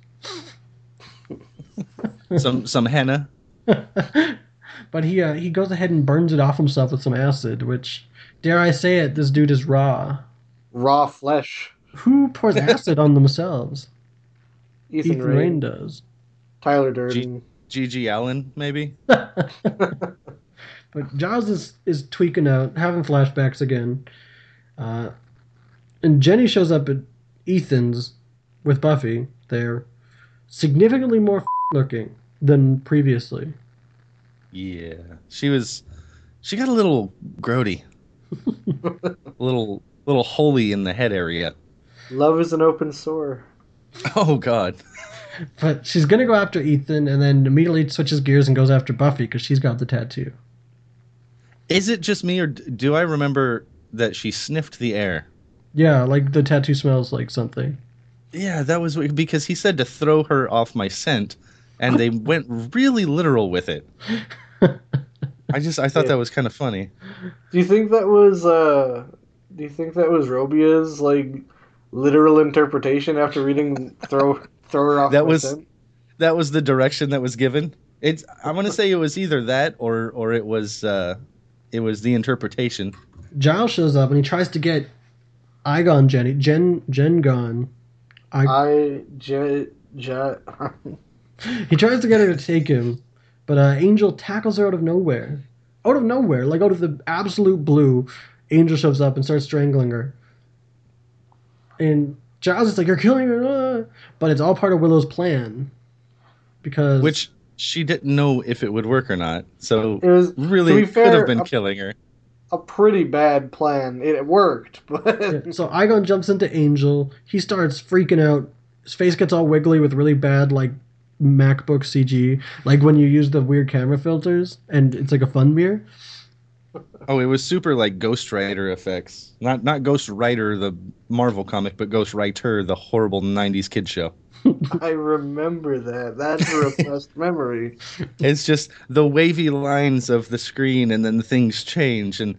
Some some henna. but he uh, he goes ahead and burns it off himself with some acid, which, dare I say it, this dude is raw. Raw flesh. Who pours acid on themselves? Ethan, Ethan Rayne, Rayne does. Tyler Durden. G.G. Allin, maybe. But Giles is, is tweaking out, having flashbacks again. Uh, and Jenny shows up at Ethan's with Buffy. They're significantly more looking than previously. Yeah, she was. She got a little grody, a little little holy in the head area. Love is an open sore. Oh God. But she's gonna go after Ethan, and then immediately switches gears and goes after Buffy because she's got the tattoo. Is it just me, or do I remember that she sniffed the air? Yeah, like the tattoo smells like something. Yeah, that was because he said to throw her off my scent, and they went really literal with it. I just I thought Yeah. that was kind of funny. Do you think that was uh do you think that was Robia's like literal interpretation after reading throw throw her off That my was- scent? That was the direction that was given. It's I'm going to say it was either that or or it was uh it was the interpretation. Giles shows up and he tries to get Eyghon Jenny Jen Jen gone. I, I j j he tries to get her to take him, but uh, Angel tackles her out of nowhere. Out of nowhere, like out of the absolute blue, Angel shows up and starts strangling her. And Giles is like, "You're killing her," uh," but it's all part of Willow's plan. Because Which she didn't know if it would work or not. So It was really to could fair, have been a- killing her. A pretty bad plan. It worked, but Yeah, so Eyghon jumps into Angel. He starts freaking out. His face gets all wiggly with really bad like MacBook CG, like when you use the weird camera filters, and it's like a fun mirror. Oh, it was super like Ghost Rider effects. Not not Ghost Rider the Marvel comic, but Ghost Rider the horrible '90s kid show. I remember that. That's a repressed memory. It's just the wavy lines of the screen, and then the things change. And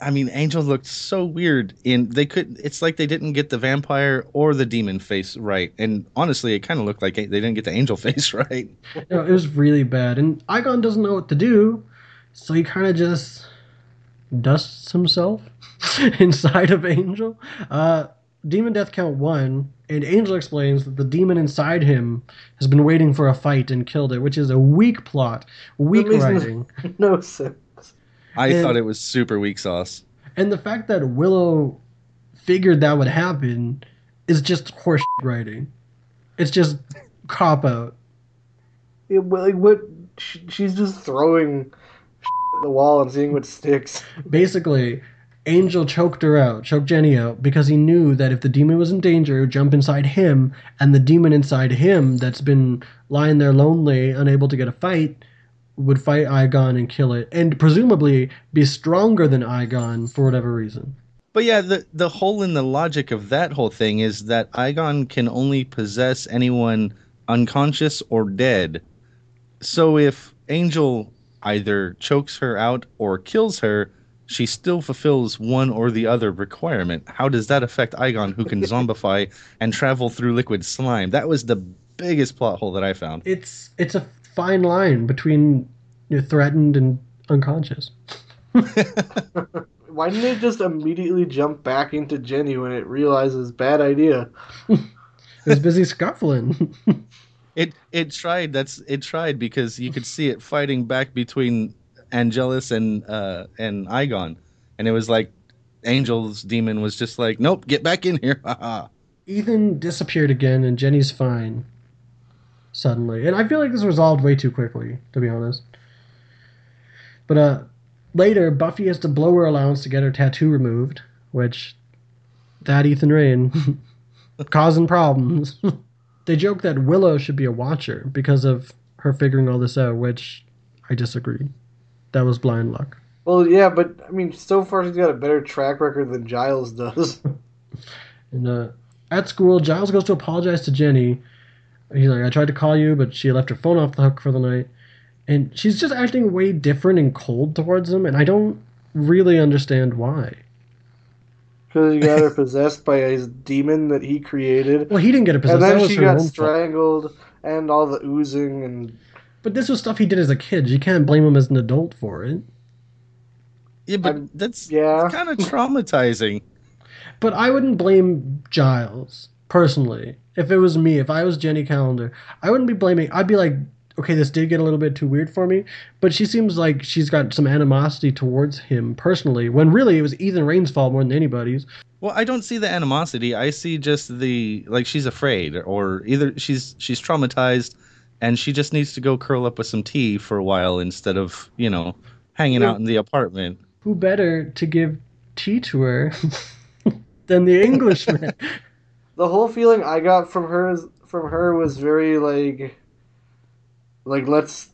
I mean, Angel looked so weird. In they could, it's like they didn't get the vampire or the demon face right. And honestly, it kind of looked like they didn't get the angel face right. No, it was really bad, and Eyghon doesn't know what to do, so he kind of just dusts himself inside of Angel. Uh, demon death count one, and Angel explains that the demon inside him has been waiting for a fight and killed it, which is a weak plot, weak makes no- writing. no sense. I And- thought it was super weak sauce. And the fact that Willow figured that would happen is just horse writing. It's just cop out. It, like what? She, she's just throwing at the wall and seeing what sticks. Basically, Angel choked her out, choked Jenny out, because he knew that if the demon was in danger, it would jump inside him, and the demon inside him that's been lying there lonely, unable to get a fight, would fight Eyghon and kill it, and presumably be stronger than Eyghon for whatever reason. But yeah, the the hole in the logic of that whole thing is that Eyghon can only possess anyone unconscious or dead. So if Angel either chokes her out or kills her, she still fulfills one or the other requirement. How does that affect Eyghon, who can zombify and travel through liquid slime? That was the biggest plot hole that I found. It's it's a fine line between you know, threatened and unconscious. Why didn't it just immediately jump back into Jenny when it realizes bad idea? It was busy scuffling. It it tried. That's it tried because you could see it fighting back between Angelus and uh and Eyghon, and it was like Angel's demon was just like, nope, get back in here. Ethan disappeared again, and Jenny's fine. Suddenly, and I feel like this resolved way too quickly, to be honest. But uh, later, Buffy has to blow her allowance to get her tattoo removed, which that Ethan Rayne causing problems. they joke that Willow should be a watcher because of her figuring all this out, which I disagree. That was blind luck. Well, yeah, but I mean, so far she's got a better track record than Giles does. And uh, at school, Giles goes to apologize to Jenny. He's like, I tried to call you, but she left her phone off the hook for the night. And she's just acting way different and cold towards him, and I don't really understand why. Because he got her possessed by his demon that he created. Well, he didn't get it possessed. and then she her got own fault. strangled, and all the oozing, and But this was stuff he did as a kid. You can't blame him as an adult for it. Yeah, but I'm- that's yeah. kind of traumatizing. But I wouldn't blame Giles personally. If it was me, if I was Jenny Calendar, I wouldn't be blaming. I'd be like, okay, this did get a little bit too weird for me. But she seems like she's got some animosity towards him personally, when really it was Ethan Rayne's fault more than anybody's. Well, I don't see the animosity. I see just the like she's afraid, or either she's she's traumatized, and she just needs to go curl up with some tea for a while instead of you know hanging Yeah. out in the apartment. Who better to give tea to her than the Englishman? the whole feeling I got from her is, from her was very like, like let's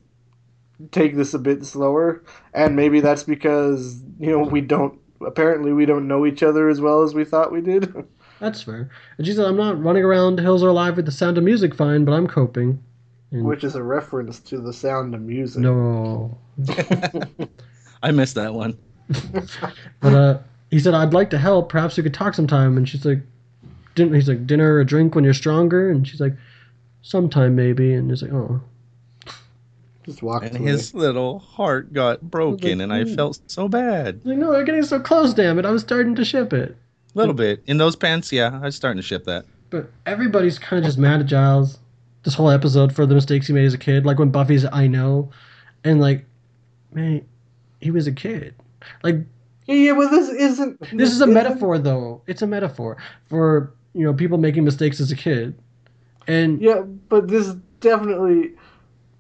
take this a bit slower, and maybe that's because you know we don't apparently we don't know each other as well as we thought we did. That's fair. And she said, I'm not running around Hills Are Alive with the sound of music fine, but I'm coping. And Which is a reference to the sound of music. no. I missed that one. But uh, he said, I'd like to help. Perhaps we could talk sometime. And she's like, din- he's like, dinner or a drink when you're stronger? And she's like, sometime maybe. And he's like, oh. Just walked And away. his little heart got broken, and I felt so bad. He's like, no, they're getting so close, damn it. I was starting to ship it. A little bit in those pants. Yeah, I was starting to ship that. But everybody's kind of just mad at Giles this whole episode for the mistakes he made as a kid. Like when Buffy's I know. And like, man, he was a kid. Like, Yeah, but this isn't. this is a isn't- metaphor, though. It's a metaphor for, you know, people making mistakes as a kid. And Yeah, but this definitely.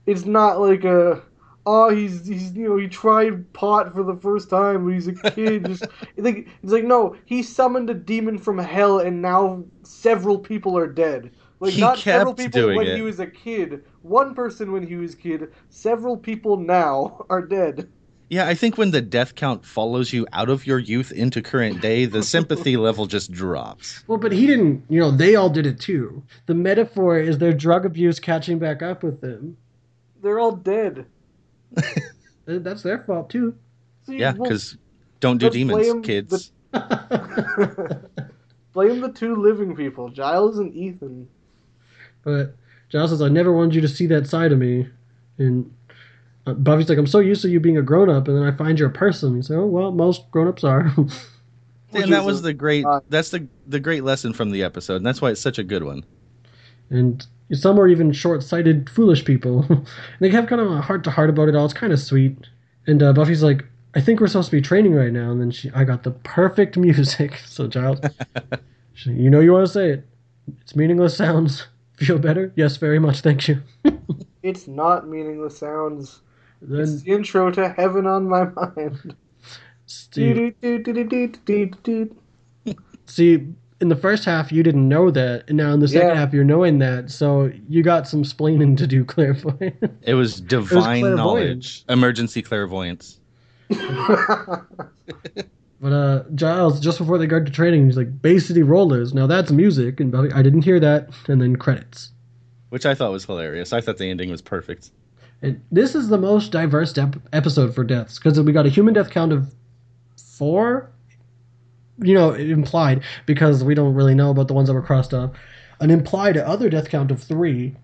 It's not like a. Oh, he's he's you know he tried pot for the first time when he's a kid. Just it's like it's like no, he summoned a demon from hell and now several people are dead. Like He not several kept people doing when it. he was a kid. One person when he was a kid. Several people now are dead. Yeah, I think when the death count follows you out of your youth into current day, the sympathy level just drops. Well, but he didn't, you know, they all did it too. The metaphor is their drug abuse catching back up with them. They're all dead. That's their fault too. See, Yeah, well, because don't do demons, blame kids. blame the two living people, Giles and Ethan. But Giles says, I never wanted you to see that side of me. And uh, Buffy's like, I'm so used to you being a grown up, and then I find you're a person. He's like, oh, well, most grown ups are. And that was the great uh, that's the the great lesson from the episode and that's why it's such a good one and some are even short-sighted, foolish people. and they have kind of a heart-to-heart about it all. It's kind of sweet. And uh, Buffy's like, "I think we're supposed to be training right now." And then she, I got the perfect music. So Giles, she, you know, you want to say it. It's meaningless sounds. Feel better? Yes, very much. Thank you. It's not meaningless sounds. Then It's the intro to Heaven on My Mind. Steve, see, in the first half you didn't know that, and now in the second Yeah. half you're knowing that. So you got some splaining to do, clairvoyant. it was divine clairvoyance. knowledge emergency clairvoyance But uh, Giles, just before they got to training, he's like, Bay City Rollers. Now that's music. And Buffy, I didn't hear that. And then credits. which i thought was hilarious i thought the ending was perfect And this is the most diverse ep- episode for deaths because we got a human death count of four. You know, implied because we don't really know about the ones that were crossed off. An implied other death count of three,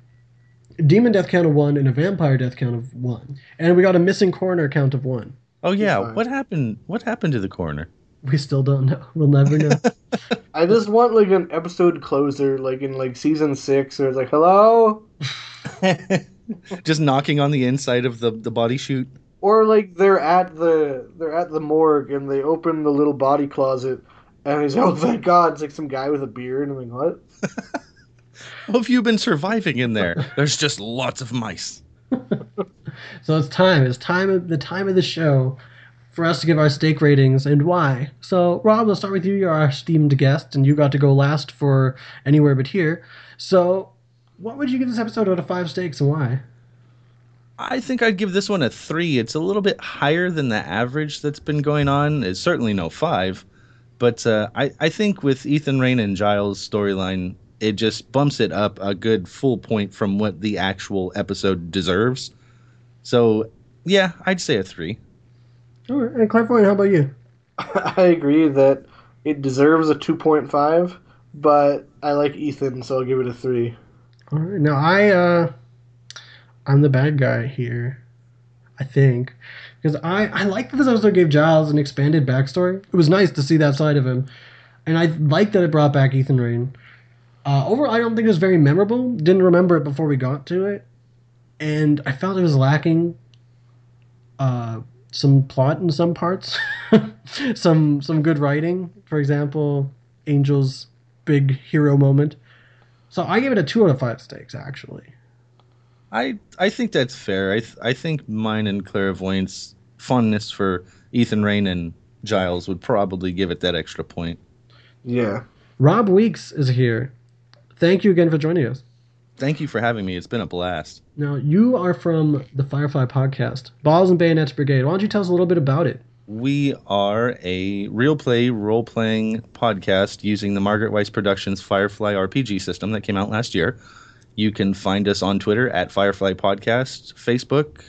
demon death count of one, and a vampire death count of one. And we got a missing coroner count of one. Oh yeah what happened what happened to the coroner We still don't know. We'll never know. I just want like an episode closer, like in like season six, where it's like, "Hello," just knocking on the inside of the the body chute or like they're at the they're at the morgue and they open the little body closet, and he's like, oh thank God, it's like some guy with a beard. And I'm like, what? How have you been surviving in there? There's just lots of mice. So it's time. It's time of the time of the show for us to give our steak ratings and why. So Rob, let's start with you. You're our esteemed guest, and you got to go last for anywhere but here. So, what would you give this episode out of five steaks and why? I think I'd give this one a three. It's a little bit higher than the average that's been going on. It's certainly no five, but uh, I I think with Ethan Rayne and Giles' storyline, it just bumps it up a good full point from what the actual episode deserves. So yeah, I'd say a three. All right, and Clairvoyant, how about you? I agree that it deserves a two point five, but I like Ethan, so I'll give it a three. All right, now I uh, I'm the bad guy here, I think, because I I like that this episode gave Giles an expanded backstory. It was nice to see that side of him, and I like that it brought back Ethan Rayne. Uh, overall, I don't think it was very memorable. Didn't remember it before we got to it, and I felt it was lacking. Uh, some plot in some parts, some some good writing. For example, Angel's big hero moment. So I give it a two out of five stakes. actually. I I think that's fair. I th- I think mine and Clairvoyant's fondness for Ethan Rayne and Giles would probably give it that extra point. Yeah. Rob Weeks is here. Thank you again for joining us. Thank you for having me. It's been a blast. Now, you are from the Firefly podcast, Balls and Bayonets Brigade. Why don't you tell us a little bit about it? We are a real play role playing podcast using the Margaret Weis Productions Firefly RPG system that came out last year. You can find us on Twitter at Firefly Podcast, Facebook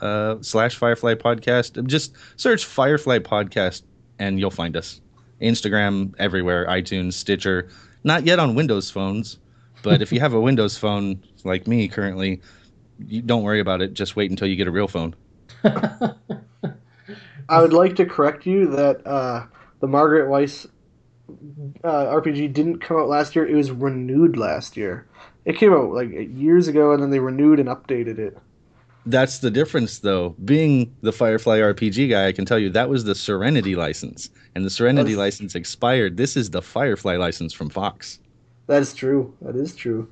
uh, slash Firefly Podcast. Just search Firefly Podcast and you'll find us. Instagram, everywhere, iTunes, Stitcher. Not yet on Windows phones, but if you have a Windows phone like me currently, you don't worry about it. Just wait until you get a real phone. I would like to correct you that uh, the Margaret Weis uh, RPG didn't come out last year. It was renewed last year. It came out like years ago, and then they renewed and updated it. That's the difference, though. Being the Firefly RPG guy, I can tell you that was the Serenity license, and the Serenity That's- license expired. This is the Firefly license from Fox. That is true. That is true.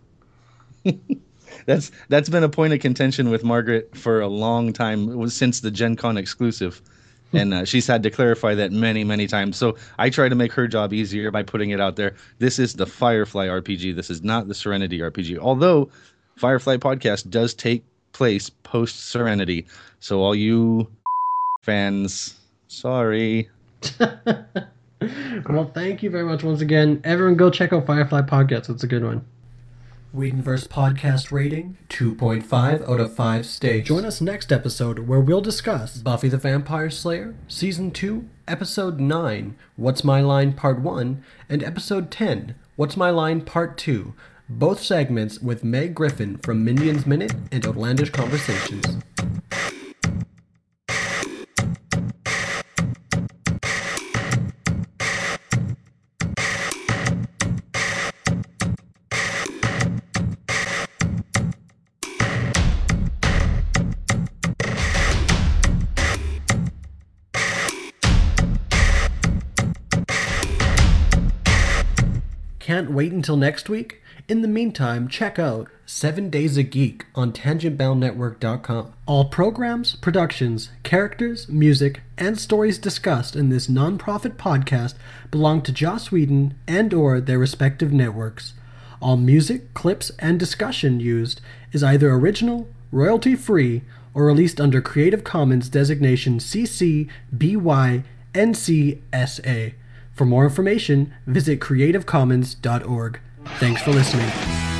That's that's been a point of contention with Margaret for a long time, since the Gen Con exclusive, and uh, she's had to clarify that many, many times. So I try to make her job easier by putting it out there. This is the Firefly RPG. This is not the Serenity RPG. Although Firefly podcast does take place post Serenity, so all you fans, sorry. well, thank you very much once again. Everyone, go check out Firefly Podcast. It's a good one. Whedonverse podcast rating 2.5 out of 5 steaks. Join us next episode where we'll discuss Buffy the Vampire Slayer, Season 2, Episode 9, What's My Line Part 1, and Episode 10, What's My Line Part 2. Both segments with Meg Griffin from Minions Minute and Outlandish Conversations. Can't wait until next week? In the meantime, check out 7 Days a Geek on tangentboundnetwork.com. All programs, productions, characters, music, and stories discussed in this non-profit podcast belong to Joss Whedon and or their respective networks. All music, clips, and discussion used is either original, royalty-free, or released under Creative Commons designation CC BY NCSA. For more information, visit creativecommons.org. Thanks for listening.